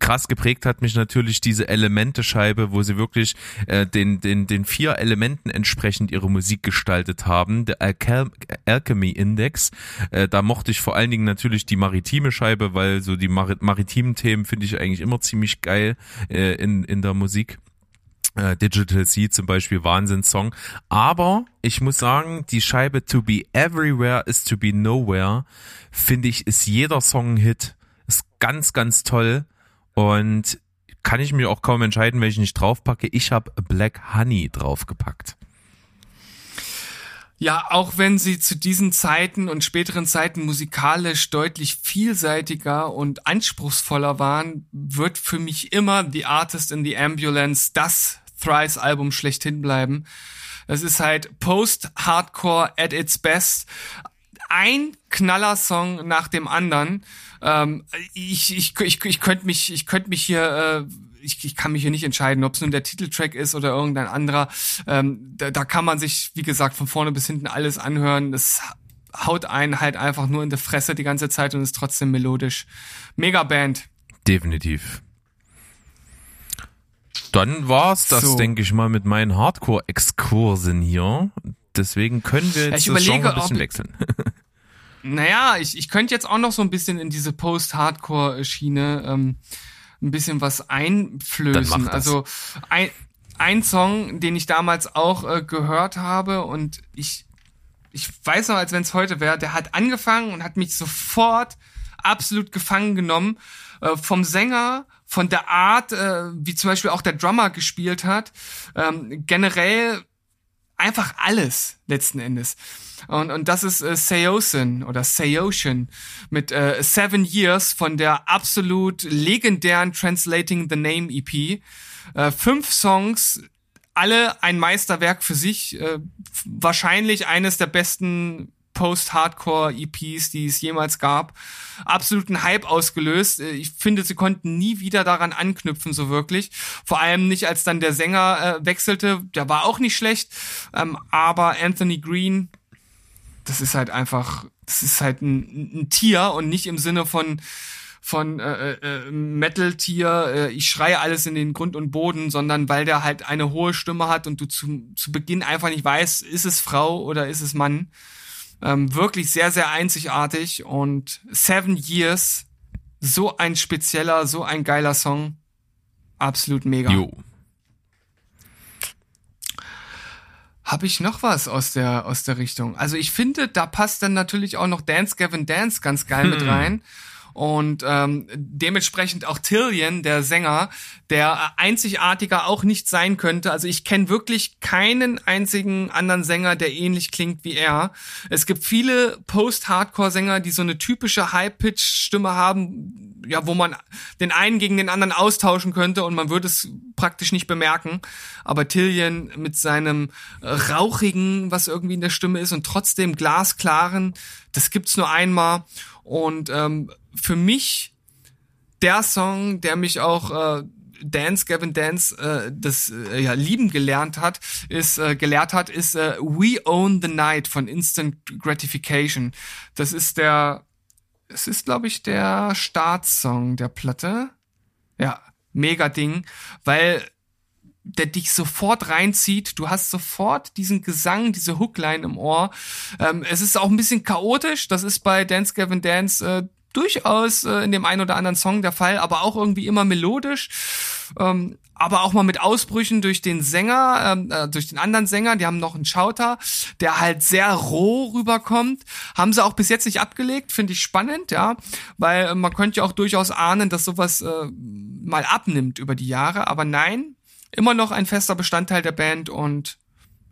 krass geprägt hat mich natürlich diese Elemente-Scheibe, wo sie wirklich äh, den, den, den vier Elementen entsprechend ihre Musik gestaltet haben. Der Alchel Alchemy Index. Äh, da mochte ich vor allen Dingen natürlich die maritime Scheibe, weil so die Mar maritimen Themen finde ich eigentlich immer ziemlich geil äh, in, in der Musik. Äh, Digital Sea zum Beispiel, Wahnsinnssong. Aber ich muss sagen, die Scheibe To Be Everywhere is To Be Nowhere, finde ich, ist jeder Song ein Hit. Ist ganz, ganz toll. Und kann ich mir auch kaum entscheiden, welchen ich draufpacke. Ich habe Black Honey draufgepackt. Ja, auch wenn sie zu diesen Zeiten und späteren Zeiten musikalisch deutlich vielseitiger und anspruchsvoller waren, wird für mich immer The Artist in the Ambulance das Thrice-Album schlechthin bleiben. Es ist halt Post-Hardcore at its best. Ein Knallersong nach dem anderen. Ähm, ich ich, ich, ich könnte mich, ich könnte mich hier, äh, ich, ich kann mich hier nicht entscheiden, ob es nun der Titeltrack ist oder irgendein anderer. Ähm, da, da kann man sich, wie gesagt, von vorne bis hinten alles anhören. Das haut einen halt einfach nur in die Fresse die ganze Zeit und ist trotzdem melodisch. Mega Band. Definitiv. Dann war's das, So. denke ich mal, mit meinen Hardcore-Exkursen hier. Deswegen können wir jetzt ich das überlege, Genre ein bisschen wechseln. (laughs) Naja, ich, ich könnte jetzt auch noch so ein bisschen in diese Post-Hardcore-Schiene ähm, ein bisschen was einflößen. Also ein, ein Song, den ich damals auch äh, gehört habe und ich, ich weiß noch, als wenn es heute wäre, der hat angefangen und hat mich sofort absolut gefangen genommen. Äh, vom Sänger, von der Art, äh, wie zum Beispiel auch der Drummer gespielt hat. Ähm, generell einfach alles letzten Endes. Und, und das ist äh, Seosin oder Seocean mit äh, Seven Years von der absolut legendären Translating the Name EP. Äh, fünf Songs, alle ein Meisterwerk für sich. Äh, wahrscheinlich eines der besten Post-Hardcore-EPs, die es jemals gab. Absoluten Hype ausgelöst. Äh, Ich finde, sie konnten nie wieder daran anknüpfen, so wirklich. Vor allem nicht, als dann der Sänger äh, wechselte. Der war auch nicht schlecht. Ähm, aber Anthony Green, das ist halt einfach, das ist halt ein, ein Tier und nicht im Sinne von von äh, äh, Metal-Tier, äh, ich schreie alles in den Grund und Boden, sondern weil der halt eine hohe Stimme hat und du zu, zu Beginn einfach nicht weißt, ist es Frau oder ist es Mann. Ähm, wirklich sehr, sehr einzigartig und Seven Years, so ein spezieller, so ein geiler Song. Absolut mega. Jo. Habe ich noch was aus der, aus der Richtung? Also ich finde, da passt dann natürlich auch noch Dance Gavin Dance ganz geil mit rein. Und ähm, dementsprechend auch Tillian, der Sänger, der einzigartiger auch nicht sein könnte. Also ich kenne wirklich keinen einzigen anderen Sänger, der ähnlich klingt wie er. Es gibt viele Post-Hardcore-Sänger, die so eine typische High-Pitch-Stimme haben, ja, wo man den einen gegen den anderen austauschen könnte und man würde es praktisch nicht bemerken. Aber Tillian mit seinem äh, rauchigen, was irgendwie in der Stimme ist und trotzdem glasklaren, das gibt's nur einmal. Und ähm, für mich der Song, der mich auch äh, Dance, Gavin Dance, äh, das äh, ja lieben gelernt hat, ist äh, gelehrt hat, ist äh, We Own the Night von Instant Gratification. Das ist der, es ist glaube ich der Startsong der Platte. Ja, mega Ding, weil der dich sofort reinzieht. Du hast sofort diesen Gesang, diese Hookline im Ohr. Ähm, es ist auch ein bisschen chaotisch. Das ist bei Dance Gavin Dance äh, durchaus äh, in dem einen oder anderen Song der Fall, aber auch irgendwie immer melodisch. Ähm, aber auch mal mit Ausbrüchen durch den Sänger, ähm, äh, durch den anderen Sänger, die haben noch einen Schauter, der halt sehr roh rüberkommt. Haben sie auch bis jetzt nicht abgelegt, finde ich spannend, ja, weil man könnte ja auch durchaus ahnen, dass sowas äh, mal abnimmt über die Jahre, aber nein, immer noch ein fester Bestandteil der Band und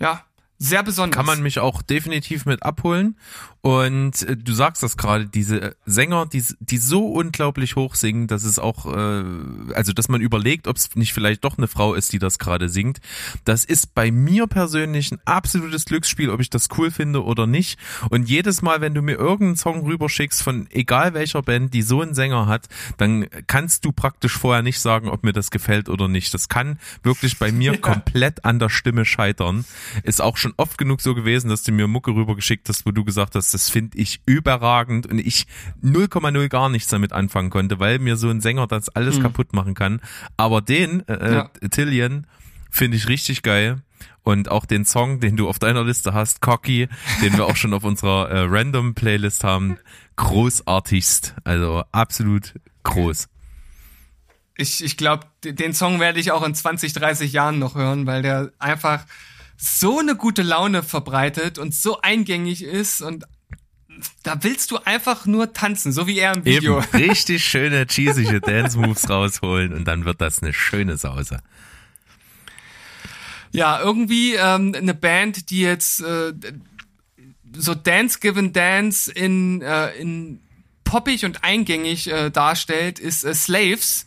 ja, sehr besonders. Kann man mich auch definitiv mit abholen. Und äh, du sagst das gerade, diese Sänger, die, die so unglaublich hoch singen, dass es auch, äh, also dass man überlegt, ob es nicht vielleicht doch eine Frau ist, die das gerade singt. Das ist bei mir persönlich ein absolutes Glücksspiel, ob ich das cool finde oder nicht. Und jedes Mal, wenn du mir irgendeinen Song rüberschickst von egal welcher Band, die so einen Sänger hat, dann kannst du praktisch vorher nicht sagen, ob mir das gefällt oder nicht. Das kann wirklich bei mir ja. (laughs) komplett an der Stimme scheitern. Ist auch schon oft genug so gewesen, dass du mir Mucke rübergeschickt hast, wo du gesagt hast, das finde ich überragend und ich 0,0 gar nichts damit anfangen konnte, weil mir so ein Sänger das alles mhm. kaputt machen kann. Aber den, äh, ja. Tillian, finde ich richtig geil. Und auch den Song, den du auf deiner Liste hast, Cocky, den wir auch schon auf unserer äh, Random Playlist haben, großartigst. Also absolut groß. Ich, ich glaube, den Song werde ich auch in 20, 30 Jahren noch hören, weil der einfach so eine gute Laune verbreitet und so eingängig ist und da willst du einfach nur tanzen, so wie er im Video. Eben, (laughs) richtig (laughs) schöne, cheesige Dance-Moves rausholen und dann wird das eine schöne Sause. Ja, irgendwie ähm, eine Band, die jetzt äh, so Dance Given Dance in, äh, in poppig und eingängig äh, darstellt, ist äh, Slaves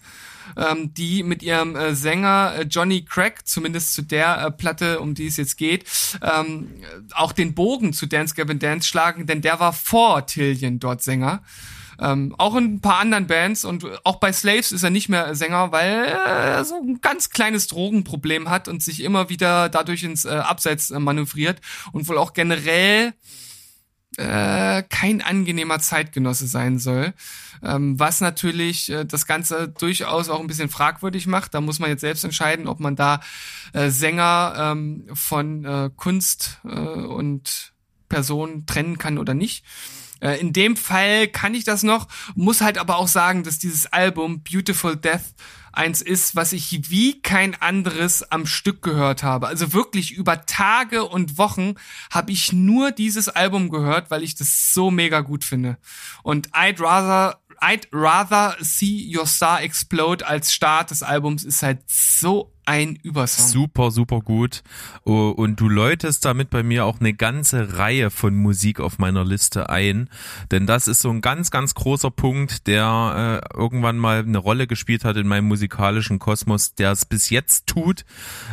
ähm, die mit ihrem äh, Sänger äh, Johnny Craig, zumindest zu der äh, Platte, um die es jetzt geht, ähm, auch den Bogen zu Dance Gavin Dance schlagen, denn der war vor Tillian dort Sänger. Ähm, auch in ein paar anderen Bands und auch bei Slaves ist er nicht mehr Sänger, weil er so ein ganz kleines Drogenproblem hat und sich immer wieder dadurch ins äh, Abseits äh, manövriert und wohl auch generell äh, kein angenehmer Zeitgenosse sein soll. Ähm, was natürlich äh, das Ganze durchaus auch ein bisschen fragwürdig macht. Da muss man jetzt selbst entscheiden, ob man da äh, Sänger ähm, von äh, Kunst und Person trennen kann oder nicht. In dem Fall kann ich das noch, muss halt aber auch sagen, dass dieses Album Beautiful Death eins ist, was ich wie kein anderes am Stück gehört habe. Also wirklich über Tage und Wochen habe ich nur dieses Album gehört, weil ich das so mega gut finde. Und I'd rather I'd rather see your star explode als Start des Albums ist halt so ein Übersong. Super, super gut. Oh, und du läutest damit bei mir auch eine ganze Reihe von Musik auf meiner Liste ein. Denn das ist so ein ganz, ganz großer Punkt, der äh, irgendwann mal eine Rolle gespielt hat in meinem musikalischen Kosmos, der es bis jetzt tut,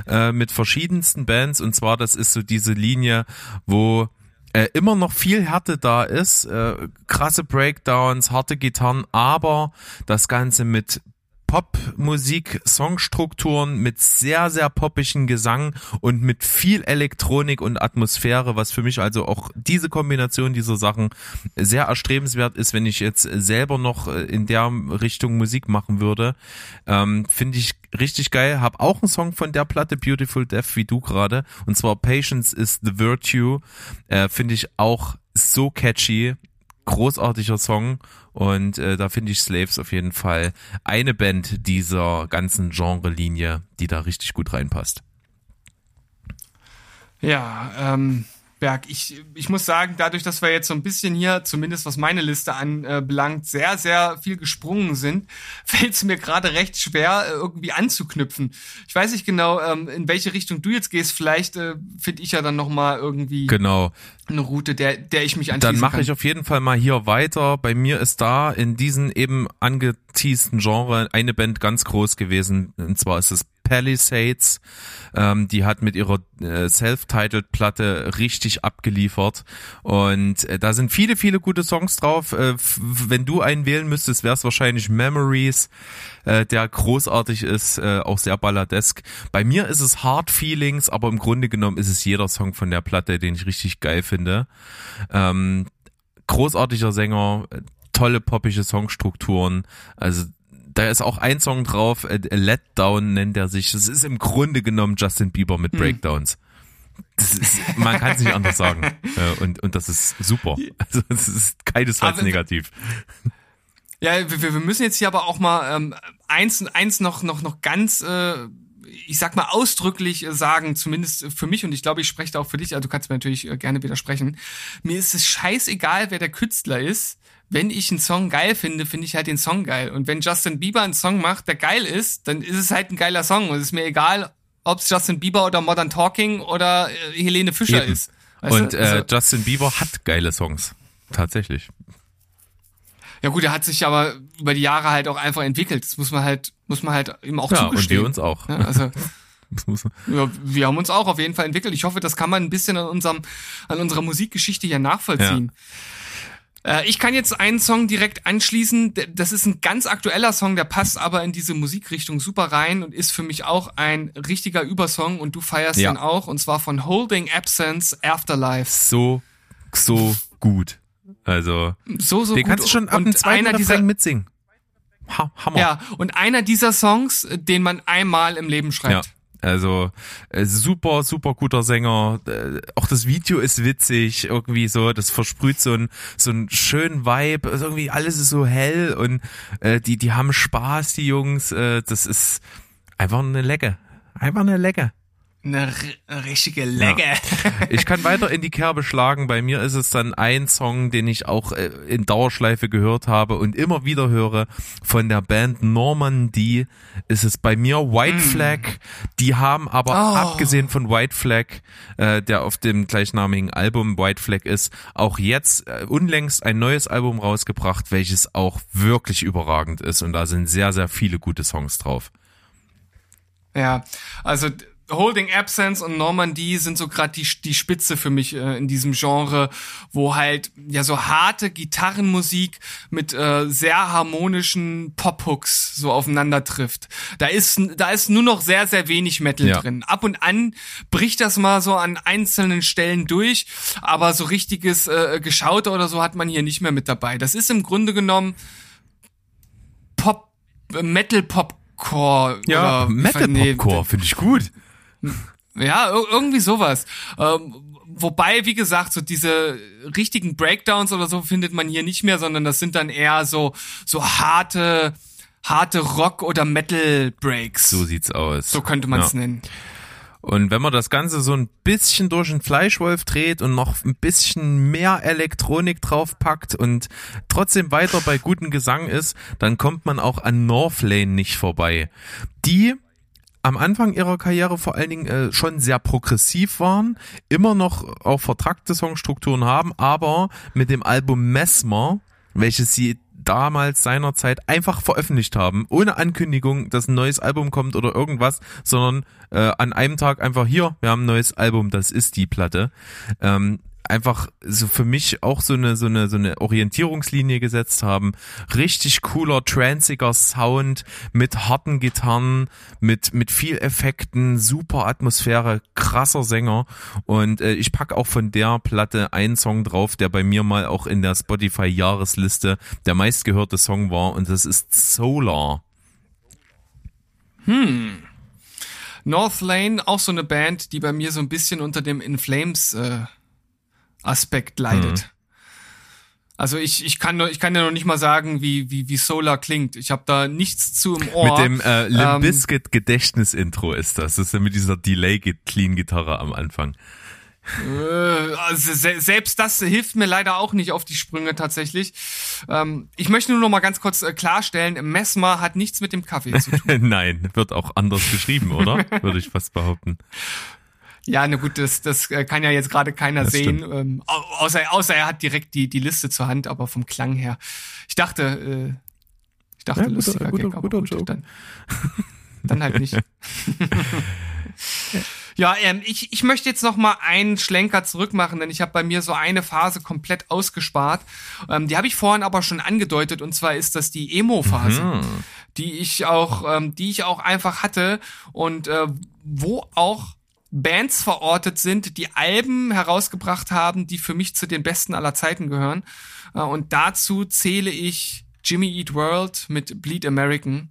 äh, mit verschiedensten Bands. Und zwar, das ist so diese Linie, wo äh, immer noch viel Härte da ist, äh, krasse Breakdowns, harte Gitarren, aber das Ganze mit Popmusik, Songstrukturen mit sehr, sehr poppigen Gesang und mit viel Elektronik und Atmosphäre, was für mich also auch diese Kombination dieser Sachen sehr erstrebenswert ist, wenn ich jetzt selber noch äh, in der Richtung Musik machen würde. Ähm, Finde ich richtig geil. Hab auch einen Song von der Platte Beautiful Death wie du gerade und zwar Patience is the Virtue. Äh, Finde ich auch so catchy großartiger Song und äh, da finde ich Slaves auf jeden Fall eine Band dieser ganzen Genre-Linie, die da richtig gut reinpasst. Ja, ähm, Berg, ich, ich muss sagen, dadurch, dass wir jetzt so ein bisschen hier, zumindest was meine Liste anbelangt, sehr, sehr viel gesprungen sind, (laughs) fällt es mir gerade recht schwer, äh, irgendwie anzuknüpfen. Ich weiß nicht genau, ähm, in welche Richtung du jetzt gehst. Vielleicht äh, finde ich ja dann nochmal irgendwie. Genau eine Route, der, der ich mich anschließen Dann mache ich auf jeden Fall mal hier weiter. Bei mir ist da in diesen eben angeteasten Genre eine Band ganz groß gewesen. Und zwar ist es Palisades. Ähm, die hat mit ihrer äh, Self-Titled-Platte richtig abgeliefert. Und äh, da sind viele, viele gute Songs drauf. Äh, wenn du einen wählen müsstest, wäre es wahrscheinlich Memories, äh, der großartig ist, äh, auch sehr balladesk. Bei mir ist es Hard Feelings, aber im Grunde genommen ist es jeder Song von der Platte, den ich richtig geil finde. Ähm, großartiger Sänger, tolle poppische Songstrukturen. Also da ist auch ein Song drauf, äh, Let Down nennt er sich. Das ist im Grunde genommen Justin Bieber mit hm. Breakdowns. Das ist, man kann es nicht anders sagen. (laughs) Äh, und, und das ist super. Also es ist keinesfalls aber, negativ. Ja, wir, wir müssen jetzt hier aber auch mal ähm, eins, eins noch, noch, noch ganz äh, ich sag mal ausdrücklich sagen, zumindest für mich und ich glaube, ich spreche da auch für dich, also du kannst mir natürlich äh, gerne widersprechen. Mir ist es scheißegal, wer der Künstler ist. Wenn ich einen Song geil finde, finde ich halt den Song geil. Und wenn Justin Bieber einen Song macht, der geil ist, dann ist es halt ein geiler Song. Und es ist mir egal, ob es Justin Bieber oder Modern Talking oder äh, Helene Fischer Eben. ist. Weißt und äh, also, Justin Bieber hat geile Songs. Tatsächlich. Ja gut, er hat sich aber über die Jahre halt auch einfach entwickelt. Das muss man halt, muss man halt ihm auch ja, zugestehen. Und wir uns auch. Ja, also, (laughs) ja, wir haben uns auch auf jeden Fall entwickelt. Ich hoffe, das kann man ein bisschen an unserem, an unserer Musikgeschichte hier nachvollziehen. Ja. Äh, ich kann jetzt einen Song direkt anschließen. Das ist ein ganz aktueller Song, der passt aber in diese Musikrichtung super rein und ist für mich auch ein richtiger Übersong und du feierst ja. den auch und zwar von Holding Absence Afterlife. So, so gut. Also, so, so den gut. kannst du schon ab und einer dieser mitsingen. Ha Hammer. Ja, und einer dieser Songs, den man einmal im Leben schreibt. Ja. Also äh, super, super guter Sänger. Äh, auch das Video ist witzig, irgendwie so. Das versprüht so ein so einen schönen Vibe. Also irgendwie alles ist so hell und äh, die die haben Spaß, die Jungs. Äh, das ist einfach eine Lecke, einfach eine Lecke. Eine richtige Legge. Ja. Ich kann weiter in die Kerbe schlagen. Bei mir ist es dann ein Song, den ich auch äh, in Dauerschleife gehört habe und immer wieder höre von der Band Normandy. Ist es bei mir White mm. Flag. Die haben aber oh. abgesehen von White Flag, äh, der auf dem gleichnamigen Album White Flag ist, auch jetzt äh, unlängst ein neues Album rausgebracht, welches auch wirklich überragend ist. Und da sind sehr, sehr viele gute Songs drauf. Ja, also Holding Absence und Normandie sind so gerade die, die Spitze für mich äh, in diesem Genre, wo halt ja so harte Gitarrenmusik mit äh, sehr harmonischen Pop-Hooks so aufeinander trifft. Da ist, da ist nur noch sehr, sehr wenig Metal ja. drin. Ab und an bricht das mal so an einzelnen Stellen durch, aber so richtiges äh, Geschaute oder so hat man hier nicht mehr mit dabei. Das ist im Grunde genommen Pop, Metal Popcore. Ja, Metal Popcore finde ich gut. Ja, irgendwie sowas. Ähm, wobei, wie gesagt, so diese richtigen Breakdowns oder so findet man hier nicht mehr, sondern das sind dann eher so, so harte, harte Rock- oder Metal-Breaks. So sieht's aus. So könnte man es ja. nennen. Und wenn man das Ganze so ein bisschen durch den Fleischwolf dreht und noch ein bisschen mehr Elektronik draufpackt und trotzdem weiter bei gutem Gesang ist, dann kommt man auch an Northlane nicht vorbei. Die am Anfang ihrer Karriere vor allen Dingen äh, schon sehr progressiv waren, immer noch auch vertrackte Songstrukturen haben, aber mit dem Album Mesmer, welches sie damals seinerzeit einfach veröffentlicht haben, ohne Ankündigung, dass ein neues Album kommt oder irgendwas, sondern äh, an einem Tag einfach hier, wir haben ein neues Album, das ist die Platte. Ähm, einfach so für mich auch so eine so eine so eine Orientierungslinie gesetzt haben. Richtig cooler transiger Sound mit harten Gitarren, mit mit viel Effekten, super Atmosphäre, krasser Sänger und äh, ich pack auch von der Platte einen Song drauf, der bei mir mal auch in der Spotify Jahresliste der meistgehörte Song war und das ist Solar. Hm. North Lane, auch so eine Band, die bei mir so ein bisschen unter dem In Flames äh, Aspekt leidet. Mhm. Also ich, ich kann ich kann ja noch nicht mal sagen, wie, wie, wie Solar klingt. Ich habe da nichts zu im Ohr. Mit dem äh, Limp ähm, Bizkit Gedächtnis-Intro ist das. Das ist ja mit dieser Delay-Clean-Gitarre am Anfang. Äh, also se selbst das hilft mir leider auch nicht auf die Sprünge tatsächlich. Ähm, ich möchte nur noch mal ganz kurz äh, klarstellen, Mesmer hat nichts mit dem Kaffee zu tun. (laughs) Nein, wird auch anders geschrieben, oder? (laughs) Würde ich fast behaupten. Ja, na gut, das, das äh, kann ja jetzt gerade keiner das sehen, ähm, außer, außer er hat direkt die, die Liste zur Hand, aber vom Klang her. Ich dachte, äh, ich dachte, ja, lustiger guter, Gag, guter, guter gut, dann, dann halt nicht. (laughs) ja, ähm, ich, ich möchte jetzt noch mal einen Schlenker zurück machen, denn ich habe bei mir so eine Phase komplett ausgespart. Ähm, die habe ich vorhin aber schon angedeutet, und zwar ist das die Emo-Phase, mhm. die ich auch, ähm, die ich auch einfach hatte und äh, wo auch Bands verortet sind, die Alben herausgebracht haben, die für mich zu den besten aller Zeiten gehören. Äh, und dazu zähle ich Jimmy Eat World mit Bleed American.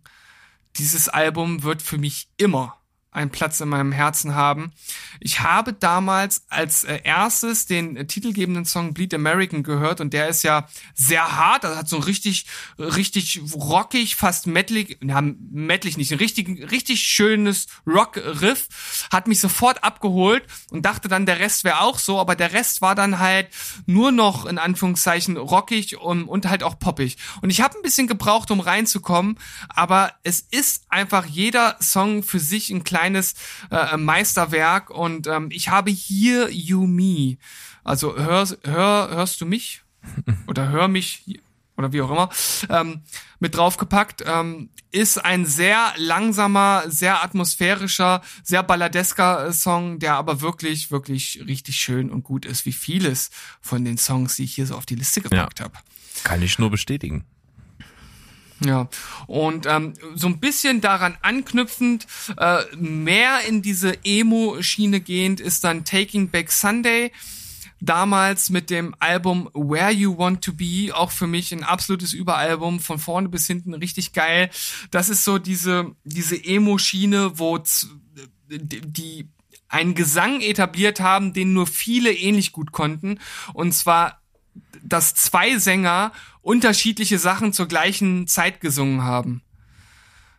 Dieses Album wird für mich immer einen Platz in meinem Herzen haben. Ich habe damals als äh, erstes den äh, titelgebenden Song Bleed American gehört und der ist ja sehr hart, also hat so richtig, richtig rockig, fast metalig, ja, metalig nicht, ein richtig, richtig schönes Rock-Riff, hat mich sofort abgeholt und dachte dann, der Rest wäre auch so, aber der Rest war dann halt nur noch in Anführungszeichen rockig und, und halt auch poppig. Und ich habe ein bisschen gebraucht, um reinzukommen, aber es ist einfach jeder Song für sich ein kleines kleines äh, Meisterwerk und ähm, ich habe hier You Me. Also hör, hör, hörst du mich? (laughs) Oder hör mich oder wie auch immer, ähm, mit draufgepackt. Ähm, ist ein sehr langsamer, sehr atmosphärischer, sehr balladesker äh, Song, der aber wirklich, wirklich richtig schön und gut ist, wie vieles von den Songs, die ich hier so auf die Liste gepackt ja, habe. Kann ich nur bestätigen. Ja, und ähm, so ein bisschen daran anknüpfend, äh, mehr in diese Emo-Schiene gehend, ist dann Taking Back Sunday. Damals mit dem Album Where You Want to Be, auch für mich ein absolutes Überalbum, von vorne bis hinten richtig geil. Das ist so diese, diese Emo-Schiene, wo die einen Gesang etabliert haben, den nur viele ähnlich gut konnten. Und zwar, dass zwei Sänger unterschiedliche Sachen zur gleichen Zeit gesungen haben.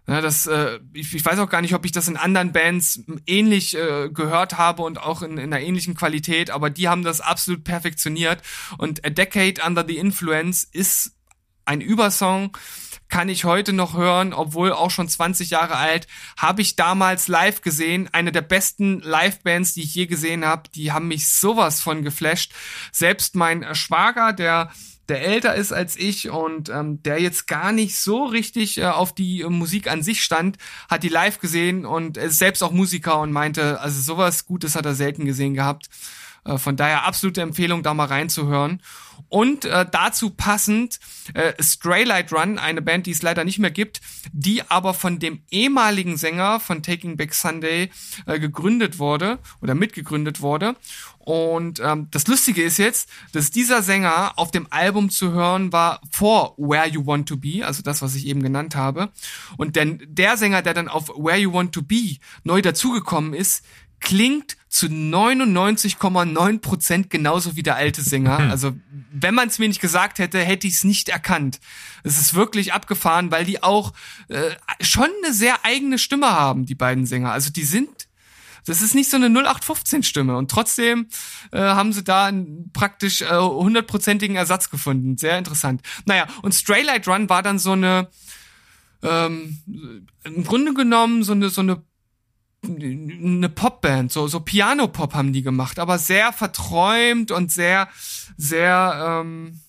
Ja, das, äh, ich, ich weiß auch gar nicht, ob ich das in anderen Bands ähnlich äh, gehört habe und auch in, in einer ähnlichen Qualität, aber die haben das absolut perfektioniert. Und A Decade Under the Influence ist ein Übersong, kann ich heute noch hören, obwohl auch schon 20 Jahre alt, habe ich damals live gesehen. Eine der besten Live-Bands, die ich je gesehen habe. Die haben mich sowas von geflasht. Selbst mein Schwager, der der älter ist als ich und ähm, der jetzt gar nicht so richtig äh, auf die äh, Musik an sich stand, hat die live gesehen und ist selbst auch Musiker und meinte, also sowas Gutes hat er selten gesehen gehabt. Äh, von daher absolute Empfehlung, da mal reinzuhören. Und äh, dazu passend äh, Stray Light Run, eine Band, die es leider nicht mehr gibt, die aber von dem ehemaligen Sänger von Taking Back Sunday äh, gegründet wurde oder mitgegründet wurde. Und ähm, das Lustige ist jetzt, dass dieser Sänger auf dem Album zu hören war vor Where You Want to Be, also das, was ich eben genannt habe. Und denn der Sänger, der dann auf Where You Want to Be neu dazugekommen ist, klingt zu 99,9 Prozent genauso wie der alte Sänger. Hm. Also wenn man es mir nicht gesagt hätte, hätte ich es nicht erkannt. Es ist wirklich abgefahren, weil die auch äh, schon eine sehr eigene Stimme haben, die beiden Sänger. Also die sind das ist nicht so eine 0815-Stimme und trotzdem äh, haben sie da einen praktisch äh, hundertprozentigen äh, Ersatz gefunden. Sehr interessant. Naja, und Stray Light Run war dann so eine, ähm, im Grunde genommen so eine, so eine eine Popband, so so Piano Pop haben die gemacht, aber sehr verträumt und sehr sehr ähm,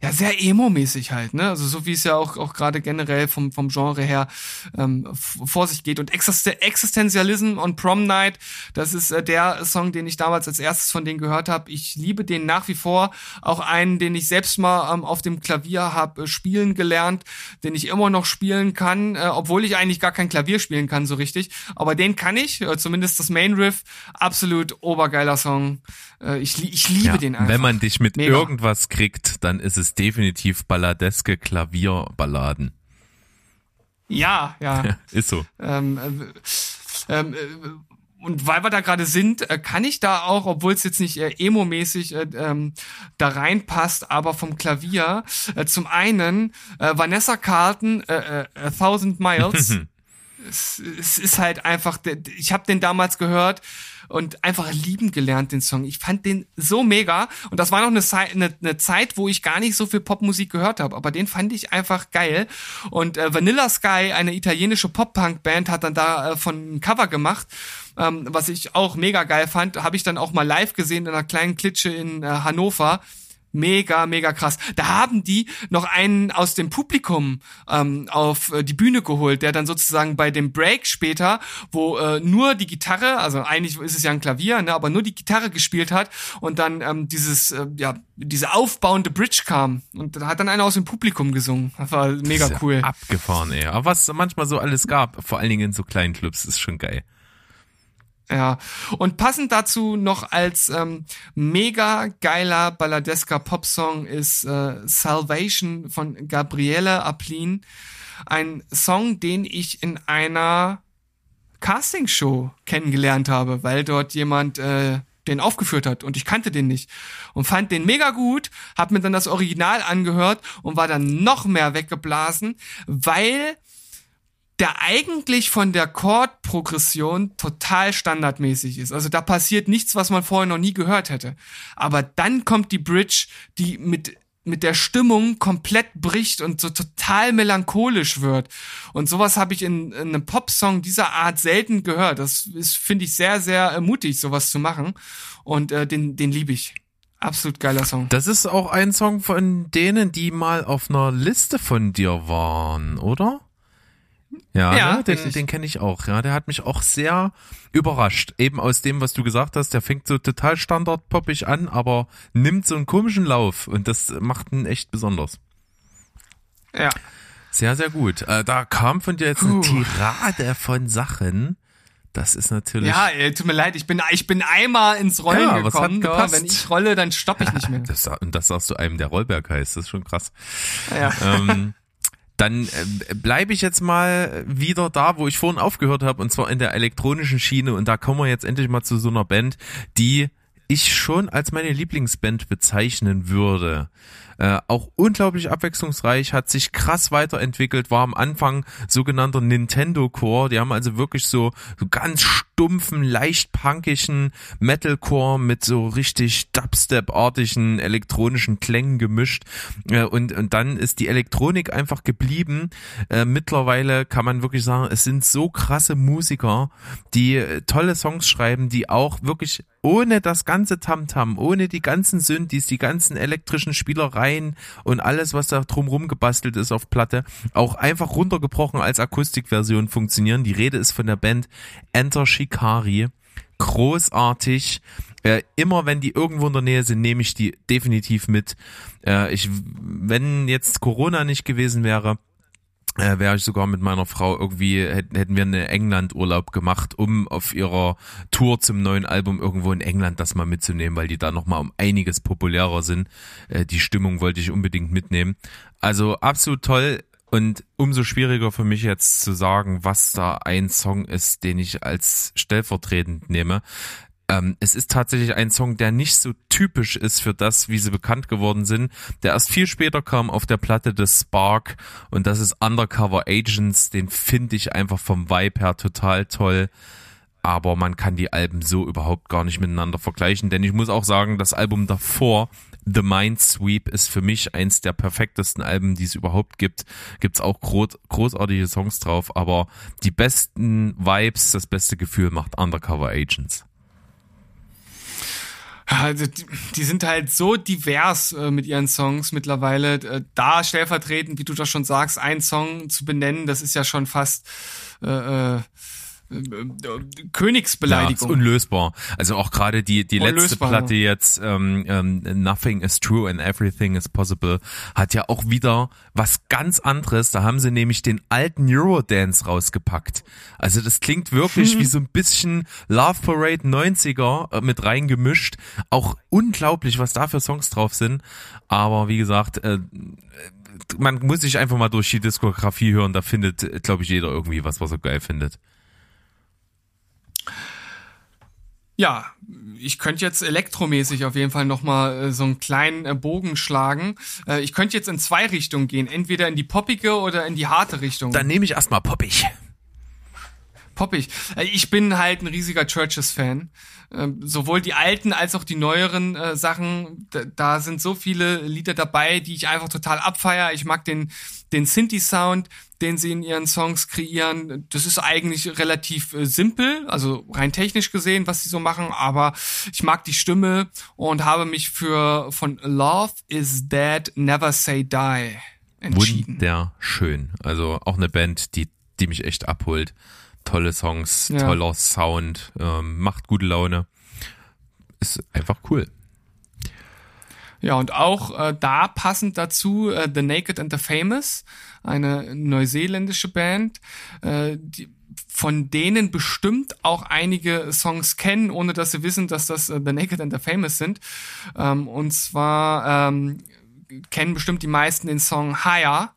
ja, sehr emo-mäßig halt, ne? Also so wie es ja auch, auch gerade generell vom, vom Genre her ähm, vor sich geht. Und Existen Existentialism on Prom Night, das ist äh, der Song, den ich damals als erstes von denen gehört habe. Ich liebe den nach wie vor. Auch einen, den ich selbst mal ähm, auf dem Klavier habe äh, spielen gelernt, den ich immer noch spielen kann, äh, obwohl ich eigentlich gar kein Klavier spielen kann so richtig. Aber den kann ich, äh, zumindest das Main Riff. Absolut obergeiler Song. Äh, ich, ich liebe ja, den einfach. Wenn man dich mit Mega. irgendwas kriegt, dann ist es definitiv balladeske Klavierballaden. Ja, (laughs) ja. ist so. Ähm, äh, ähm, äh, und weil wir da gerade sind, äh, kann ich da auch, obwohl es jetzt nicht äh, emo-mäßig äh, ähm, da reinpasst, aber vom Klavier, äh, zum einen äh, Vanessa Carlton, äh, äh, A Thousand Miles. (laughs) es, es ist halt einfach, ich habe den damals gehört, und einfach lieben gelernt, den Song. Ich fand den so mega. Und das war noch eine, eine, eine Zeit, wo ich gar nicht so viel Popmusik gehört habe. Aber den fand ich einfach geil. Und äh, Vanilla Sky, eine italienische Pop-Punk-Band, hat dann da äh, von ein Cover gemacht. Ähm, was ich auch mega geil fand, habe ich dann auch mal live gesehen in einer kleinen Klitsche in äh, Hannover. Mega, mega krass. Da haben die noch einen aus dem Publikum ähm, auf äh, die Bühne geholt, der dann sozusagen bei dem Break später, wo äh, nur die Gitarre, also eigentlich ist es ja ein Klavier, ne, aber nur die Gitarre gespielt hat und dann ähm, dieses, äh, ja, diese aufbauende Bridge kam und da hat dann einer aus dem Publikum gesungen. Das war mega das cool. abgefahren, ey. Aber was manchmal so alles gab, vor allen Dingen in so kleinen Clubs, ist schon geil. Ja, und passend dazu noch als ähm, mega geiler balladesker Popsong ist äh, Salvation von Gabriele Aplin. Ein Song, den ich in einer Castingshow kennengelernt habe, weil dort jemand äh, den aufgeführt hat und ich kannte den nicht und fand den mega gut, hab mir dann das Original angehört und war dann noch mehr weggeblasen, weil der eigentlich von der Chordprogression total standardmäßig ist. Also da passiert nichts, was man vorher noch nie gehört hätte. Aber dann kommt die Bridge, die mit mit der Stimmung komplett bricht und so total melancholisch wird. Und sowas habe ich in, in einem Popsong dieser Art selten gehört. Das ist, finde ich, sehr, sehr mutig, sowas zu machen. Und äh, den, den liebe ich. Absolut geiler Song. Das ist auch ein Song von denen, die mal auf einer Liste von dir waren, oder? Ja, ja ne? den, den kenne ich auch. Ja, der hat mich auch sehr überrascht. Eben aus dem, was du gesagt hast. Der fängt so total standardpoppig an, aber nimmt so einen komischen Lauf und das macht ihn echt besonders. Ja. Sehr, sehr gut. Äh, da kam von dir jetzt eine Tirade von Sachen. Das ist natürlich. Ja, ey, tut mir leid, ich bin, ich bin einmal ins Rollen ja, gekommen. Ja, wenn ich rolle, dann stoppe ich nicht mehr. das, und das sagst du einem, der Rollberg heißt. Das ist schon krass. Ja. Ähm, dann äh, bleibe ich jetzt mal wieder da, wo ich vorhin aufgehört habe, und zwar in der elektronischen Schiene. Und da kommen wir jetzt endlich mal zu so einer Band, die ich schon als meine Lieblingsband bezeichnen würde. Äh, auch unglaublich abwechslungsreich, hat sich krass weiterentwickelt, war am Anfang sogenannter Nintendo Core. Die haben also wirklich so, so ganz stumpfen, leicht punkischen Metalcore mit so richtig Dubstep-artigen elektronischen Klängen gemischt. Äh, und, und dann ist die Elektronik einfach geblieben. Äh, mittlerweile kann man wirklich sagen, es sind so krasse Musiker, die äh, tolle Songs schreiben, die auch wirklich ohne das ganze Tamtam, ohne die ganzen Synthes, die ganzen elektrischen Spielereien und alles, was da drumrum gebastelt ist auf Platte, auch einfach runtergebrochen als Akustikversion funktionieren. Die Rede ist von der Band Enter Shikari. Großartig. Äh, immer wenn die irgendwo in der Nähe sind, nehme ich die definitiv mit. Äh, ich, wenn jetzt Corona nicht gewesen wäre, äh, wäre ich sogar mit meiner Frau irgendwie, hätten wir eine England-Urlaub gemacht, um auf ihrer Tour zum neuen Album irgendwo in England das mal mitzunehmen, weil die da nochmal um einiges populärer sind. Äh, die Stimmung wollte ich unbedingt mitnehmen. Also absolut toll. Und umso schwieriger für mich jetzt zu sagen, was da ein Song ist, den ich als stellvertretend nehme. Ähm, es ist tatsächlich ein Song, der nicht so typisch ist für das, wie sie bekannt geworden sind. Der erst viel später kam auf der Platte des Spark und das ist Undercover Agents. Den finde ich einfach vom Vibe her total toll. Aber man kann die Alben so überhaupt gar nicht miteinander vergleichen, denn ich muss auch sagen, das Album davor, The Mind Sweep, ist für mich eins der perfektesten Alben, die es überhaupt gibt. Gibt's auch groß, großartige Songs drauf, aber die besten Vibes, das beste Gefühl macht Undercover Agents. Also die, die sind halt so divers äh, mit ihren Songs mittlerweile. Äh, da stellvertretend, wie du das schon sagst, einen Song zu benennen, das ist ja schon fast äh, äh, Königsbeleidigung. Ja, unlösbar. Also auch gerade die die letzte Platte jetzt ähm, ähm, Nothing is True and Everything is Possible hat ja auch wieder was ganz anderes. Da haben sie nämlich den alten Eurodance rausgepackt. Also das klingt wirklich mhm. (laughs) wie so ein bisschen Love Parade 90er äh, mit reingemischt. Auch unglaublich, was da für Songs drauf sind. Aber wie gesagt, äh, man muss sich einfach mal durch die Diskografie hören. Da findet, glaube ich, jeder irgendwie was, was er geil findet. Ja, ich könnte jetzt elektromäßig auf jeden Fall nochmal äh, so einen kleinen äh, Bogen schlagen. Äh, ich könnte jetzt in zwei Richtungen gehen, entweder in die poppige oder in die harte Richtung. Dann nehme ich erstmal poppig. Poppig. Ich bin halt ein riesiger Churches-Fan. Ähm, sowohl die alten als auch die neueren äh, Sachen. Da, da, sind so viele Lieder dabei, die ich einfach total abfeier. Ich mag den, den Synthi-Sound den sie in ihren Songs kreieren. Das ist eigentlich relativ äh, simpel, also rein technisch gesehen, was sie so machen, aber ich mag die Stimme und habe mich für von Love is Dead, Never Say Die entschieden. Wunderschön. Also auch eine Band, die, die mich echt abholt. Tolle Songs, ja. toller Sound, ähm, macht gute Laune. Ist einfach cool. Ja, und auch äh, da passend dazu äh, The Naked and the Famous, eine neuseeländische Band, äh, die von denen bestimmt auch einige Songs kennen, ohne dass sie wissen, dass das äh, The Naked and the Famous sind. Ähm, und zwar ähm, kennen bestimmt die meisten den Song Higher.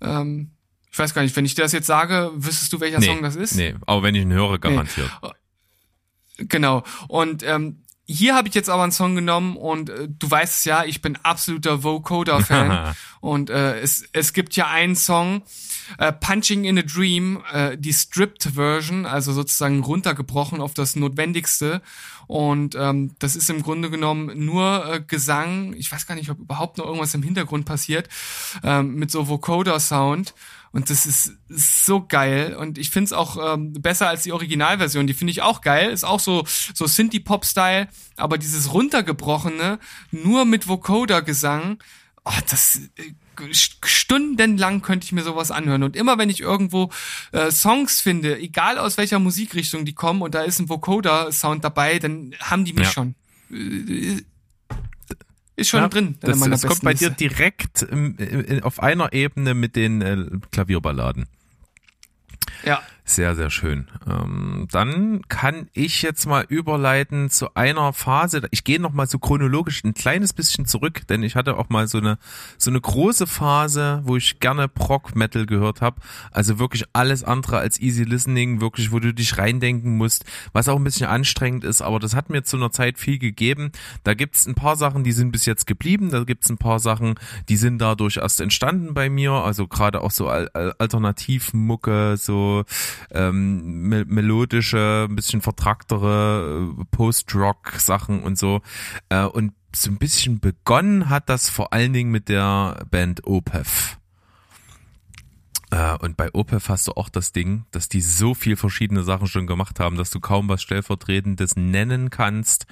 Ähm, ich weiß gar nicht, wenn ich dir das jetzt sage, wüsstest du, welcher nee, Song das ist? Nee, aber wenn ich ihn höre, garantiert. Nee. Genau. Und ähm, hier habe ich jetzt aber einen Song genommen und äh, du weißt es ja, ich bin absoluter Vocoder-Fan. (laughs) und äh, es, es gibt ja einen Song, äh, Punching in a Dream, äh, die Stripped-Version, also sozusagen runtergebrochen auf das Notwendigste. Und ähm, das ist im Grunde genommen nur äh, Gesang. Ich weiß gar nicht, ob überhaupt noch irgendwas im Hintergrund passiert, ähm, mit so Vocoder-Sound. Und das ist, so geil. Und ich find's auch ähm, besser als die Originalversion. Die finde ich auch geil. Ist auch so, so Synthie-Pop-Style. Aber dieses runtergebrochene, nur mit Vocoder-Gesang, oh, das äh, stundenlang könnte ich mir sowas anhören. Und immer wenn ich irgendwo äh, Songs finde, egal aus welcher Musikrichtung die kommen und da ist ein Vocoder-Sound dabei, dann haben die mich ja. schon. Äh, ist schon ja, drin. Das, das kommt bei dir direkt ähm, auf einer Ebene mit den äh, Klavierballaden. Ja. Sehr, sehr schön. Ähm, dann kann ich jetzt mal überleiten zu einer Phase. Ich gehe noch mal so chronologisch ein kleines bisschen zurück, denn ich hatte auch mal so eine so eine große Phase, wo ich gerne Prog Metal gehört habe. Also wirklich alles andere als easy listening, wirklich, wo du dich reindenken musst, was auch ein bisschen anstrengend ist. Aber das hat mir zu einer Zeit viel gegeben. Da gibt's ein paar Sachen, die sind bis jetzt geblieben. Da gibt's ein paar Sachen, die sind dadurch erst entstanden bei mir. Also gerade auch so Alternativmucke, so ähm, me melodische, ein bisschen vertracktere äh, Post-Rock-Sachen und so. Äh, und so ein bisschen begonnen hat das vor allen Dingen mit der Band Opeth. Äh, und bei Opeth hast du auch das Ding, dass die so viel verschiedene Sachen schon gemacht haben, dass du kaum was stellvertretendes nennen kannst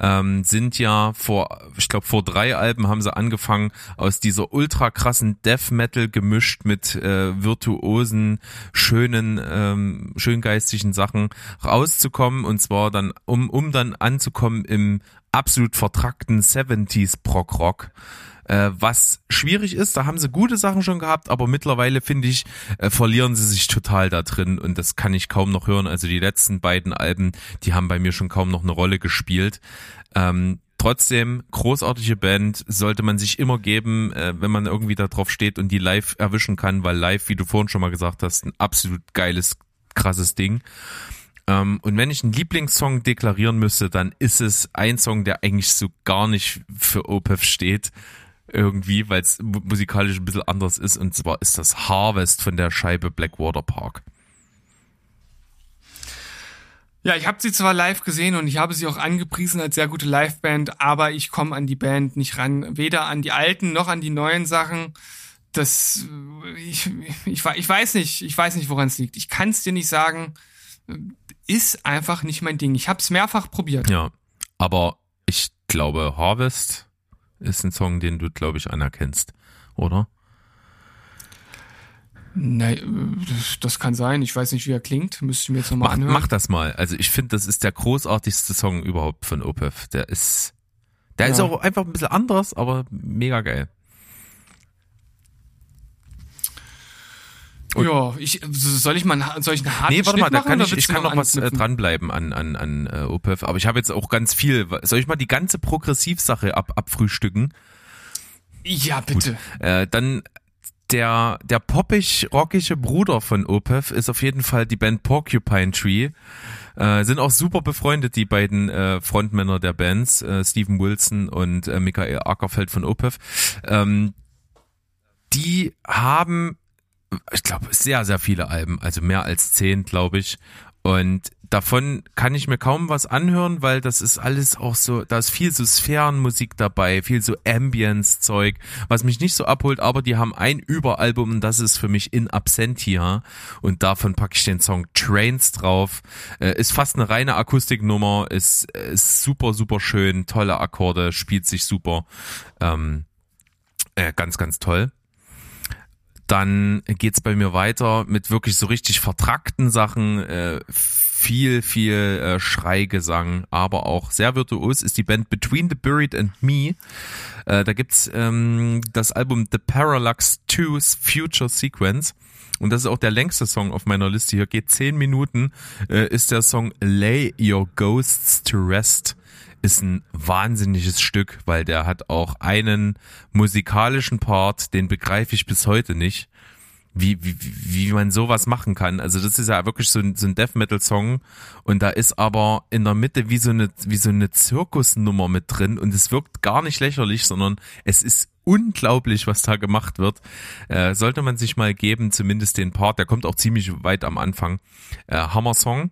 ähm, sind ja vor, ich glaube vor drei Alben haben sie angefangen, aus dieser ultra krassen Death Metal gemischt mit äh, virtuosen, schönen, ähm, schöngeistigen Sachen rauszukommen. Und zwar dann, um, um dann anzukommen im absolut vertrackten 70s Prog Rock äh, was schwierig ist. Da haben sie gute Sachen schon gehabt, aber mittlerweile finde ich, äh, verlieren sie sich total da drin und das kann ich kaum noch hören. Also die letzten beiden Alben, die haben bei mir schon kaum noch eine Rolle gespielt. Ähm, trotzdem großartige Band sollte man sich immer geben, äh, wenn man irgendwie da drauf steht und die live erwischen kann, weil live, wie du vorhin schon mal gesagt hast, ein absolut geiles, krasses Ding. Ähm, und wenn ich einen Lieblingssong deklarieren müsste, dann ist es ein Song, der eigentlich so gar nicht für Opeth steht irgendwie, weil es musikalisch ein bisschen anders ist. Und zwar ist das Harvest von der Scheibe Blackwater Park. Ja, ich habe sie zwar live gesehen und ich habe sie auch angepriesen als sehr gute Liveband, aber ich komme an die Band nicht ran, weder an die alten noch an die neuen Sachen. Das ich, ich, ich weiß nicht, ich weiß nicht, woran es liegt. Ich kann es dir nicht sagen. Ist einfach nicht mein Ding. Ich habe es mehrfach probiert. Ja, aber ich glaube Harvest ist ein Song, den du, glaube ich, anerkennst, oder? Nein, das, das kann sein. Ich weiß nicht, wie er klingt. Müsste ich mir jetzt nochmal anhören. Mach das mal. Also ich finde, das ist der großartigste Song überhaupt von Opeth. Der ist, der ja. ist auch einfach ein bisschen anders, aber mega geil. Und ja, ich, soll ich mal soll ich einen harten Nee, warte mal, da kann ich, ich kann noch was äh, dranbleiben an, an, an uh, Opeth, aber ich habe jetzt auch ganz viel. Soll ich mal die ganze Progressivsache ab, abfrühstücken? Ja, bitte. Äh, dann der, der poppig-rockige Bruder von Opeth ist auf jeden Fall die Band Porcupine Tree. Äh, sind auch super befreundet, die beiden äh, Frontmänner der Bands, äh, Steven Wilson und äh, Michael Ackerfeld von Opeth. Ähm, die haben ich glaube, sehr, sehr viele Alben, also mehr als zehn, glaube ich. Und davon kann ich mir kaum was anhören, weil das ist alles auch so, da ist viel so Sphärenmusik dabei, viel so Ambience-Zeug, was mich nicht so abholt, aber die haben ein Überalbum und das ist für mich In Absentia und davon packe ich den Song Trains drauf. Äh, ist fast eine reine Akustiknummer, ist, ist super, super schön, tolle Akkorde, spielt sich super. Ähm, äh, ganz, ganz toll. Dann geht's bei mir weiter mit wirklich so richtig vertrackten Sachen. Äh, viel, viel äh, Schreigesang, aber auch sehr virtuos ist die Band Between the Buried and Me. Äh, da gibt's ähm, das Album The Parallax 2's Future Sequence. Und das ist auch der längste Song auf meiner Liste. Hier geht zehn Minuten, äh, ist der Song Lay Your Ghosts to Rest ist ein wahnsinniges Stück, weil der hat auch einen musikalischen Part, den begreife ich bis heute nicht wie, wie, wie man sowas machen kann. Also das ist ja wirklich so ein, so ein Death Metal Song und da ist aber in der Mitte wie so eine, wie so eine Zirkusnummer mit drin und es wirkt gar nicht lächerlich, sondern es ist unglaublich, was da gemacht wird. Äh, sollte man sich mal geben, zumindest den Part, der kommt auch ziemlich weit am Anfang. Äh, Hammer Song.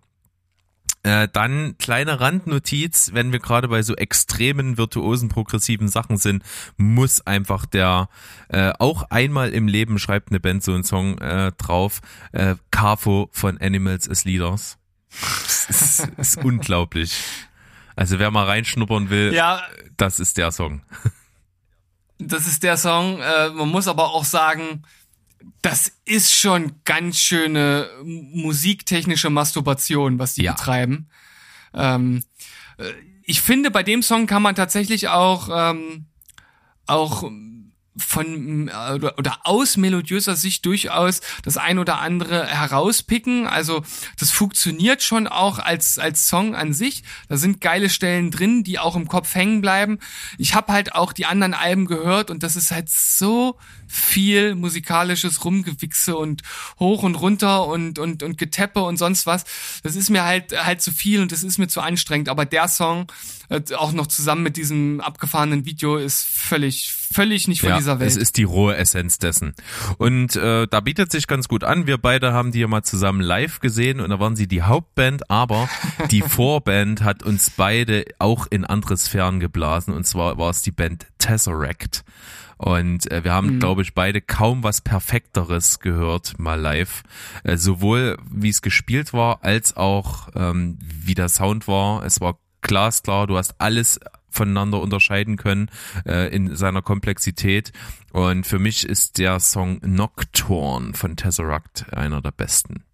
Äh, dann kleine Randnotiz, wenn wir gerade bei so extremen, virtuosen, progressiven Sachen sind, muss einfach der äh, auch einmal im Leben schreibt eine Band so einen Song äh, drauf. Äh, Carfo von Animals as Leaders. Das ist, ist unglaublich. Also wer mal reinschnuppern will, ja, das ist der Song. Das ist der Song. Äh, man muss aber auch sagen, das ist schon ganz schöne musiktechnische Masturbation, was die ja. betreiben. Ähm, äh, ich finde, bei dem Song kann man tatsächlich auch ähm, auch von oder, oder aus melodiöser Sicht durchaus das ein oder andere herauspicken. Also das funktioniert schon auch als als Song an sich. Da sind geile Stellen drin, die auch im Kopf hängen bleiben. Ich habe halt auch die anderen Alben gehört und das ist halt so viel musikalisches Rumgewichse und hoch und runter und und und Geteppe und sonst was. Das ist mir halt halt zu viel und das ist mir zu anstrengend. Aber der Song äh, auch noch zusammen mit diesem abgefahrenen Video ist völlig völlig nicht von ja, dieser Welt. Es ist die rohe Essenz dessen. Und äh, da bietet sich ganz gut an. Wir beide haben die ja mal zusammen live gesehen und da waren sie die Hauptband, aber die (laughs) Vorband hat uns beide auch in andere Sphären geblasen. Und zwar war es die Band Tesseract. Und äh, wir haben, mhm. glaube ich, beide kaum was Perfekteres gehört mal live. Äh, sowohl wie es gespielt war, als auch ähm, wie der Sound war. Es war glasklar, du hast alles voneinander unterscheiden können äh, in seiner Komplexität. Und für mich ist der Song Nocturne von Tesseract einer der besten.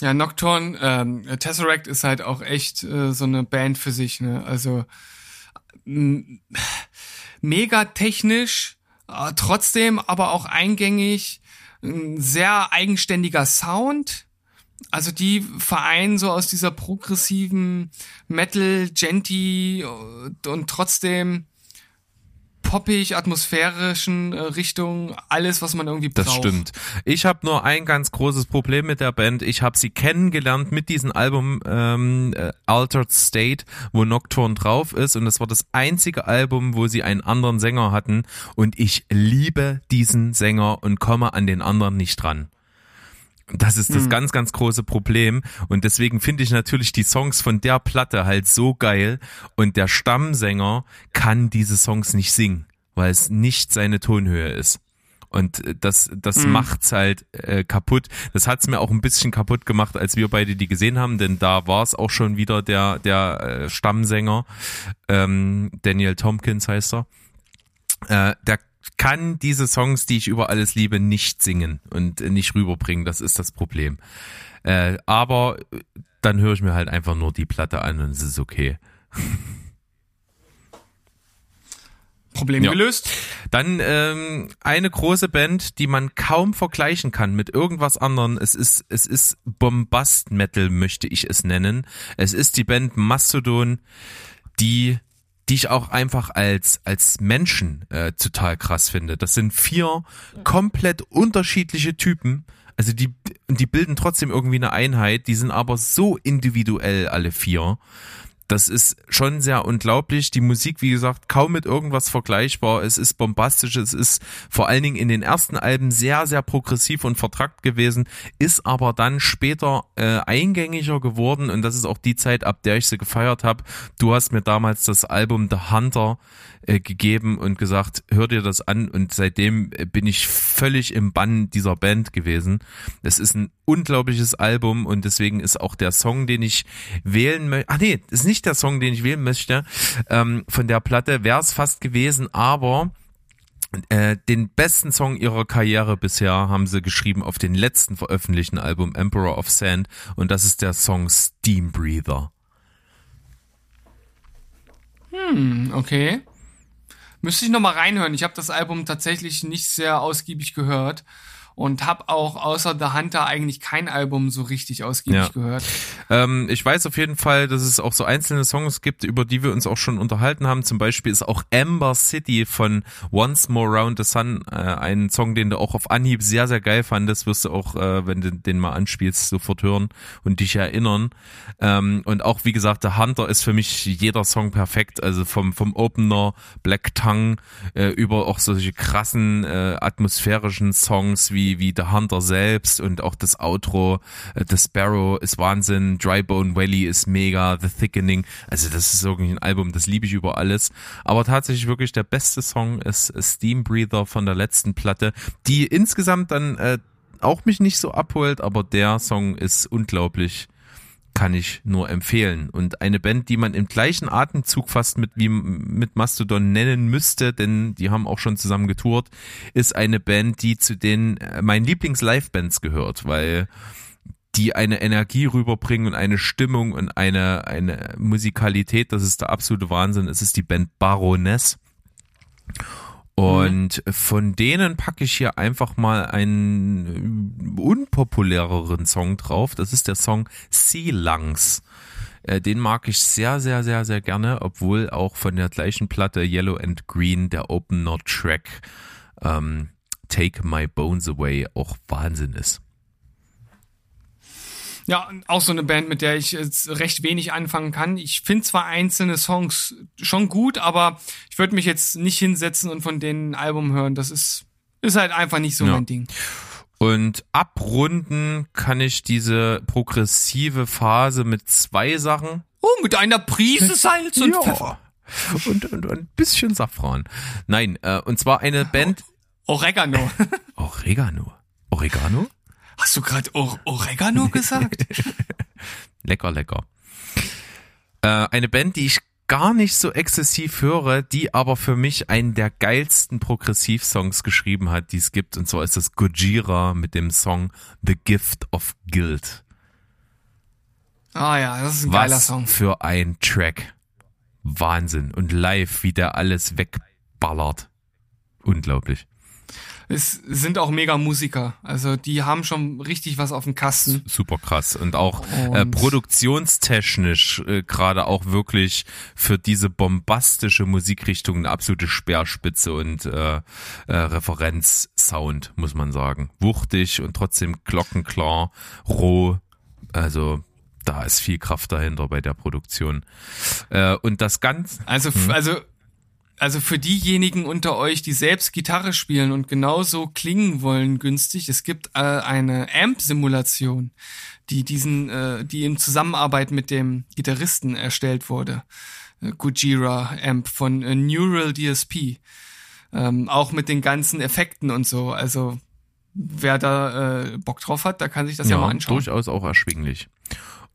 Ja, Nocturne, ähm, Tesseract ist halt auch echt äh, so eine Band für sich, ne? Also mega technisch, äh, trotzdem aber auch eingängig, ein sehr eigenständiger Sound. Also die vereinen so aus dieser progressiven Metal, Genty äh, und trotzdem poppig, atmosphärischen äh, Richtung, alles, was man irgendwie braucht. Das stimmt. Ich habe nur ein ganz großes Problem mit der Band. Ich habe sie kennengelernt mit diesem Album ähm, äh, Altered State, wo Nocturne drauf ist und das war das einzige Album, wo sie einen anderen Sänger hatten und ich liebe diesen Sänger und komme an den anderen nicht dran. Das ist das mhm. ganz, ganz große Problem. Und deswegen finde ich natürlich die Songs von der Platte halt so geil. Und der Stammsänger kann diese Songs nicht singen, weil es nicht seine Tonhöhe ist. Und äh, das, das mhm. macht's halt äh, kaputt. Das hat's mir auch ein bisschen kaputt gemacht, als wir beide die gesehen haben, denn da war es auch schon wieder der, der äh, Stammsänger, ähm, Daniel Tompkins heißt er. Äh, der kann diese Songs, die ich über alles liebe, nicht singen und nicht rüberbringen. Das ist das Problem. Äh, aber dann höre ich mir halt einfach nur die Platte an und es ist okay. (laughs) Problem ja. gelöst. Dann ähm, eine große Band, die man kaum vergleichen kann mit irgendwas anderem. Es ist es ist Bombast Metal möchte ich es nennen. Es ist die Band Mastodon, die die ich auch einfach als als Menschen äh, total krass finde. Das sind vier komplett unterschiedliche Typen. Also die die bilden trotzdem irgendwie eine Einheit. Die sind aber so individuell alle vier das ist schon sehr unglaublich. Die Musik, wie gesagt, kaum mit irgendwas vergleichbar. Es ist bombastisch, es ist vor allen Dingen in den ersten Alben sehr, sehr progressiv und vertrackt gewesen, ist aber dann später äh, eingängiger geworden und das ist auch die Zeit, ab der ich sie gefeiert habe. Du hast mir damals das Album The Hunter äh, gegeben und gesagt, hör dir das an und seitdem äh, bin ich völlig im Bann dieser Band gewesen. Es ist ein unglaubliches Album und deswegen ist auch der Song, den ich wählen möchte, ach nee, ist nicht der Song, den ich wählen möchte, ähm, von der Platte wäre es fast gewesen, aber äh, den besten Song ihrer Karriere bisher haben sie geschrieben auf den letzten veröffentlichten Album Emperor of Sand und das ist der Song Steam Breather. Hm, okay. Müsste ich nochmal reinhören. Ich habe das Album tatsächlich nicht sehr ausgiebig gehört und habe auch außer The Hunter eigentlich kein Album so richtig ausgiebig ja. gehört. Ähm, ich weiß auf jeden Fall, dass es auch so einzelne Songs gibt, über die wir uns auch schon unterhalten haben. Zum Beispiel ist auch Amber City von Once More Round the Sun äh, ein Song, den du auch auf Anhieb sehr, sehr geil fandest. Wirst du auch, äh, wenn du den mal anspielst, sofort hören und dich erinnern. Ähm, und auch, wie gesagt, The Hunter ist für mich jeder Song perfekt. Also vom, vom Opener, Black Tongue, äh, über auch solche krassen äh, atmosphärischen Songs wie wie, The Hunter selbst und auch das Outro, äh, The Sparrow ist Wahnsinn, Drybone Valley ist mega, The Thickening, also das ist irgendwie ein Album, das liebe ich über alles. Aber tatsächlich wirklich der beste Song ist Steam Breather von der letzten Platte, die insgesamt dann äh, auch mich nicht so abholt, aber der Song ist unglaublich kann ich nur empfehlen. Und eine Band, die man im gleichen Atemzug fast mit wie mit Mastodon nennen müsste, denn die haben auch schon zusammen getourt, ist eine Band, die zu den äh, meinen Lieblings-Live-Bands gehört, weil die eine Energie rüberbringen und eine Stimmung und eine, eine Musikalität, das ist der absolute Wahnsinn. Es ist die Band Baroness. Und mhm. von denen packe ich hier einfach mal einen unpopuläreren Song drauf. Das ist der Song Sea Lungs. Äh, den mag ich sehr, sehr, sehr, sehr gerne, obwohl auch von der gleichen Platte Yellow and Green der Opener Track ähm, Take My Bones Away auch Wahnsinn ist. Ja, auch so eine Band, mit der ich jetzt recht wenig anfangen kann. Ich finde zwar einzelne Songs schon gut, aber ich würde mich jetzt nicht hinsetzen und von denen ein Album hören. Das ist, ist halt einfach nicht so ja. mein Ding. Und abrunden kann ich diese progressive Phase mit zwei Sachen. Oh, mit einer Prise Salz und ja. Pfeffer. Und, und, und ein bisschen Safran. Nein, äh, und zwar eine Band. Oregano. (laughs) Oregano. Oregano? Hast du gerade Oregano gesagt? (laughs) lecker, lecker. Äh, eine Band, die ich gar nicht so exzessiv höre, die aber für mich einen der geilsten Progressivsongs geschrieben hat, die es gibt. Und zwar ist das Gojira mit dem Song The Gift of Guilt. Ah ja, das ist ein Was geiler Song. Für ein Track. Wahnsinn. Und live, wie der alles wegballert. Unglaublich es sind auch mega Musiker. Also die haben schon richtig was auf dem Kasten. Super krass. Und auch Und äh, produktionstechnisch äh, gerade auch wirklich für diese bombastische Musikrichtung eine absolute Speerspitze und äh, äh, Referenzsound, muss man sagen. Wuchtig und trotzdem glockenklar, roh. Also da ist viel Kraft dahinter bei der Produktion. Äh, und das Ganze. Also, hm. also also für diejenigen unter euch, die selbst Gitarre spielen und genauso klingen wollen günstig, es gibt äh, eine Amp-Simulation, die diesen, äh, die in Zusammenarbeit mit dem Gitarristen erstellt wurde. Äh, Gujira Amp von äh, Neural DSP. Ähm, auch mit den ganzen Effekten und so. Also wer da äh, Bock drauf hat, da kann sich das ja, ja mal anschauen. Durchaus auch erschwinglich.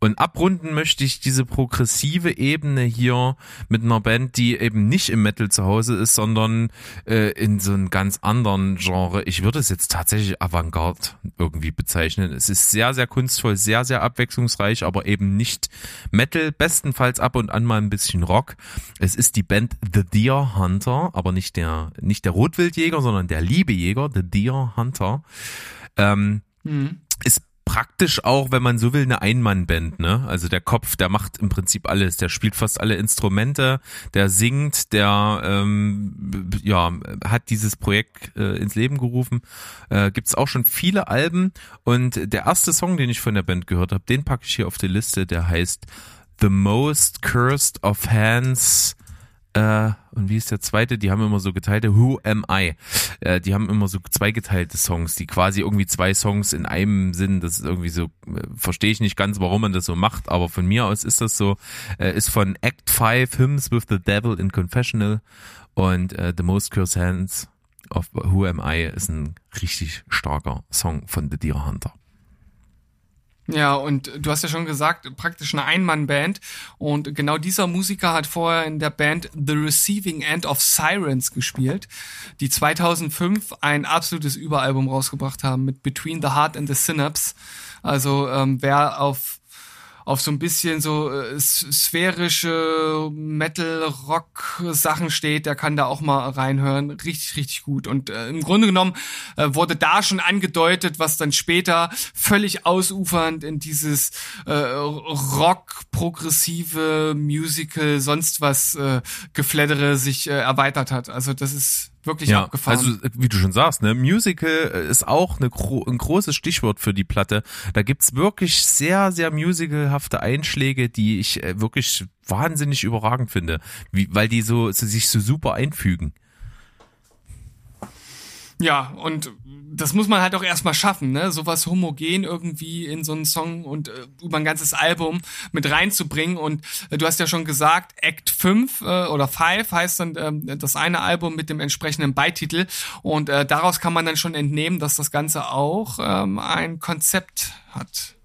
Und abrunden möchte ich diese progressive Ebene hier mit einer Band, die eben nicht im Metal zu Hause ist, sondern äh, in so einem ganz anderen Genre. Ich würde es jetzt tatsächlich Avantgarde irgendwie bezeichnen. Es ist sehr, sehr kunstvoll, sehr, sehr abwechslungsreich, aber eben nicht Metal, bestenfalls ab und an mal ein bisschen Rock. Es ist die Band The Deer Hunter, aber nicht der, nicht der Rotwildjäger, sondern der Liebejäger, The Deer Hunter. Ähm, mhm. Ist praktisch auch, wenn man so will, eine Einmannband, ne? Also der Kopf, der macht im Prinzip alles, der spielt fast alle Instrumente, der singt, der ähm, ja hat dieses Projekt äh, ins Leben gerufen. Äh, Gibt auch schon viele Alben und der erste Song, den ich von der Band gehört habe, den packe ich hier auf die Liste. Der heißt The Most Cursed of Hands äh, und wie ist der zweite? Die haben immer so geteilte Who Am I? Äh, die haben immer so zweigeteilte Songs, die quasi irgendwie zwei Songs in einem sind. Das ist irgendwie so, äh, verstehe ich nicht ganz, warum man das so macht, aber von mir aus ist das so. Äh, ist von Act 5 Hymns with the Devil in Confessional und äh, The Most Cursed Hands of Who Am I ist ein richtig starker Song von The Deer Hunter. Ja, und du hast ja schon gesagt, praktisch eine Einmannband. Und genau dieser Musiker hat vorher in der Band The Receiving End of Sirens gespielt, die 2005 ein absolutes Überalbum rausgebracht haben mit Between the Heart and the Synapse. Also ähm, wer auf auf so ein bisschen so äh, sphärische Metal-Rock-Sachen steht, der kann da auch mal reinhören. Richtig, richtig gut. Und äh, im Grunde genommen äh, wurde da schon angedeutet, was dann später völlig ausufernd in dieses äh, Rock, progressive Musical, sonst was äh, Gefleddere sich äh, erweitert hat. Also das ist wirklich ja, abgefahren. Also wie du schon sagst, ne, Musical äh, ist auch eine, ein großes Stichwort für die Platte. Da gibt's wirklich sehr, sehr musicalhafte Einschläge, die ich äh, wirklich wahnsinnig überragend finde, wie, weil die so, so sich so super einfügen. Ja, und das muss man halt auch erstmal schaffen, ne? Sowas homogen irgendwie in so einen Song und äh, über ein ganzes Album mit reinzubringen. Und äh, du hast ja schon gesagt, Act 5 äh, oder 5 heißt dann äh, das eine Album mit dem entsprechenden Beititel. Und äh, daraus kann man dann schon entnehmen, dass das Ganze auch ähm, ein Konzept hat.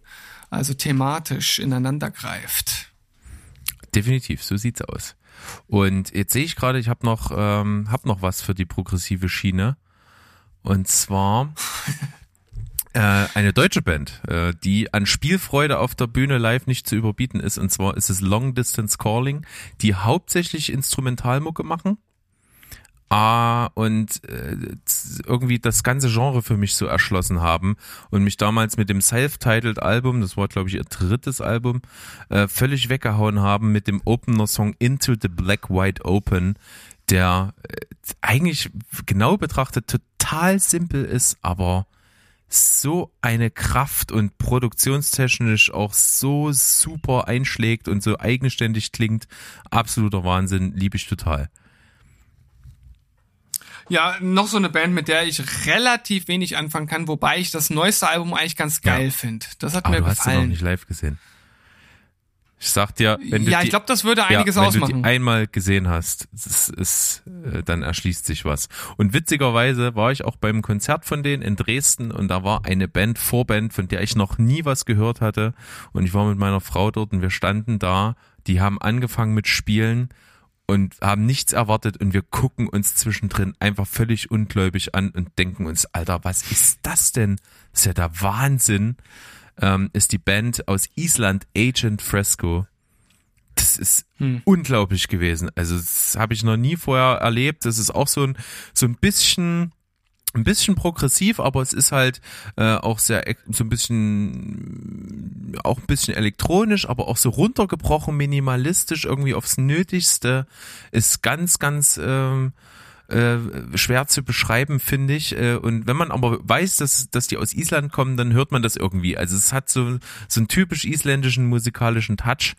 Also thematisch ineinander greift. Definitiv, so sieht's aus. Und jetzt sehe ich gerade, ich habe noch, ähm, hab noch was für die progressive Schiene. Und zwar äh, eine deutsche Band, äh, die an Spielfreude auf der Bühne live nicht zu überbieten ist. Und zwar ist es Long Distance Calling, die hauptsächlich Instrumentalmucke machen. Ah, und äh, irgendwie das ganze Genre für mich so erschlossen haben und mich damals mit dem Self-Titled Album, das war glaube ich ihr drittes Album, äh, völlig weggehauen haben mit dem Opener-Song Into the Black White Open, der äh, eigentlich genau betrachtet total simpel ist, aber so eine Kraft und produktionstechnisch auch so super einschlägt und so eigenständig klingt. Absoluter Wahnsinn, liebe ich total. Ja, noch so eine Band, mit der ich relativ wenig anfangen kann, wobei ich das neueste Album eigentlich ganz geil ja. finde. Das hat Aber mir du gefallen. Hast du noch nicht live gesehen. Ich sag dir, wenn du ja, die, ich glaube, das würde einiges ja, wenn ausmachen. Wenn du die einmal gesehen hast, ist, ist, äh, dann erschließt sich was. Und witzigerweise war ich auch beim Konzert von denen in Dresden und da war eine Band, Vorband, von der ich noch nie was gehört hatte. Und ich war mit meiner Frau dort und wir standen da. Die haben angefangen mit Spielen und haben nichts erwartet und wir gucken uns zwischendrin einfach völlig ungläubig an und denken uns, Alter, was ist das denn? Das ist ja der Wahnsinn ähm, ist die Band aus Island Agent Fresco. Das ist hm. unglaublich gewesen. Also das habe ich noch nie vorher erlebt. Das ist auch so ein so ein bisschen ein bisschen progressiv, aber es ist halt äh, auch sehr so ein bisschen auch ein bisschen elektronisch, aber auch so runtergebrochen, minimalistisch, irgendwie aufs Nötigste. Ist ganz, ganz ähm, äh, schwer zu beschreiben, finde ich. Äh, und wenn man aber weiß, dass, dass die aus Island kommen, dann hört man das irgendwie. Also es hat so, so einen typisch isländischen musikalischen Touch.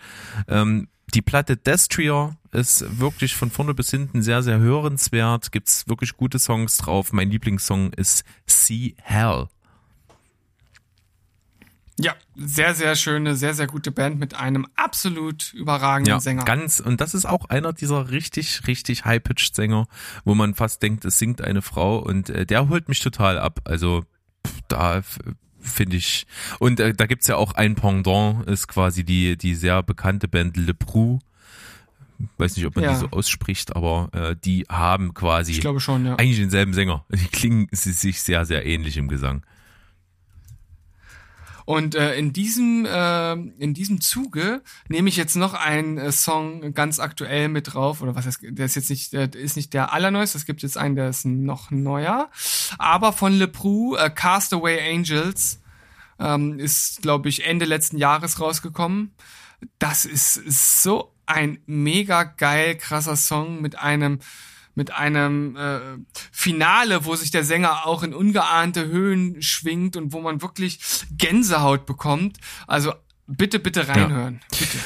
Ähm, die Platte Destrier ist wirklich von vorne bis hinten sehr, sehr hörenswert. Gibt's wirklich gute Songs drauf. Mein Lieblingssong ist Sea Hell. Ja, sehr, sehr schöne, sehr, sehr gute Band mit einem absolut überragenden ja, Sänger. Ganz, und das ist auch einer dieser richtig, richtig high-pitched Sänger, wo man fast denkt, es singt eine Frau und äh, der holt mich total ab. Also da finde ich. Und äh, da gibt's ja auch ein Pendant, ist quasi die, die sehr bekannte Band Le Prou. Weiß nicht, ob man ja. die so ausspricht, aber äh, die haben quasi ich glaube schon, ja. eigentlich denselben Sänger. Die klingen sich sehr, sehr ähnlich im Gesang. Und äh, in diesem äh, in diesem Zuge nehme ich jetzt noch einen äh, Song ganz aktuell mit drauf. Oder was heißt, der ist jetzt nicht der ist nicht der allerneueste, es gibt jetzt einen, der ist noch neuer, aber von Le Prou, äh, Castaway Angels ähm, ist glaube ich Ende letzten Jahres rausgekommen. Das ist so ein mega geil krasser Song mit einem mit einem äh, Finale, wo sich der Sänger auch in ungeahnte Höhen schwingt und wo man wirklich Gänsehaut bekommt. Also bitte, bitte reinhören. Ja. Bitte.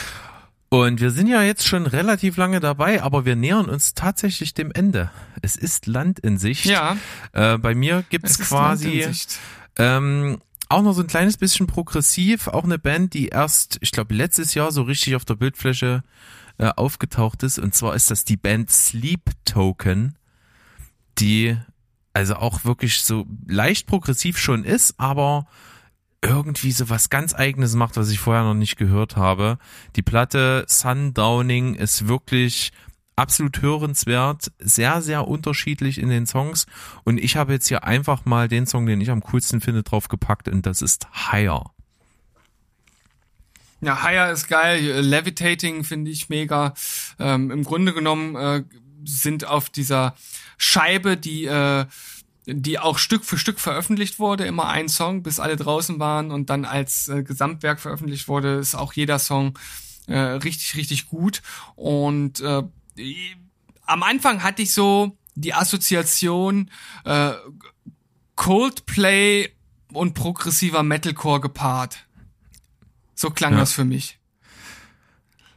Und wir sind ja jetzt schon relativ lange dabei, aber wir nähern uns tatsächlich dem Ende. Es ist Land in Sicht. Ja. Äh, bei mir gibt es quasi ähm, auch noch so ein kleines bisschen progressiv, auch eine Band, die erst, ich glaube, letztes Jahr so richtig auf der Bildfläche äh, aufgetaucht ist. Und zwar ist das die Band Sleep Token, die also auch wirklich so leicht progressiv schon ist, aber irgendwie so was ganz eigenes macht, was ich vorher noch nicht gehört habe. Die Platte Sundowning ist wirklich absolut hörenswert, sehr, sehr unterschiedlich in den Songs. Und ich habe jetzt hier einfach mal den Song, den ich am coolsten finde, draufgepackt und das ist Higher. Ja, Higher ist geil. Levitating finde ich mega. Ähm, Im Grunde genommen äh, sind auf dieser Scheibe, die äh, die auch Stück für Stück veröffentlicht wurde, immer ein Song, bis alle draußen waren und dann als äh, Gesamtwerk veröffentlicht wurde, ist auch jeder Song äh, richtig, richtig gut. Und äh, am Anfang hatte ich so die Assoziation äh, Coldplay und progressiver Metalcore gepaart. So klang ja. das für mich.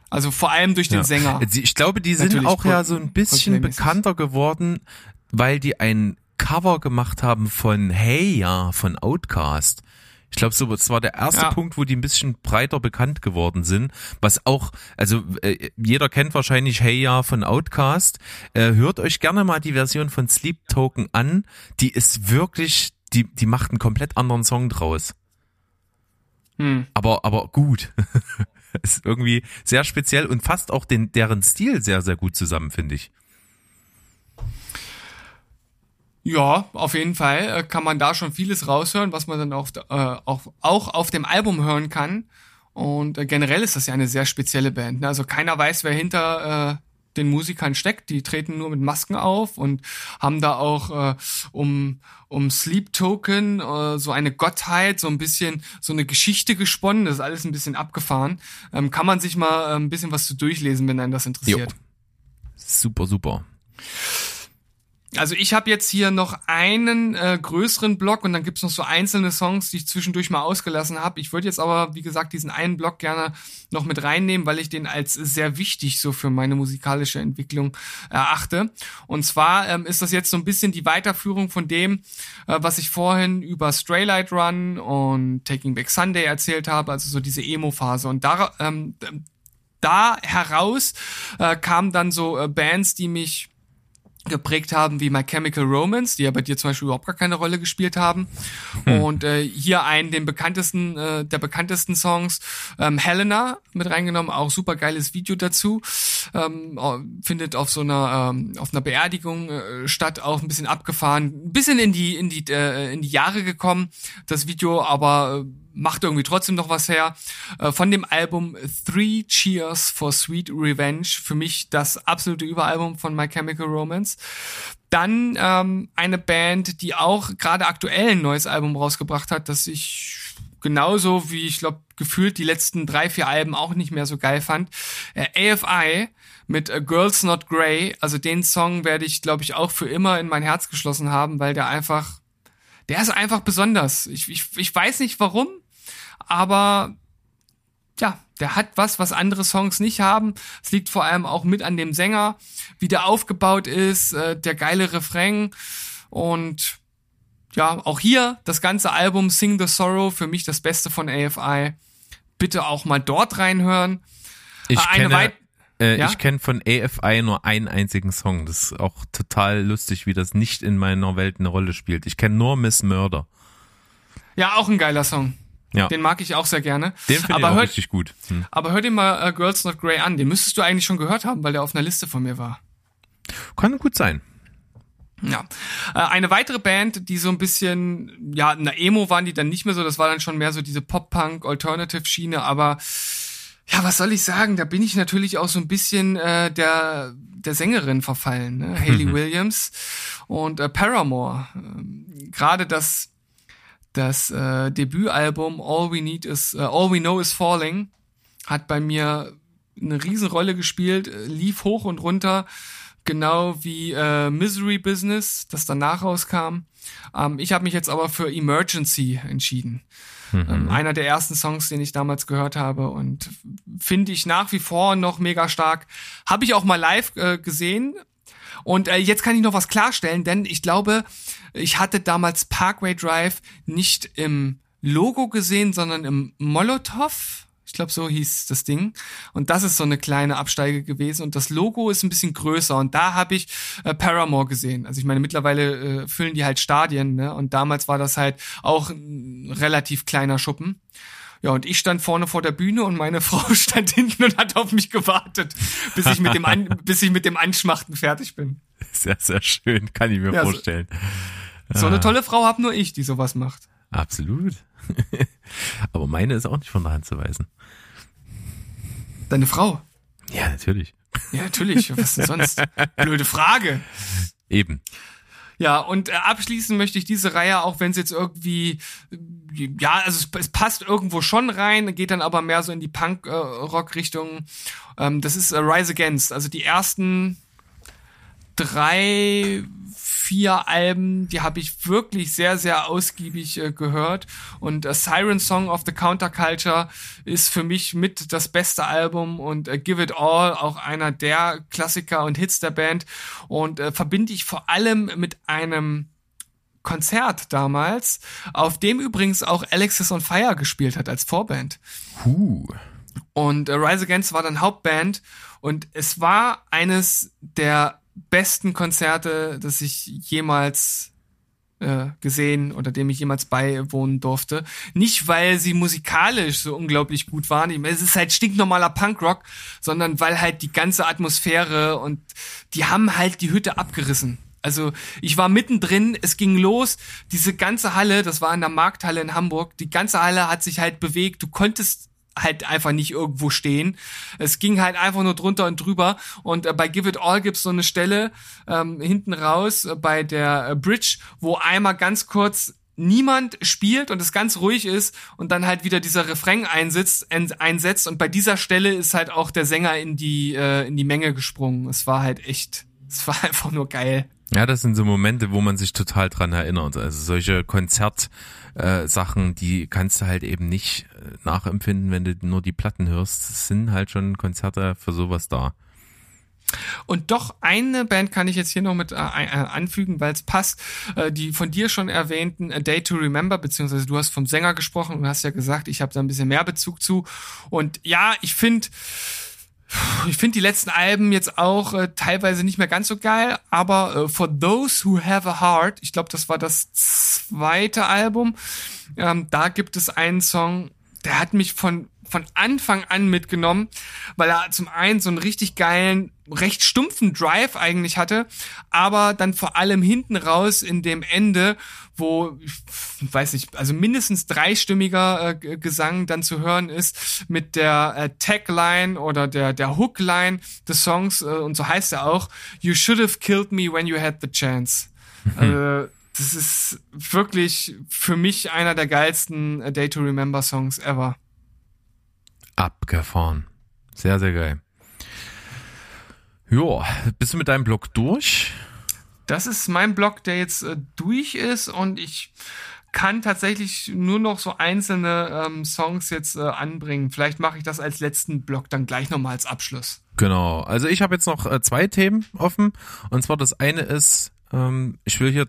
Also vor allem durch den ja. Sänger. Ich glaube, die sind Natürlich auch ja so ein bisschen bekannter geworden, weil die ein Cover gemacht haben von Hey Ja von Outcast. Ich glaube, so, das war der erste ja. Punkt, wo die ein bisschen breiter bekannt geworden sind. Was auch, also äh, jeder kennt wahrscheinlich Hey Ja von Outcast. Äh, hört euch gerne mal die Version von Sleep Token an. Die ist wirklich, die, die macht einen komplett anderen Song draus. Hm. Aber, aber gut. (laughs) ist irgendwie sehr speziell und fasst auch den, deren Stil sehr, sehr gut zusammen, finde ich. Ja, auf jeden Fall äh, kann man da schon vieles raushören, was man dann auch, äh, auch, auch auf dem Album hören kann. Und äh, generell ist das ja eine sehr spezielle Band. Ne? Also keiner weiß, wer hinter äh, den Musikern steckt. Die treten nur mit Masken auf und haben da auch äh, um, um Sleep Token äh, so eine Gottheit, so ein bisschen so eine Geschichte gesponnen. Das ist alles ein bisschen abgefahren. Ähm, kann man sich mal äh, ein bisschen was zu durchlesen, wenn einen das interessiert. Jo. Super, super. Also ich habe jetzt hier noch einen äh, größeren Block und dann gibt's noch so einzelne Songs, die ich zwischendurch mal ausgelassen habe. Ich würde jetzt aber, wie gesagt, diesen einen Block gerne noch mit reinnehmen, weil ich den als sehr wichtig so für meine musikalische Entwicklung erachte. Und zwar ähm, ist das jetzt so ein bisschen die Weiterführung von dem, äh, was ich vorhin über Straylight Run und Taking Back Sunday erzählt habe, also so diese Emo-Phase. Und da, ähm, da heraus äh, kamen dann so äh, Bands, die mich geprägt haben wie My Chemical Romance, die ja bei dir zum Beispiel überhaupt gar keine Rolle gespielt haben. Hm. Und äh, hier einen den bekanntesten, äh, der bekanntesten Songs, ähm, Helena mit reingenommen, auch super geiles Video dazu. Ähm, findet auf so einer ähm, auf einer Beerdigung äh, statt, auch ein bisschen abgefahren, ein bisschen in die in die äh, in die Jahre gekommen. Das Video, aber äh, macht irgendwie trotzdem noch was her. Äh, von dem Album Three Cheers for Sweet Revenge. Für mich das absolute Überalbum von My Chemical Romance. Dann ähm, eine Band, die auch gerade aktuell ein neues Album rausgebracht hat, das ich genauso wie ich glaube gefühlt die letzten drei, vier Alben auch nicht mehr so geil fand. Äh, AFI mit äh, Girls Not Grey. Also den Song werde ich, glaube ich, auch für immer in mein Herz geschlossen haben, weil der einfach, der ist einfach besonders. Ich, ich, ich weiß nicht warum aber ja, der hat was, was andere Songs nicht haben. Es liegt vor allem auch mit an dem Sänger, wie der aufgebaut ist, äh, der geile Refrain und ja, auch hier das ganze Album Sing the Sorrow, für mich das Beste von AFI. Bitte auch mal dort reinhören. Ich äh, kenne, äh, ja? ich kenne von AFI nur einen einzigen Song. Das ist auch total lustig, wie das nicht in meiner Welt eine Rolle spielt. Ich kenne nur Miss Murder. Ja, auch ein geiler Song. Ja. Den mag ich auch sehr gerne. Den finde ich auch hört, richtig gut. Hm. Aber hör dir mal uh, Girls Not Grey an. Den müsstest du eigentlich schon gehört haben, weil der auf einer Liste von mir war. Kann gut sein. Ja. Äh, eine weitere Band, die so ein bisschen, ja, na Emo waren die dann nicht mehr so, das war dann schon mehr so diese Pop-Punk-Alternative-Schiene, aber ja, was soll ich sagen? Da bin ich natürlich auch so ein bisschen äh, der der Sängerin verfallen, ne? Hayley mhm. (laughs) Williams und äh, Paramore. Ähm, Gerade das das äh, Debütalbum All We Need is uh, All We Know is Falling hat bei mir eine Riesenrolle gespielt, äh, lief hoch und runter, genau wie äh, Misery Business, das danach rauskam. Ähm, ich habe mich jetzt aber für Emergency entschieden. Mhm. Ähm, einer der ersten Songs, den ich damals gehört habe und finde ich nach wie vor noch mega stark. Habe ich auch mal live äh, gesehen, und äh, jetzt kann ich noch was klarstellen, denn ich glaube, ich hatte damals Parkway Drive nicht im Logo gesehen, sondern im Molotow. Ich glaube, so hieß das Ding. Und das ist so eine kleine Absteige gewesen. Und das Logo ist ein bisschen größer. Und da habe ich äh, Paramore gesehen. Also ich meine, mittlerweile äh, füllen die halt Stadien. Ne? Und damals war das halt auch ein relativ kleiner Schuppen. Ja, und ich stand vorne vor der Bühne und meine (laughs) Frau stand hinten und hat auf mich gewartet, bis ich mit dem, An bis ich mit dem Anschmachten fertig bin. Sehr, sehr schön, kann ich mir ja, vorstellen. So, so eine tolle Frau hab nur ich, die sowas macht. Absolut. (laughs) Aber meine ist auch nicht von der Hand zu weisen. Deine Frau? Ja, natürlich. Ja, natürlich. (laughs) Was denn sonst? Blöde Frage. Eben. Ja, und äh, abschließen möchte ich diese Reihe, auch wenn es jetzt irgendwie, ja, also es, es, passt irgendwo schon rein, geht dann aber mehr so in die Punk-Rock-Richtung. ähm, das ist äh, Rise Against. Also die ersten drei, vier Alben, die habe ich wirklich sehr, sehr ausgiebig äh, gehört. Und äh, Siren Song of the Counterculture ist für mich mit das beste Album und äh, Give It All auch einer der Klassiker und Hits der Band. Und äh, verbinde ich vor allem mit einem Konzert damals, auf dem übrigens auch Alexis on Fire gespielt hat als Vorband. Huh. Und äh, Rise Against war dann Hauptband und es war eines der besten Konzerte, das ich jemals äh, gesehen oder dem ich jemals beiwohnen durfte. Nicht, weil sie musikalisch so unglaublich gut waren. Es ist halt stinknormaler Punkrock, sondern weil halt die ganze Atmosphäre und die haben halt die Hütte abgerissen. Also ich war mittendrin, es ging los, diese ganze Halle, das war in der Markthalle in Hamburg, die ganze Halle hat sich halt bewegt, du konntest halt einfach nicht irgendwo stehen. Es ging halt einfach nur drunter und drüber. Und äh, bei Give It All gibt's so eine Stelle ähm, hinten raus äh, bei der äh, Bridge, wo einmal ganz kurz niemand spielt und es ganz ruhig ist und dann halt wieder dieser Refrain einsetzt, einsetzt und bei dieser Stelle ist halt auch der Sänger in die äh, in die Menge gesprungen. Es war halt echt, es war (laughs) einfach nur geil. Ja, das sind so Momente, wo man sich total dran erinnert. Also solche Konzertsachen, äh, die kannst du halt eben nicht äh, nachempfinden, wenn du nur die Platten hörst. Es sind halt schon Konzerte für sowas da. Und doch eine Band kann ich jetzt hier noch mit äh, äh anfügen, weil es passt. Äh, die von dir schon erwähnten A Day to Remember, beziehungsweise du hast vom Sänger gesprochen und hast ja gesagt, ich habe da ein bisschen mehr Bezug zu. Und ja, ich finde ich finde die letzten Alben jetzt auch äh, teilweise nicht mehr ganz so geil, aber äh, For Those Who Have a Heart, ich glaube, das war das zweite Album, ähm, da gibt es einen Song, der hat mich von von Anfang an mitgenommen, weil er zum einen so einen richtig geilen, recht stumpfen Drive eigentlich hatte, aber dann vor allem hinten raus in dem Ende, wo, ich weiß nicht, also mindestens dreistimmiger äh, Gesang dann zu hören ist mit der äh, Tagline oder der, der Hookline des Songs, äh, und so heißt er auch, You should have killed me when you had the chance. Also, das ist wirklich für mich einer der geilsten A Day to Remember Songs ever. Abgefahren. Sehr, sehr geil. Ja, bist du mit deinem Blog durch? Das ist mein Blog, der jetzt äh, durch ist und ich kann tatsächlich nur noch so einzelne ähm, Songs jetzt äh, anbringen. Vielleicht mache ich das als letzten Blog dann gleich nochmal als Abschluss. Genau. Also ich habe jetzt noch äh, zwei Themen offen. Und zwar das eine ist, ähm, ich will hier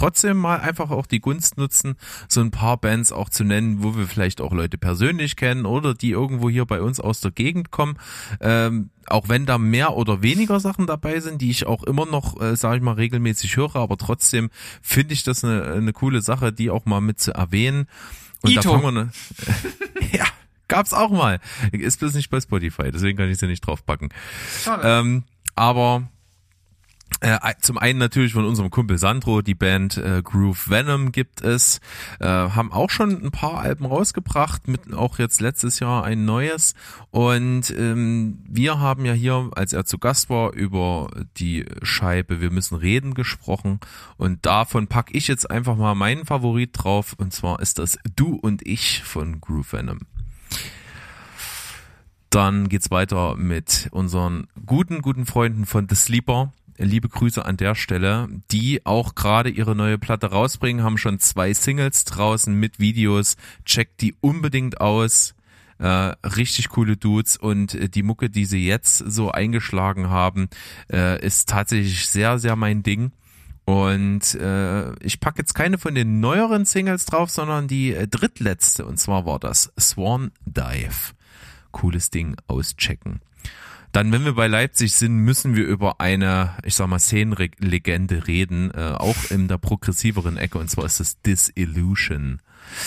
trotzdem mal einfach auch die Gunst nutzen, so ein paar Bands auch zu nennen, wo wir vielleicht auch Leute persönlich kennen oder die irgendwo hier bei uns aus der Gegend kommen. Ähm, auch wenn da mehr oder weniger Sachen dabei sind, die ich auch immer noch, äh, sage ich mal, regelmäßig höre, aber trotzdem finde ich das eine, eine coole Sache, die auch mal mit zu erwähnen. Und Ito. da fangen wir ne, (laughs) ja, gab's auch mal. Ist bloß nicht bei Spotify, deswegen kann ich sie nicht draufpacken. Schade. Ähm, aber äh, zum einen natürlich von unserem Kumpel Sandro, die Band äh, Groove Venom gibt es, äh, haben auch schon ein paar Alben rausgebracht, mit auch jetzt letztes Jahr ein neues. Und ähm, wir haben ja hier, als er zu Gast war, über die Scheibe Wir müssen reden gesprochen. Und davon packe ich jetzt einfach mal meinen Favorit drauf. Und zwar ist das Du und ich von Groove Venom. Dann geht's weiter mit unseren guten, guten Freunden von The Sleeper liebe Grüße an der Stelle, die auch gerade ihre neue Platte rausbringen, haben schon zwei Singles draußen mit Videos. Checkt die unbedingt aus. Äh, richtig coole Dudes und äh, die Mucke, die sie jetzt so eingeschlagen haben, äh, ist tatsächlich sehr, sehr mein Ding. Und äh, ich packe jetzt keine von den neueren Singles drauf, sondern die äh, drittletzte. Und zwar war das Swan Dive. cooles Ding auschecken. Dann, wenn wir bei Leipzig sind, müssen wir über eine, ich sag mal, Szenenlegende reden, äh, auch in der progressiveren Ecke, und zwar ist es Disillusion.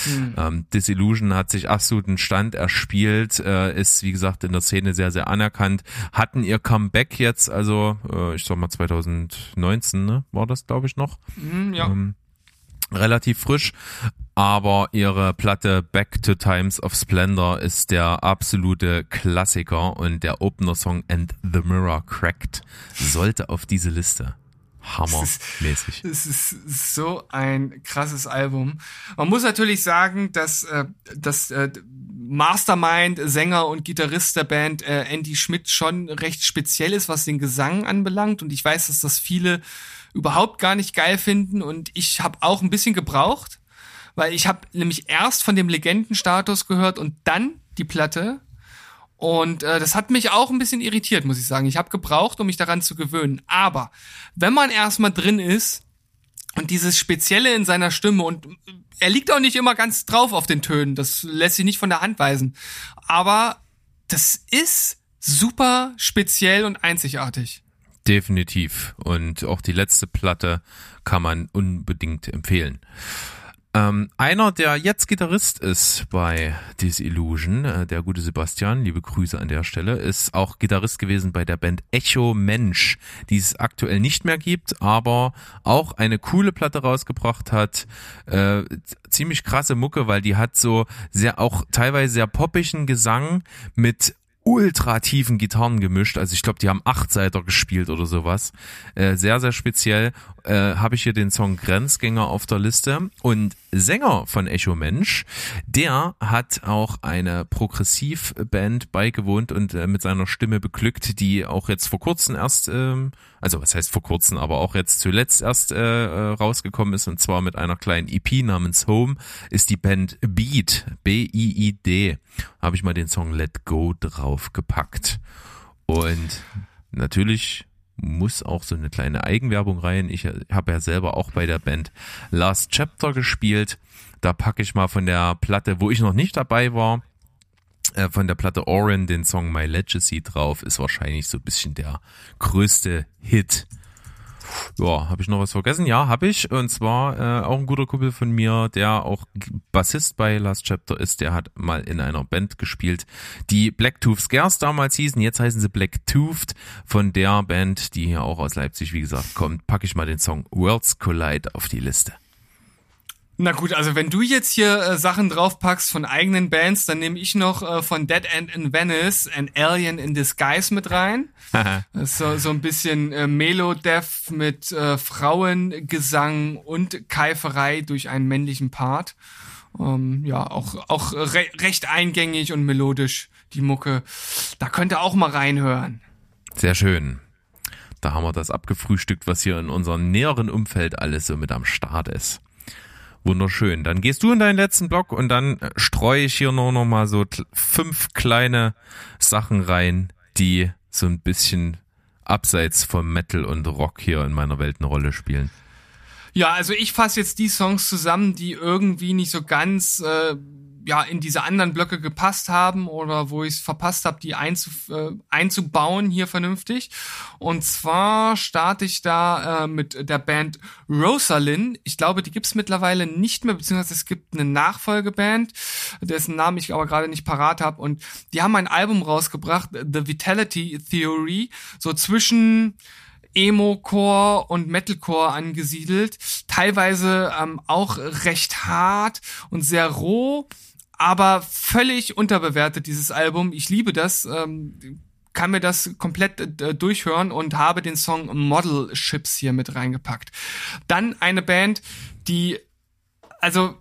Mhm. Ähm, Disillusion hat sich absoluten Stand erspielt, äh, ist wie gesagt in der Szene sehr, sehr anerkannt, hatten ihr Comeback jetzt, also äh, ich sag mal 2019, ne, war das glaube ich noch. Mhm, ja. Ähm, relativ frisch, aber ihre Platte Back to Times of Splendor ist der absolute Klassiker und der Opener-Song And the Mirror Cracked sollte auf diese Liste. Hammermäßig. Es ist, ist so ein krasses Album. Man muss natürlich sagen, dass, äh, dass äh, Mastermind, Sänger und Gitarrist der Band äh, Andy Schmidt schon recht speziell ist, was den Gesang anbelangt. Und ich weiß, dass das viele überhaupt gar nicht geil finden und ich habe auch ein bisschen gebraucht, weil ich habe nämlich erst von dem Legendenstatus gehört und dann die Platte und äh, das hat mich auch ein bisschen irritiert, muss ich sagen. Ich habe gebraucht, um mich daran zu gewöhnen. Aber wenn man erstmal drin ist und dieses Spezielle in seiner Stimme und er liegt auch nicht immer ganz drauf auf den Tönen, das lässt sich nicht von der Hand weisen. Aber das ist super speziell und einzigartig. Definitiv. Und auch die letzte Platte kann man unbedingt empfehlen. Ähm, einer, der jetzt Gitarrist ist bei Disillusion, äh, der gute Sebastian, liebe Grüße an der Stelle, ist auch Gitarrist gewesen bei der Band Echo Mensch, die es aktuell nicht mehr gibt, aber auch eine coole Platte rausgebracht hat. Äh, ziemlich krasse Mucke, weil die hat so sehr auch teilweise sehr poppigen Gesang mit ultra tiefen Gitarren gemischt. Also ich glaube, die haben acht Seiter gespielt oder sowas. Äh, sehr, sehr speziell äh, habe ich hier den Song Grenzgänger auf der Liste. Und Sänger von Echo Mensch, der hat auch eine Progressivband beigewohnt und äh, mit seiner Stimme beglückt, die auch jetzt vor kurzem erst, ähm, also was heißt vor kurzem, aber auch jetzt zuletzt erst äh, äh rausgekommen ist und zwar mit einer kleinen EP namens Home, ist die Band Beat, B-I-I-D. Habe ich mal den Song Let Go draufgepackt. Und natürlich muss auch so eine kleine Eigenwerbung rein. Ich habe ja selber auch bei der Band Last Chapter gespielt. Da packe ich mal von der Platte, wo ich noch nicht dabei war, äh, von der Platte Oren den Song My Legacy drauf. Ist wahrscheinlich so ein bisschen der größte Hit ja, habe ich noch was vergessen? Ja, habe ich. Und zwar äh, auch ein guter Kumpel von mir, der auch Bassist bei Last Chapter ist. Der hat mal in einer Band gespielt, die Black Tooth Scares damals hießen. Jetzt heißen sie Black Tooth. Von der Band, die hier auch aus Leipzig, wie gesagt, kommt, packe ich mal den Song Worlds Collide auf die Liste. Na gut, also wenn du jetzt hier äh, Sachen draufpackst von eigenen Bands, dann nehme ich noch äh, von Dead End in Venice An Alien in Disguise mit rein. (laughs) so, so ein bisschen äh, Melo-Death mit äh, Frauengesang und Keiferei durch einen männlichen Part. Ähm, ja, auch, auch re recht eingängig und melodisch, die Mucke. Da könnt ihr auch mal reinhören. Sehr schön. Da haben wir das abgefrühstückt, was hier in unserem näheren Umfeld alles so mit am Start ist. Wunderschön. Dann gehst du in deinen letzten Block und dann äh, streue ich hier nur noch mal so fünf kleine Sachen rein, die so ein bisschen abseits vom Metal und Rock hier in meiner Welt eine Rolle spielen. Ja, also ich fasse jetzt die Songs zusammen, die irgendwie nicht so ganz äh, ja in diese anderen Blöcke gepasst haben oder wo ich es verpasst habe, die einzu, äh, einzubauen hier vernünftig. Und zwar starte ich da äh, mit der Band Rosalind. Ich glaube, die gibt's mittlerweile nicht mehr, beziehungsweise es gibt eine Nachfolgeband, dessen Namen ich aber gerade nicht parat habe. Und die haben ein Album rausgebracht, The Vitality Theory, so zwischen Emo-Core und Metalcore angesiedelt, teilweise ähm, auch recht hart und sehr roh aber völlig unterbewertet, dieses Album. Ich liebe das. Ähm, kann mir das komplett äh, durchhören und habe den Song Model Ships hier mit reingepackt. Dann eine Band, die, also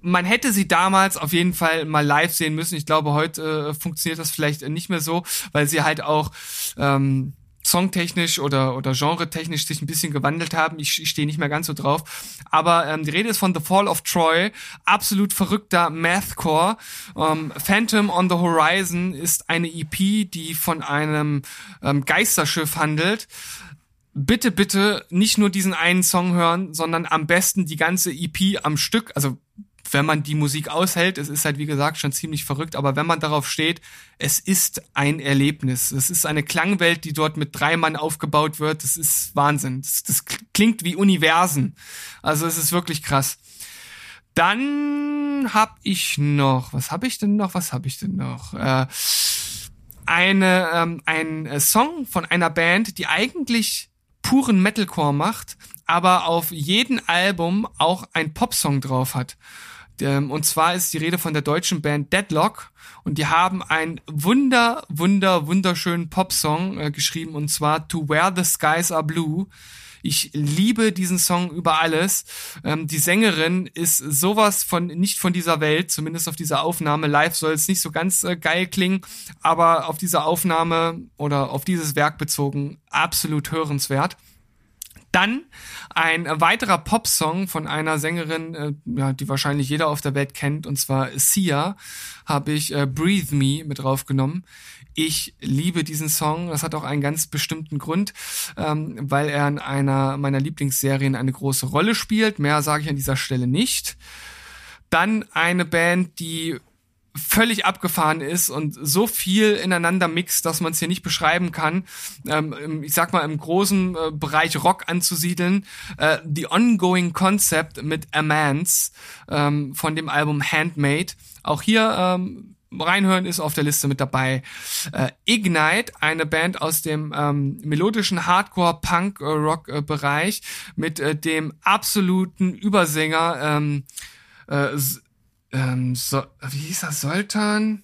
man hätte sie damals auf jeden Fall mal live sehen müssen. Ich glaube, heute äh, funktioniert das vielleicht nicht mehr so, weil sie halt auch ähm, songtechnisch oder, oder genretechnisch sich ein bisschen gewandelt haben. Ich, ich stehe nicht mehr ganz so drauf. Aber ähm, die Rede ist von The Fall of Troy. Absolut verrückter Mathcore. Ähm, Phantom on the Horizon ist eine EP, die von einem ähm, Geisterschiff handelt. Bitte, bitte nicht nur diesen einen Song hören, sondern am besten die ganze EP am Stück, also wenn man die Musik aushält, es ist halt wie gesagt schon ziemlich verrückt, aber wenn man darauf steht, es ist ein Erlebnis. Es ist eine Klangwelt, die dort mit drei Mann aufgebaut wird. Das ist Wahnsinn. Das, das klingt wie Universen. Also es ist wirklich krass. Dann hab ich noch, was hab ich denn noch? Was hab ich denn noch? Äh, eine ähm, ein Song von einer Band, die eigentlich puren Metalcore macht, aber auf jedem Album auch ein Popsong drauf hat. Ähm, und zwar ist die Rede von der deutschen Band Deadlock und die haben einen wunder, wunder, wunderschönen Popsong äh, geschrieben und zwar To Where the Skies Are Blue. Ich liebe diesen Song über alles. Ähm, die Sängerin ist sowas von nicht von dieser Welt, zumindest auf dieser Aufnahme. Live soll es nicht so ganz äh, geil klingen, aber auf dieser Aufnahme oder auf dieses Werk bezogen absolut hörenswert. Dann ein weiterer Popsong von einer Sängerin, äh, ja, die wahrscheinlich jeder auf der Welt kennt, und zwar Sia, habe ich äh, Breathe Me mit draufgenommen. Ich liebe diesen Song. Das hat auch einen ganz bestimmten Grund, ähm, weil er in einer meiner Lieblingsserien eine große Rolle spielt. Mehr sage ich an dieser Stelle nicht. Dann eine Band, die völlig abgefahren ist und so viel ineinander mixt, dass man es hier nicht beschreiben kann. Ähm, ich sag mal, im großen äh, Bereich Rock anzusiedeln. Äh, The Ongoing Concept mit Amance ähm, von dem Album Handmade. Auch hier ähm, reinhören ist auf der Liste mit dabei. Äh, Ignite, eine Band aus dem ähm, melodischen Hardcore-Punk-Rock-Bereich mit äh, dem absoluten Übersänger ähm, äh, ähm, so, wie hieß er, Soltan?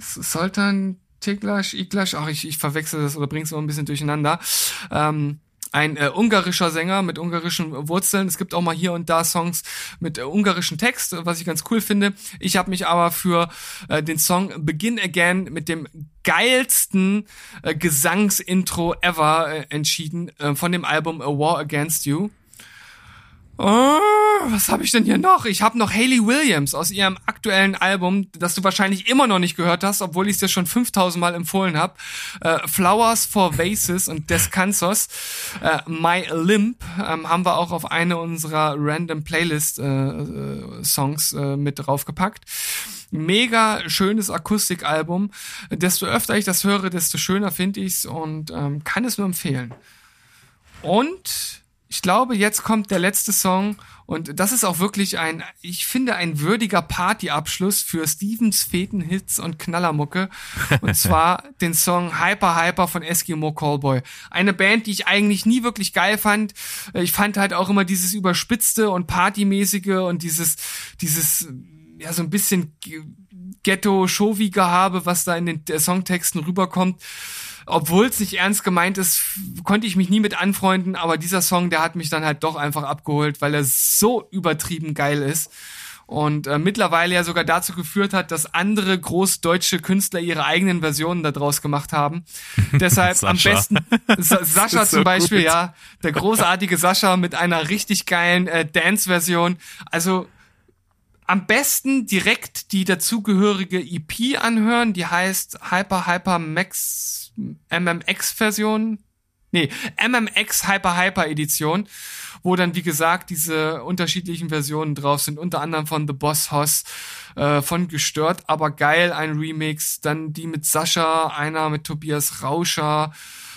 Soltan Tiglash, Iglash, ach, ich, ich verwechsel das oder bring's immer ein bisschen durcheinander. Ähm, ein äh, ungarischer Sänger mit ungarischen Wurzeln. Es gibt auch mal hier und da Songs mit äh, ungarischen Text, was ich ganz cool finde. Ich habe mich aber für äh, den Song Begin Again mit dem geilsten äh, Gesangsintro ever äh, entschieden äh, von dem Album A War Against You. Oh, was habe ich denn hier noch? Ich habe noch Hayley Williams aus ihrem aktuellen Album, das du wahrscheinlich immer noch nicht gehört hast, obwohl ich es dir schon 5000 Mal empfohlen habe. Äh, Flowers for Vases und Descansos. Äh, My Limp ähm, haben wir auch auf eine unserer random Playlist äh, äh, Songs äh, mit draufgepackt. Mega schönes Akustikalbum. Desto öfter ich das höre, desto schöner finde ich's und ähm, kann es nur empfehlen. Und ich glaube, jetzt kommt der letzte Song und das ist auch wirklich ein, ich finde, ein würdiger Partyabschluss für Stevens Feten Hits und Knallermucke. Und (laughs) zwar den Song Hyper Hyper von Eskimo Callboy. Eine Band, die ich eigentlich nie wirklich geil fand. Ich fand halt auch immer dieses überspitzte und partymäßige und dieses, dieses, ja, so ein bisschen Ghetto-Showy-Gehabe, was da in den Songtexten rüberkommt obwohl es nicht ernst gemeint ist, konnte ich mich nie mit anfreunden, aber dieser Song, der hat mich dann halt doch einfach abgeholt, weil er so übertrieben geil ist und äh, mittlerweile ja sogar dazu geführt hat, dass andere großdeutsche Künstler ihre eigenen Versionen daraus gemacht haben. (laughs) Deshalb am besten Sa Sascha so zum Beispiel, gut. ja, der großartige Sascha mit einer richtig geilen äh, Dance-Version. Also am besten direkt die dazugehörige EP anhören, die heißt Hyper Hyper Max MMX-Version. Nee, MMX Hyper Hyper Edition, wo dann, wie gesagt, diese unterschiedlichen Versionen drauf sind, unter anderem von The Boss Hoss, äh, von Gestört, aber geil, ein Remix, dann die mit Sascha, einer mit Tobias Rauscher,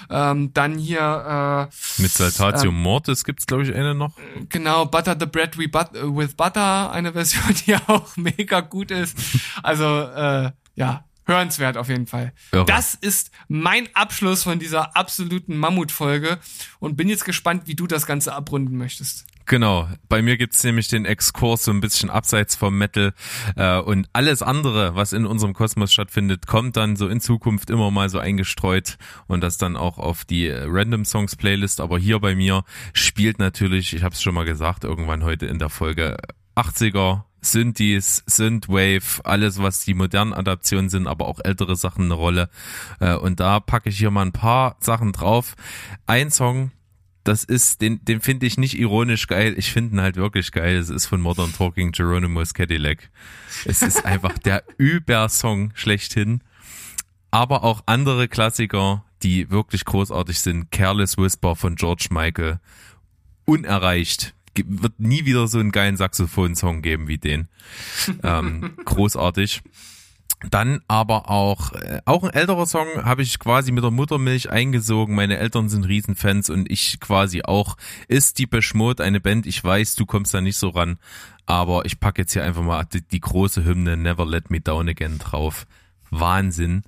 ähm, dann hier äh, mit Saltatio ähm, Mortis gibt's glaube ich eine noch. Genau, Butter the Bread with Butter, eine Version, (laughs) die auch mega gut ist. Also äh, ja, hörenswert auf jeden Fall. Irre. Das ist mein Abschluss von dieser absoluten Mammutfolge und bin jetzt gespannt, wie du das Ganze abrunden möchtest. Genau, bei mir gibt's nämlich den Exkurs so ein bisschen abseits vom Metal äh, und alles andere, was in unserem Kosmos stattfindet, kommt dann so in Zukunft immer mal so eingestreut und das dann auch auf die Random Songs Playlist. Aber hier bei mir spielt natürlich, ich habe es schon mal gesagt, irgendwann heute in der Folge 80er, Synthes, Synthwave, alles was die modernen Adaptionen sind, aber auch ältere Sachen eine Rolle. Äh, und da packe ich hier mal ein paar Sachen drauf. Ein Song, das ist, den, den finde ich nicht ironisch geil, ich finde ihn halt wirklich geil. Es ist von Modern Talking Geronimo's Cadillac. Es ist einfach der (laughs) Übersong schlechthin. Aber auch andere Klassiker, die wirklich großartig sind. Careless Whisper von George Michael. Unerreicht wird nie wieder so einen geilen Saxophon-Song geben wie den. ähm, (laughs) großartig. Dann aber auch, äh, auch ein älterer Song habe ich quasi mit der Muttermilch eingesogen. Meine Eltern sind Riesenfans und ich quasi auch. Ist die Beschmut eine Band? Ich weiß, du kommst da nicht so ran. Aber ich packe jetzt hier einfach mal die, die große Hymne Never Let Me Down Again drauf. Wahnsinn.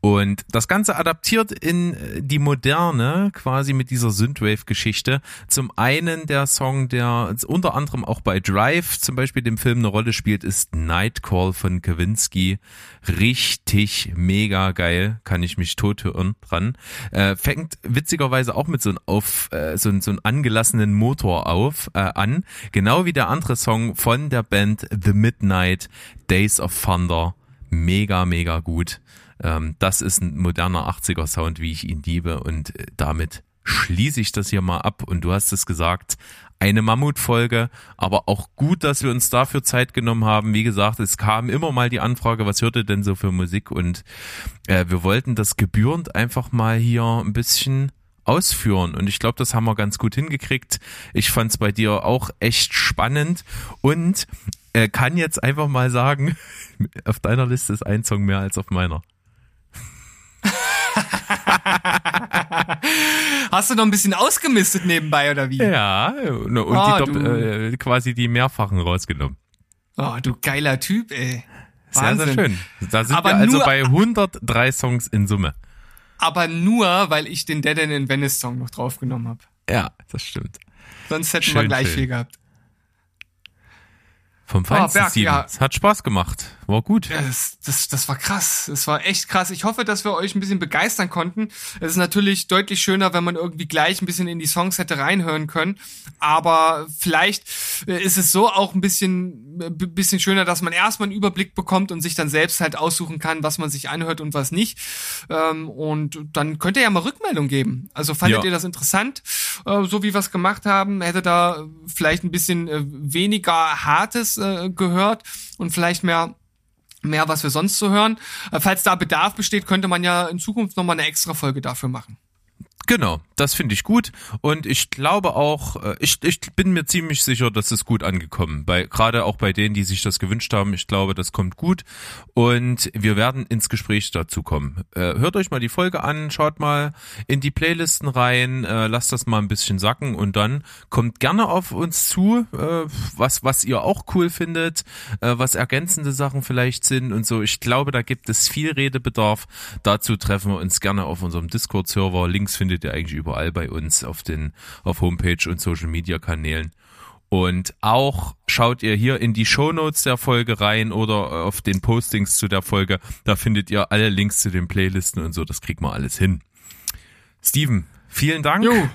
Und das Ganze adaptiert in äh, die Moderne, quasi mit dieser Synthwave-Geschichte. Zum einen der Song, der unter anderem auch bei Drive zum Beispiel dem Film eine Rolle spielt, ist Nightcall von Kawinski. Richtig mega geil, kann ich mich tot hören dran. Äh, fängt witzigerweise auch mit so einem auf, äh, so, so einem angelassenen Motor auf, äh, an. Genau wie der andere Song von der Band The Midnight, Days of Thunder mega, mega gut. Ähm, das ist ein moderner 80er Sound, wie ich ihn liebe und äh, damit schließe ich das hier mal ab und du hast es gesagt, eine Mammutfolge, aber auch gut, dass wir uns dafür Zeit genommen haben. Wie gesagt, es kam immer mal die Anfrage, was hört ihr denn so für Musik und äh, wir wollten das gebührend einfach mal hier ein bisschen ausführen und ich glaube, das haben wir ganz gut hingekriegt. Ich fand es bei dir auch echt spannend und äh, kann jetzt einfach mal sagen, (laughs) (laughs) auf deiner Liste ist ein Song mehr als auf meiner. (laughs) Hast du noch ein bisschen ausgemistet nebenbei oder wie? Ja, und oh, die, äh, quasi die mehrfachen rausgenommen. Oh, du geiler Typ, ey. Wahnsinn. Sehr, sehr schön. Da sind aber wir also bei 103 Songs in Summe. Aber nur, weil ich den Dead End in Venice Song noch draufgenommen habe. Ja, das stimmt. Sonst hätten schön, wir gleich schön. viel gehabt. Vom Feinsten, oh, Berg, Ja. Es hat Spaß gemacht. War gut. Das, das, das war krass. Das war echt krass. Ich hoffe, dass wir euch ein bisschen begeistern konnten. Es ist natürlich deutlich schöner, wenn man irgendwie gleich ein bisschen in die Songs hätte reinhören können. Aber vielleicht äh, ist es so auch ein bisschen, äh, bisschen schöner, dass man erstmal einen Überblick bekommt und sich dann selbst halt aussuchen kann, was man sich anhört und was nicht. Ähm, und dann könnt ihr ja mal Rückmeldung geben. Also fandet ja. ihr das interessant, äh, so wie wir es gemacht haben? Hätte da vielleicht ein bisschen weniger Hartes gehört und vielleicht mehr mehr, was wir sonst so hören. Äh, falls da Bedarf besteht, könnte man ja in Zukunft nochmal eine extra Folge dafür machen. Genau, das finde ich gut und ich glaube auch, äh, ich, ich bin mir ziemlich sicher, dass es gut angekommen, bei gerade auch bei denen, die sich das gewünscht haben. Ich glaube, das kommt gut und wir werden ins Gespräch dazu kommen. Äh, hört euch mal die Folge an, schaut mal in die Playlisten rein, äh, lasst das mal ein bisschen sacken und dann kommt gerne auf uns zu, äh, was was ihr auch cool findet, äh, was ergänzende Sachen vielleicht sind und so. Ich glaube, da gibt es viel Redebedarf. Dazu treffen wir uns gerne auf unserem Discord-Server. Links findet findet ihr eigentlich überall bei uns auf den, auf Homepage und Social Media Kanälen. Und auch schaut ihr hier in die Show Notes der Folge rein oder auf den Postings zu der Folge. Da findet ihr alle Links zu den Playlisten und so. Das kriegt man alles hin. Steven, vielen Dank. Jo.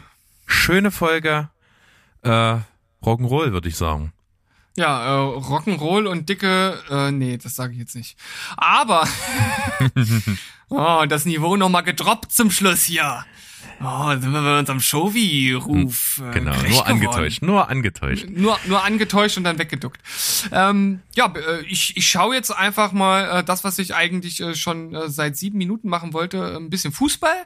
Schöne Folge. Äh, Rock'n'Roll, würde ich sagen. Ja, äh, Rock'n'Roll und dicke, äh, nee, das sage ich jetzt nicht. Aber (laughs) (laughs) oh, das Niveau nochmal gedroppt zum Schluss hier. Oh, sind wir bei unserem Shovi-Ruf. Äh, genau, nur angetäuscht, nur angetäuscht. Nur, nur angetäuscht und dann weggeduckt. Ähm, ja, äh, ich, ich schaue jetzt einfach mal äh, das, was ich eigentlich äh, schon äh, seit sieben Minuten machen wollte, ein bisschen Fußball.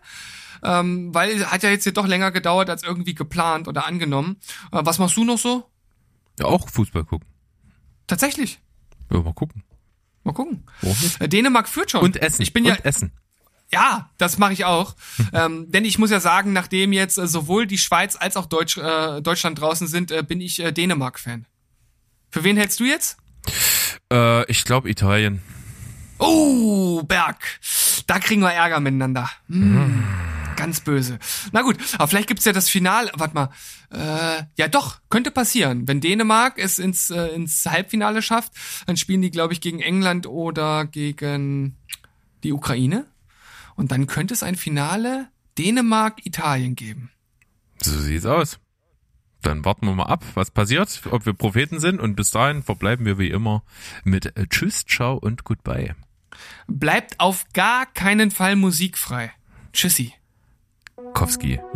Ähm, weil hat ja jetzt hier doch länger gedauert als irgendwie geplant oder angenommen. Äh, was machst du noch so? Ja, auch Fußball gucken. Tatsächlich? Ja, mal gucken. Mal gucken. Äh, Dänemark führt schon. Und Essen. Ich bin und ja Essen. Ja, das mache ich auch. (laughs) ähm, denn ich muss ja sagen, nachdem jetzt äh, sowohl die Schweiz als auch Deutsch, äh, Deutschland draußen sind, äh, bin ich äh, Dänemark-Fan. Für wen hältst du jetzt? Äh, ich glaube Italien. Oh, Berg. Da kriegen wir Ärger miteinander. Hm, mm. Ganz böse. Na gut, aber vielleicht gibt's ja das Finale. Warte mal. Äh, ja doch, könnte passieren. Wenn Dänemark es ins, äh, ins Halbfinale schafft, dann spielen die, glaube ich, gegen England oder gegen die Ukraine. Und dann könnte es ein Finale Dänemark-Italien geben. So sieht's aus. Dann warten wir mal ab, was passiert, ob wir Propheten sind. Und bis dahin verbleiben wir wie immer mit Tschüss, Ciao und Goodbye. Bleibt auf gar keinen Fall musikfrei. Tschüssi. Kowski. (laughs)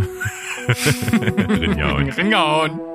(laughs) Ringauen. Ringauen.